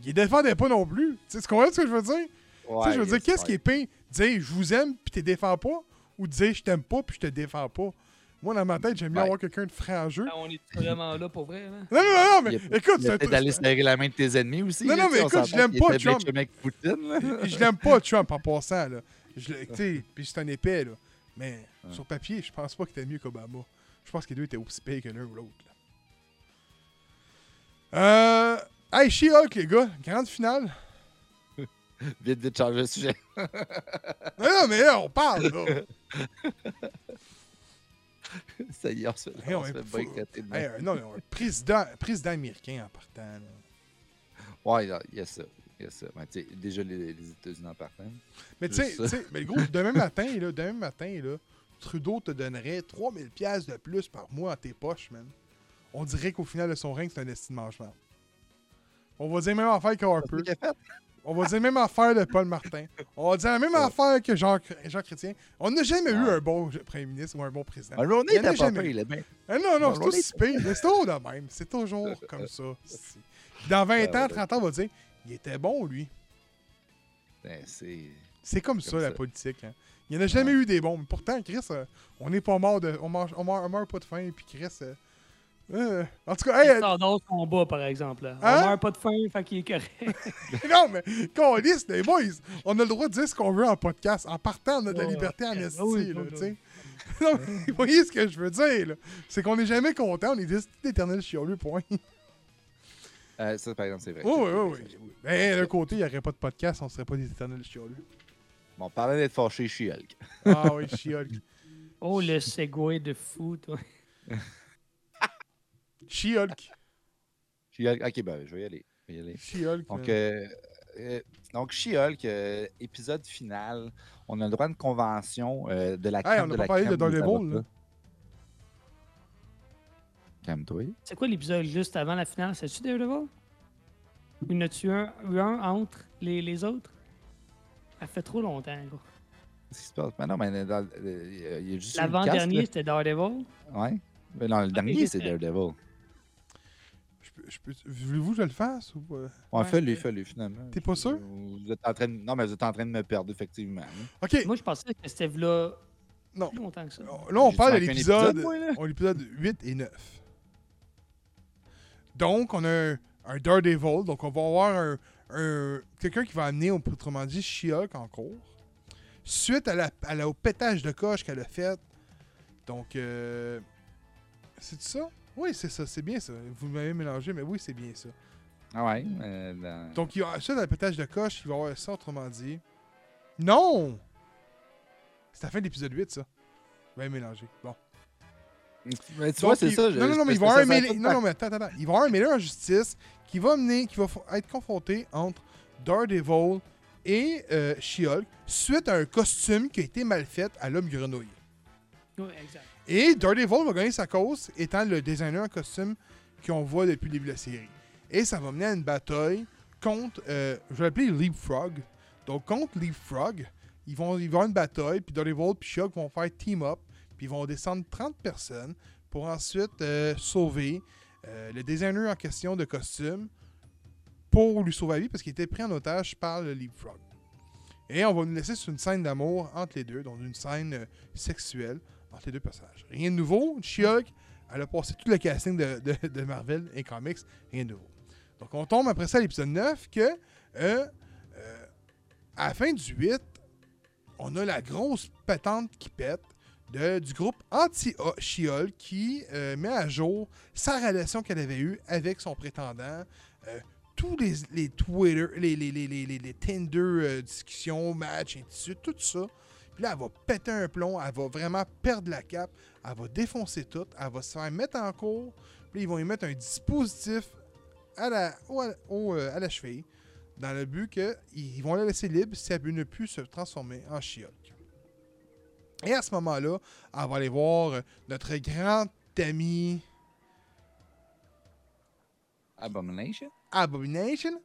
Il les défendait pas non plus. Tu comprends ce que je veux dire? Tu sais, je veux dire, qu'est-ce qui est pire? Dire je vous aime, puis tu te défends pas Ou dire je t'aime pas, puis je te défends pas Moi, dans ma tête, j'aime bien Ouais. avoir quelqu'un de jeu. Ah, on est vraiment là pour vrai, là? Non, non, non, non, mais Il a- écoute, c'est d'aller serrer la main de tes ennemis aussi. Non, là, non, mais écoute, je l'aime pas, Trump. Poutine, je l'aime pas, Trump, en passant. Là. Je l'ai- tu sais, puis c'est un épais, là. Mais sur papier, je pense pas qu'il était mieux qu'Obama. Je pense que les deux étaient aussi pires que l'un ou l'autre. Euh. Hey, She-Hulk, les gars, grande finale. Vite, vite, changer de sujet. Non, non, mais là, on parle, là. Ça y est, on se fait, Hey, on on se est fait fou. Hey, euh, non, non, président, président américain en partant. là. Ouais, il y a ça. Ça. Ben, tu sais, déjà, les, les États-Unis en partant. Mais tu sais, mais le gros, demain matin, là, demain matin, là, Trudeau te donnerait 3000 pièces de plus par mois à tes poches, man. On dirait qu'au final de son règne, c'est un estime mangement. On va dire même affaire qu'Harper. On va dire même affaire de Paul Martin. On va dire la même Ouais. affaire que Jean, Jean Chrétien. On n'a jamais eu un bon premier ministre ou un bon président. Un Roney Il y en a était pas jamais pire, eu. il est bien. Ah non, non, c'est pire. Mais c'est toujours de même. C'est toujours comme ça. Dans 20 Ouais, ans, ouais. 30 ans, on va dire il était bon, lui. Ben, c'est. C'est comme, ça, la politique. Hein. Il n'y en a jamais eu des bons. Mais pourtant, Chris, euh, on n'est pas mort de. On, mange, on, meurt, on meurt pas de faim. Puis Chris. euh, euh, en tout cas, hey, euh, d'autres combats, par exemple. Hein? On meurt pas de faim, fait qu'il est correct. non, mais quand on liste, les boys, on a le droit de dire ce qu'on veut en podcast. En partant, on a de la liberté en ouais. esti, oui, là, oui, tu sais. Non, mais vous voyez ce que je veux dire, là. C'est qu'on n'est jamais content, on est des éternels chialeux, point. Oui, Euh, ça, par exemple, c'est vrai. oui, oui. oui. Mais d'un côté, il n'y aurait pas de podcast, on serait pas des éternels chialeux. Bon, parlant d'être fâché, je suis Hulk. Ah oui, chiolk. Oh, le segway de fou, toi. Chiolk. Je suis Hulk. Ok, ben, je vais y aller. Je vais y aller. Chiolk. Donc, euh, euh, donc, She-Hulk, euh, épisode final. On a le droit à une convention euh, de la Hey, crème on de n'a pas la parlé crème de Daredevil, là. Calme-toi. C'est quoi l'épisode juste avant la finale? C'est-tu Daredevil? Ou y en a-tu un, eu un entre les, les autres? Ça fait trop longtemps, gros. Qu'est-ce qui se passe? Mais non, mais dans- euh, il y a juste L'avant-dernier, c'était Daredevil. Ouais. Mais non, le dernier, c'est Daredevil. Voulez-vous que je le fasse ou pas? Ouais, Ouais, fais-le, fais-le, finalement. T'es pas sûr? Vous êtes en train de... Non, mais vous êtes en train de me perdre, effectivement. hein. Ok, Moi, je pensais que c'était là Non. plus longtemps que ça. là on parle de l'épisode épisode, moi, là? on- l'épisode 8 et 9. Donc, on a un, un Daredevil, donc on va avoir un, un- quelqu'un qui va amener, autrement dit, She-Hulk en cours. Suite à la, à la- au pétage de coche qu'elle a fait. Donc, euh, c'est ça? Oui, c'est ça, c'est bien ça. Vous m'avez mélangé, mais oui, c'est bien ça. Ah ouais. euh, Donc, il y a, suite à la pétage de coche, il va y avoir ça, autrement dit. Non! C'est la fin de l'épisode 8, ça. Bien mélangé. Bon. Mais tu vois, c'est il- ça. Non, non, non, mais il va y avoir un mêlé. Non, non, mais attends, attends. Il va y avoir un mêlé en justice qui va mener, qui va être confronté entre Daredevil et euh, She-Hulk suite à un costume qui a été mal fait à l'homme grenouille. Oui, exact. Et Daredevil va gagner sa cause étant le designer en costume qu'on voit depuis le début de la série. Et ça va mener à une bataille contre, euh, je vais l'appeler Leapfrog. Donc contre Leapfrog, ils vont, ils vont avoir une bataille, puis Daredevil et She-Hulk vont faire team up, ils vont descendre 30 personnes pour ensuite euh, sauver euh, le designer en question de costume pour lui sauver la vie parce qu'il était pris en otage par le Leapfrog. Et on va nous laisser sur une scène d'amour entre les deux, donc une scène euh, sexuelle entre les deux personnages. Rien de nouveau. She-Hulk, elle a passé tout le casting de, de- Marvel et Comics. Rien de nouveau. Donc, on tombe après ça à l'épisode 9 que, à la fin du 8, on a la grosse patente qui pète du groupe anti-She-Hulk qui euh, met à jour sa relation qu'elle avait eue avec son prétendant. euh, tous les, Twitter, les, les, Tinder euh, discussions, matchs, et tout ça. Puis là, elle va péter un plomb, elle va vraiment perdre la cape, elle va défoncer tout, elle va se faire mettre en cours. Puis ils vont y mettre un dispositif à la, cheville, dans le but qu'ils vont la laisser libre si elle ne plus se transformer en She-Hulk. Et à ce moment-là, elle va aller voir euh, notre grand ami Abomination? Abomination.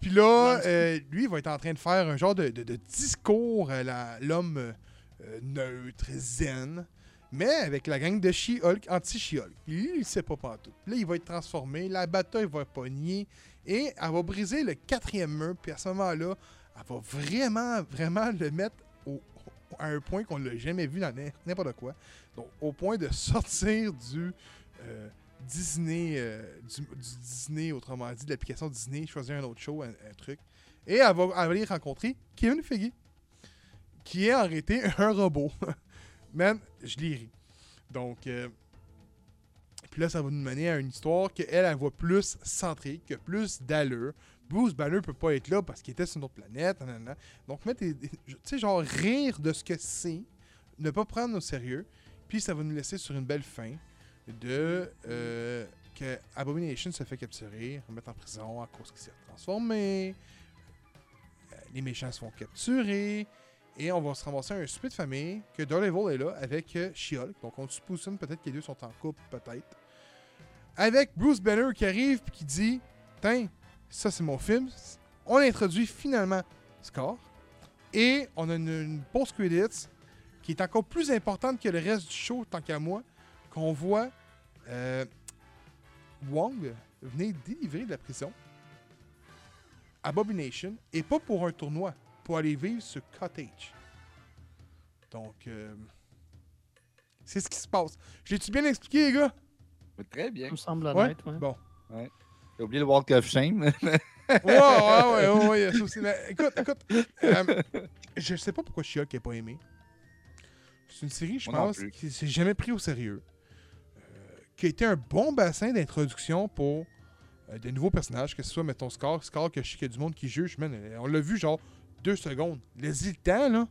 Puis là, euh, lui, il va être en train de faire un genre de, de- de discours à l'homme euh, neutre, zen, mais avec la gang de She-Hulk, anti-She-Hulk. Lui, il sait pas partout. Là, il va être transformé, la bataille va pogner, et elle va briser le quatrième mur, puis à ce moment-là, elle va vraiment, vraiment le mettre au- à un point qu'on l'a jamais vu dans n'im- n'importe quoi. Donc, au point de sortir du... euh, Disney, euh, du, Disney, autrement dit, de l'application Disney, choisir un autre show, un, truc. Et elle va aller rencontrer Kevin Feige, qui est en réalité un robot. Man, je l'ai ri. Donc, euh, puis là, ça va nous mener à une histoire qu'elle, elle voit plus centrée, que plus d'allure. Bruce Banner peut pas être là parce qu'il était sur une autre planète. Donc, mettre tu sais, genre rire de ce que c'est, ne pas prendre au sérieux, puis ça va nous laisser sur une belle fin de euh, que Abomination se fait capturer, remettre en prison à cause qu'il s'est transformé. Euh, les méchants se font capturer. Et on va se ramasser un souper de famille que Daredevil est là avec euh, She-Hulk. Donc on suppose peut-être que les deux sont en couple, peut-être. Avec Bruce Banner qui arrive et qui dit Tiens, ça c'est mon film. On introduit finalement Scar. Et on a une, une post-credits qui est encore plus importante que le reste du show, tant qu'à moi, qu'on voit euh, Wong venir délivrer de la prison Abomination, et pas pour un tournoi, pour aller vivre ce cottage. Donc, euh, c'est ce qui se passe. J'ai-tu bien expliqué, les gars? Très bien. Ça me semble honnête. Ouais. Bon. J'ai oublié le Walk of Shame. Ouais, ouais, ouais, ouais, ça aussi. Mais écoute, écoute, euh, je sais pas pourquoi She-Hulk n'a pas aimé. C'est une série, je Moi pense, qui s'est jamais pris au sérieux. Euh, qui a été un bon bassin d'introduction pour euh, des nouveaux personnages, que ce soit, mettons, Scar. Scar, que je sais qu'il y a du monde qui juge, man, on l'a vu genre deux secondes. Laisse-y le temps, là.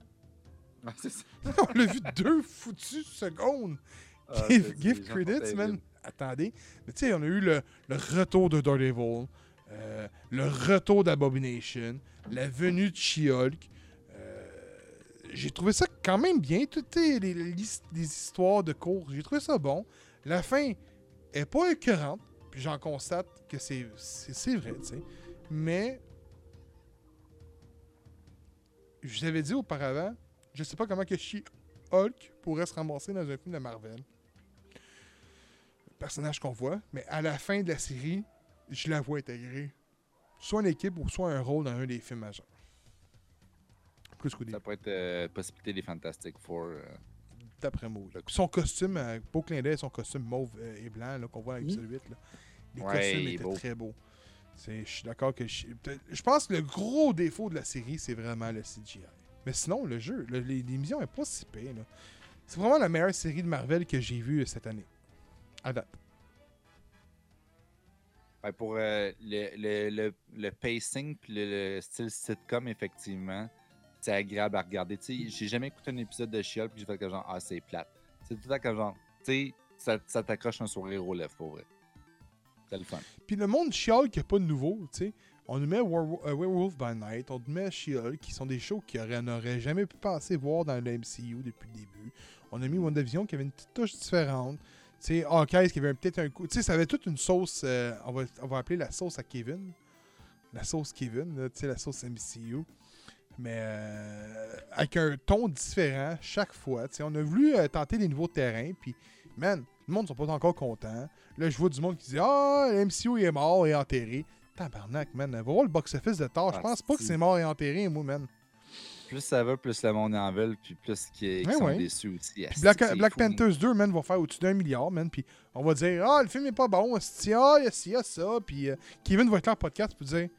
Ah, ça. on l'a vu deux foutues secondes. Ah, Give, give credits, man. Attendez. Mais tu sais, on a eu le, le retour de Daredevil. euh, le retour d'Abomination, la venue de She-Hulk. Euh, j'ai trouvé ça quand même bien, toutes les, les- les histoires de cours. J'ai trouvé ça bon. La fin est pas écœurante, puis j'en constate que c'est vrai, tu sais. Mais je vous avais dit auparavant, je sais pas comment que She-Hulk pourrait se ramasser dans un film de Marvel. Personnage qu'on voit, mais à la fin de la série, je la vois intégrer soit une équipe ou soit un rôle dans un des films majeurs. Plus qu'au début, Ça pourrait être euh, possibilité des Fantastic Four. euh. d'après moi. là. Son costume, euh, beau clin d'œil, son costume mauve euh, et blanc là, qu'on voit avec Mhm. l'épisode 8, là. les Ouais, costumes il est étaient beau. très beaux. Je suis d'accord que. Je, pense que le gros défaut de la série, c'est vraiment le CGI. Mais sinon, le jeu, l'émission est pas si pire. C'est vraiment la meilleure série de Marvel que j'ai vue cette année. À date. Ouais, pour euh, le, le, le, le pacing puis le, le style sitcom, effectivement, c'est agréable à regarder. J'ai jamais écouté un épisode de She-Hulk puis j'ai fait que genre, ah, c'est plate. C'est tout temps comme genre, tu sais, ça, ça t'accroche un sourire aux lèvres, pour vrai. C'est le fun. Puis le monde chiale qu'il n'y a pas de nouveau, tu sais. On nous met Werewolf, euh, Werewolf by Night, on nous met She-Hulk, qui sont des shows qu'on n'aurait jamais pu penser voir dans le MCU depuis le début. On a mis WandaVision qui avait une petite touche différente. Tu sais, Hawkeye qui avait peut-être un coup. Tu sais, ça avait toute une sauce, euh, on, va, on va appeler la sauce à Kevin. La sauce Kevin, tu sais, la sauce MCU. Mais euh, avec un ton différent chaque fois. tu sais. On a voulu euh, tenter des nouveaux terrains, puis, man, le monde ne sont pas encore contents. Là, je vois du monde qui dit Ah, le MCU est mort et enterré. Tabarnak, man. Va voir le box-office de Thor. Je Ah, pense pas que c'est mort et enterré, moi, man. Plus ça va, plus le monde en veut, puis plus qu'ils Ouais, sont ouais. déçus aussi. Puis Black, c'est. Panthers 2, man, va faire au-dessus d'un milliard, man. Puis on va dire Ah, le film est pas bon. Ah, il y a ci, il y a ça. Puis euh, Kevin va être là en podcast pour dire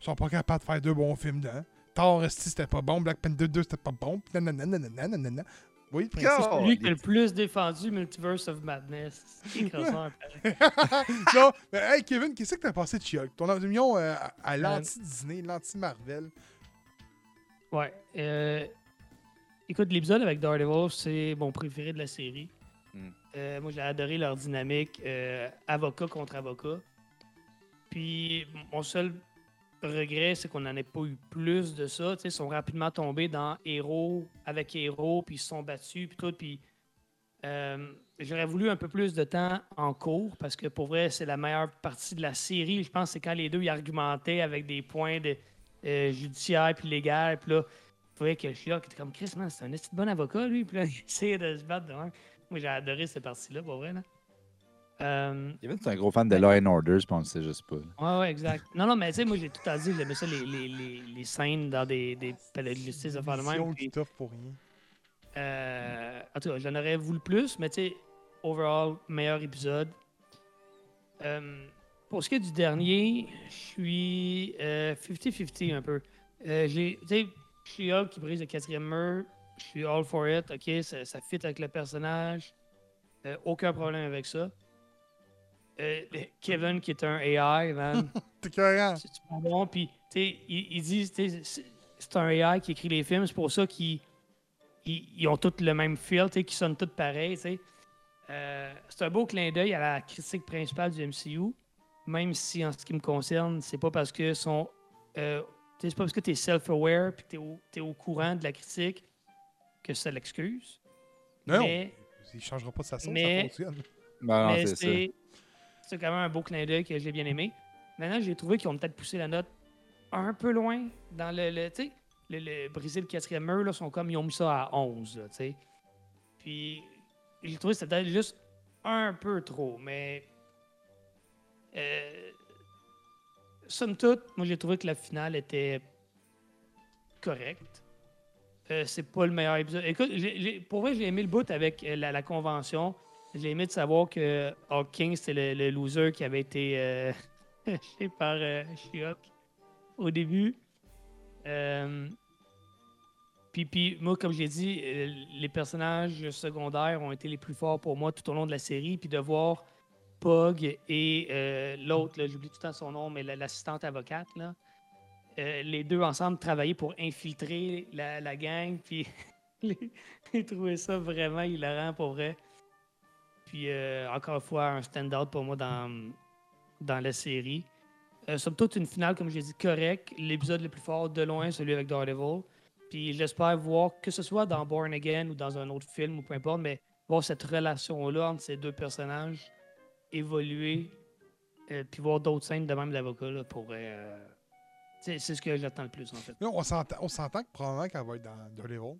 Ils sont pas capables de faire deux bons films dedans. Thor, c'était pas bon. Black Panther 2, c'était pas bon. Puis nanana, nanana, nanana. Vous voyez le principe? Oh, Lui qui a le plus défendu Multiverse of Madness. C'est non, mais hey Kevin, qu'est-ce que t'as pensé de She-Hulk? Ton opinion euh, à l'anti-Disney, l'anti-Marvel. Ouais. euh, écoute, l'épisode avec Daredevil, c'est mon préféré de la série. Mm. Euh, moi, j'ai adoré leur dynamique euh, avocat contre avocat. Puis, mon seul regret, c'est qu'on n'en ait pas eu plus de ça. Ils sont rapidement tombés dans héros avec héros, puis ils se sont battus, puis tout. Puis, euh, j'aurais voulu un peu plus de temps en cours, parce que pour vrai, c'est la meilleure partie de la série. Je pense que c'est quand les deux ils argumentaient avec des points de, euh, judiciaires puis légal. Puis là, tu voyais que le Chioc était comme Chris, man, c'est un de bon avocat, lui. Puis là, il essayait de se battre de même. Moi, j'ai adoré cette partie-là, pour vrai. Là. Euh, Kevin, c'est un gros fan de Law and Order, je pense que c'est juste pas. là. Ouais, ouais, exact. Non, non, mais tu sais, moi, j'ai tout à dit, j'aimais ça, les, les, les, les scènes dans des, des palais de justice, de faire Mission même. puis, pour rien. euh, en tout cas, j'en aurais voulu plus, mais tu sais, overall, meilleur épisode. Euh, pour ce qui est du dernier, je suis euh, 50-50 un peu. Euh, j'ai, tu sais, je suis Hulk qui brise le quatrième mur. Je suis all for it, ok, ça, ça fit avec le personnage. Euh, aucun problème avec ça. Euh, Kevin qui est un AI, man. T'es cohérent. C'est super bon. Puis, tu sais, ils, disent, c'est un AI qui écrit les films. C'est pour ça qu'ils ils, ils ont tous le même feel, tu sais, qu'ils sonnent tous pareils, tu sais. Euh, c'est un beau clin d'œil à la critique principale du MCU. Même si, en ce qui me concerne, c'est pas parce que sont. euh, c'est pas parce que tu es self-aware puis que tu es, au- t'es au courant de la critique que ça l'excuse. Non, Mais- il changera pas sa sauce, mais- ça fonctionne. Ben non, Mais c'est ça. c'est c'est quand même un beau clin d'œil que j'ai bien aimé. Maintenant, j'ai trouvé qu'ils ont peut-être poussé la note un peu loin dans le. le tu sais, le, le briser le quatrième mur, là, sont comme ils ont mis ça à 11, là, tu sais. Puis j'ai trouvé que c'était juste un peu trop, mais. Euh, somme toute, moi j'ai trouvé que la finale était correcte. Euh, c'est pas le meilleur épisode. Écoute, j'ai- j'ai- pour vrai, j'ai aimé le bout avec euh, la, convention. J'ai aimé de savoir que Hulk King, c'était le, loser qui avait été euh, lâché par euh, She-Hulk au début. Euh, puis, puis, moi, comme je l'ai dit, les personnages secondaires ont été les plus forts pour moi tout au long de la série. Puis de voir Pug et euh, l'autre, j'oublie tout le temps son nom, mais la- l'assistante avocate, là, euh, les deux ensemble travailler pour infiltrer la, gang. Puis j'ai trouvé ça vraiment hilarant pour vrai. Puis euh, encore une fois, un stand-out pour moi dans, dans la série. Somme toute, une finale, comme j'ai dit, correcte. L'épisode le plus fort de loin, celui avec Daredevil. Puis j'espère voir, que ce soit dans Born Again ou dans un autre film ou peu importe, mais voir cette relation-là entre ces deux personnages évoluer. euh, puis voir d'autres scènes de même d'avocat là, pour. euh, c'est ce que j'attends le plus, en fait. Là, on s'entend on s'entend que probablement qu'elle va être dans Daredevil.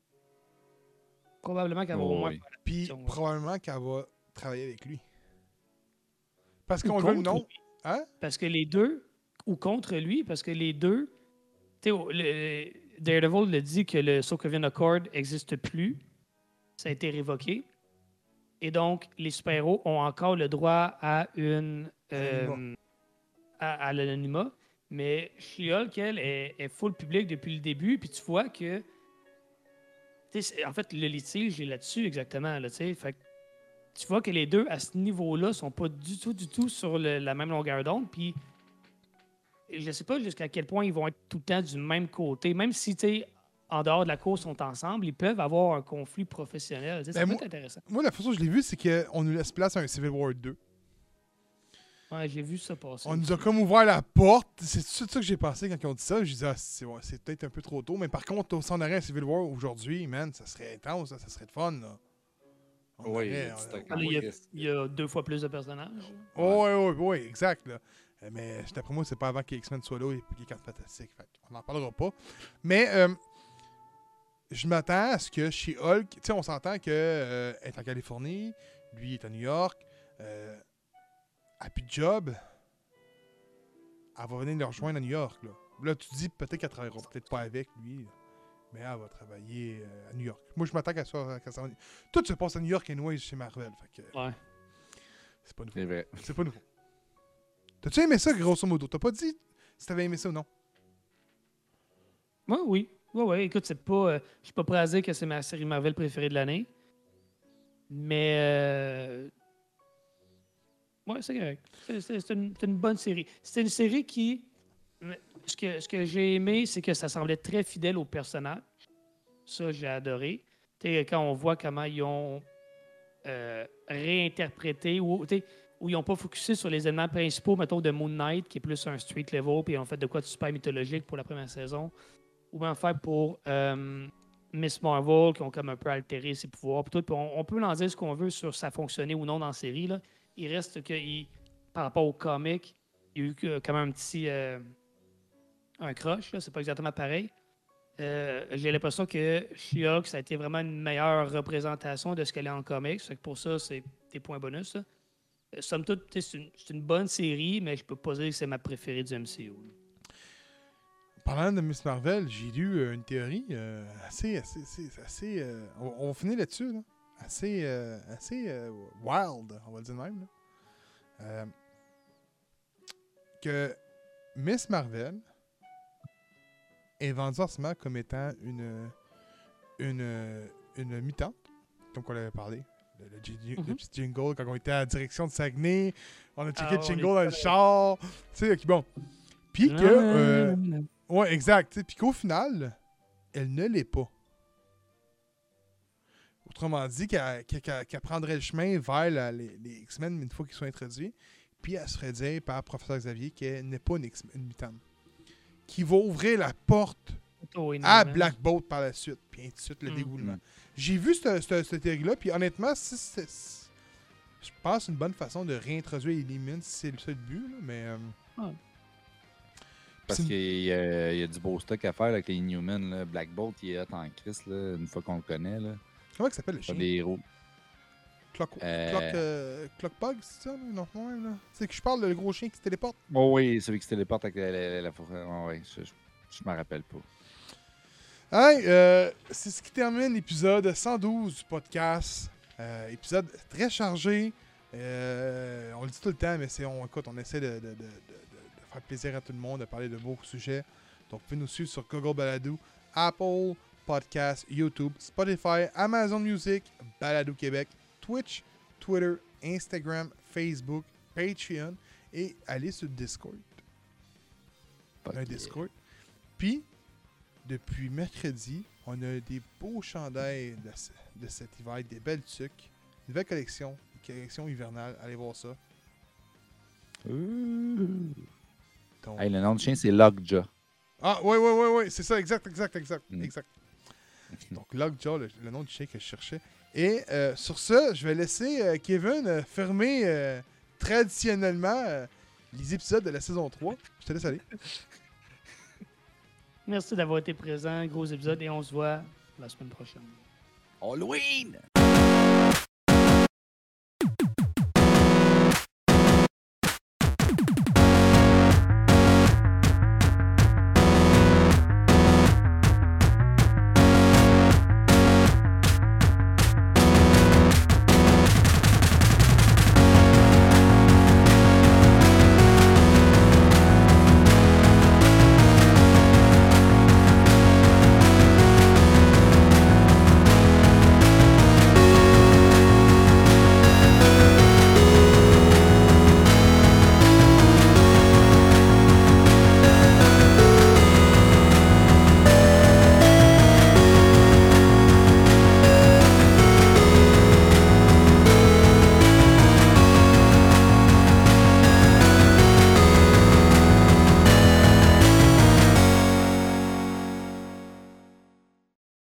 Probablement qu'elle va Oh, au moins. oui. Puis probablement qu'elle va travailler avec lui. Parce qu'on veut le nom. Hein? Parce que les deux, ou contre lui, parce que les deux, tu Daredevil le dit que le Sokovian Accord n'existe plus. Ça a été révoqué. Et donc, les super-héros ont encore le droit à une. euh, à, à l'anonymat. Mais She-Hulk, elle, est, est full public depuis le début. Puis tu vois que. En fait, le litige est là-dessus exactement. Là, tu sais. fait que tu vois que les deux, à ce niveau-là, sont pas du tout, du tout sur le- la même longueur d'onde. Puis je sais pas jusqu'à quel point ils vont être tout le temps du même côté. Même si, tu en dehors de la course, sont ensemble, ils peuvent avoir un conflit professionnel. Ça Ben, peut moi- être intéressant. Moi, la façon que je l'ai vu, c'est qu'on nous laisse place à un Civil War 2. Ouais, j'ai vu ça passer. On nous a comme ouvert la porte. C'est tout ça que j'ai pensé quand ils ont dit ça. J'ai dit, ah, c'est ouais, c'est peut-être un peu trop tôt. Mais par contre, on s'en aurait un Civil War aujourd'hui, man, ça serait intense, ça, ça serait de fun. Là. Oui, aurait- c'est on- un- là, il, y a, il y a deux fois plus de personnages. Oh, ouais, ouais, ouais, exact. Là. Euh, Mais d'après moi, c'est pas avant que X-Men soit là et puis les cartes fantastiques. Fait on n'en parlera pas. Mais euh, je m'attends à ce que chez Hulk, tu sais, on s'entend que euh, elle est en Californie, lui est à New York, euh, elle a plus de job. Elle va venir le rejoindre à New York. Là, là tu dis peut-être qu'elle travaillera peut-être pas avec lui. là. Mais elle va travailler euh, à New York. Moi, je m'attends qu'elle soit. va- Tout se passe à New York et Noise chez Marvel. Fait que, Ouais. c'est pas nouveau. C'est vrai. C'est pas nouveau. T'as-tu aimé ça, grosso modo? T'as pas dit si t'avais aimé ça ou non? Ouais, oui. Ouais, ouais. Écoute, c'est pas. euh, je suis pas prêt à dire que c'est ma série Marvel préférée de l'année. Mais. euh, Ouais, c'est correct. C'est- une, bonne série. C'est une série qui. Ce que, ce que j'ai aimé, c'est que ça semblait très fidèle au personnage. Ça, j'ai adoré. Quand on voit comment ils ont euh, réinterprété ou, où ils n'ont pas focusé sur les éléments principaux, mettons, de Moon Knight, qui est plus un street level, puis ils ont fait de quoi de super mythologique pour la première saison ou bien faire pour euh, Miss Marvel, qui ont comme un peu altéré ses pouvoirs. Tout. On, on peut en dire ce qu'on veut sur ça fonctionner ou non dans la série. Là. Il reste que, par rapport au comic, il y a eu quand même un petit. euh, un crush, c'est pas exactement pareil. Euh, J'ai l'impression que She-Hulk, ça a été vraiment une meilleure représentation de ce qu'elle est en comics. Fait pour ça, c'est des points bonus. Euh, Somme toute, c'est une, bonne série, mais je peux pas dire que c'est ma préférée du MCU. Parlant de Miss Marvel, j'ai lu euh, une théorie euh, assez. assez, assez, assez, euh, on, finir là-dessus. Là. Assez, assez wild, on va le dire de même. là. Que Miss Marvel est vendue en ce moment comme étant une, une, une mutante, comme on l'avait parlé. Le, le Mhm. petit jingle, quand on était à la direction de Saguenay, on a checké Ah le jingle dans le char. Tu sais, bon. Puis que. Ouais, exact. Puis qu'au final, elle ne l'est pas. Autrement dit, qu'elle qu'elle- qu'elle- qu'elle prendrait le chemin vers la- les, les X-Men une fois qu'ils sont introduits. Puis elle se ferait dire par professeur Xavier qu'elle n'est pas une, X- une mutante. Qui va ouvrir la porte Oh, à. Black Bolt par la suite. Puis ainsi de suite, le Mm. dégoulement. Mm. J'ai vu cette, théorie-là. Puis honnêtement, si je pense que c'est une bonne façon de réintroduire les limites si c'est le seul but. là, mais. euh, Parce qu'il y, a- il y a du beau stock à faire avec les Inhumans. Là. Black Bolt, il est hot en Christ, là, une fois qu'on le connaît. Là. comment il s'appelle le Pas chien? des héros. Clock, Euh, Clock, euh, Clockbug, c'est ça? Non, ouais, là. C'est que je parle, le gros chien qui se téléporte. Oh oui, celui qui se téléporte avec la, la, la forêt. Oh, oui, je, je, je m'en rappelle pas. Hey, euh, c'est ce qui termine l'épisode 112 du podcast. Euh, épisode très chargé. Euh, on le dit tout le temps, mais c'est on, écoute, on essaie de faire plaisir à tout le monde, de parler de beaux sujets. Donc, vous pouvez nous suivre sur Google Balado, Apple Podcast, YouTube, Spotify, Amazon Music, Balado Québec, Twitch, Twitter, Instagram, Facebook, Patreon et aller sur Discord. un Discord. Puis, depuis mercredi, on a des beaux chandails de, de cet hiver, des belles tuques, une belle collection, une collection hivernale. Allez voir ça. Ton- Hey, le nom du chien, c'est Lockjaw. Ah, ouais, ouais, ouais, ouais, c'est ça, exact, exact, exact, Mm. exact. Donc, Lockjaw, le, le nom du chien que je cherchais. Et euh, sur ce, je vais laisser euh, Kevin euh, fermer euh, traditionnellement euh, les épisodes de la saison 3. Je te laisse aller. Merci d'avoir été présent. Gros épisode et on se voit la semaine prochaine. Halloween!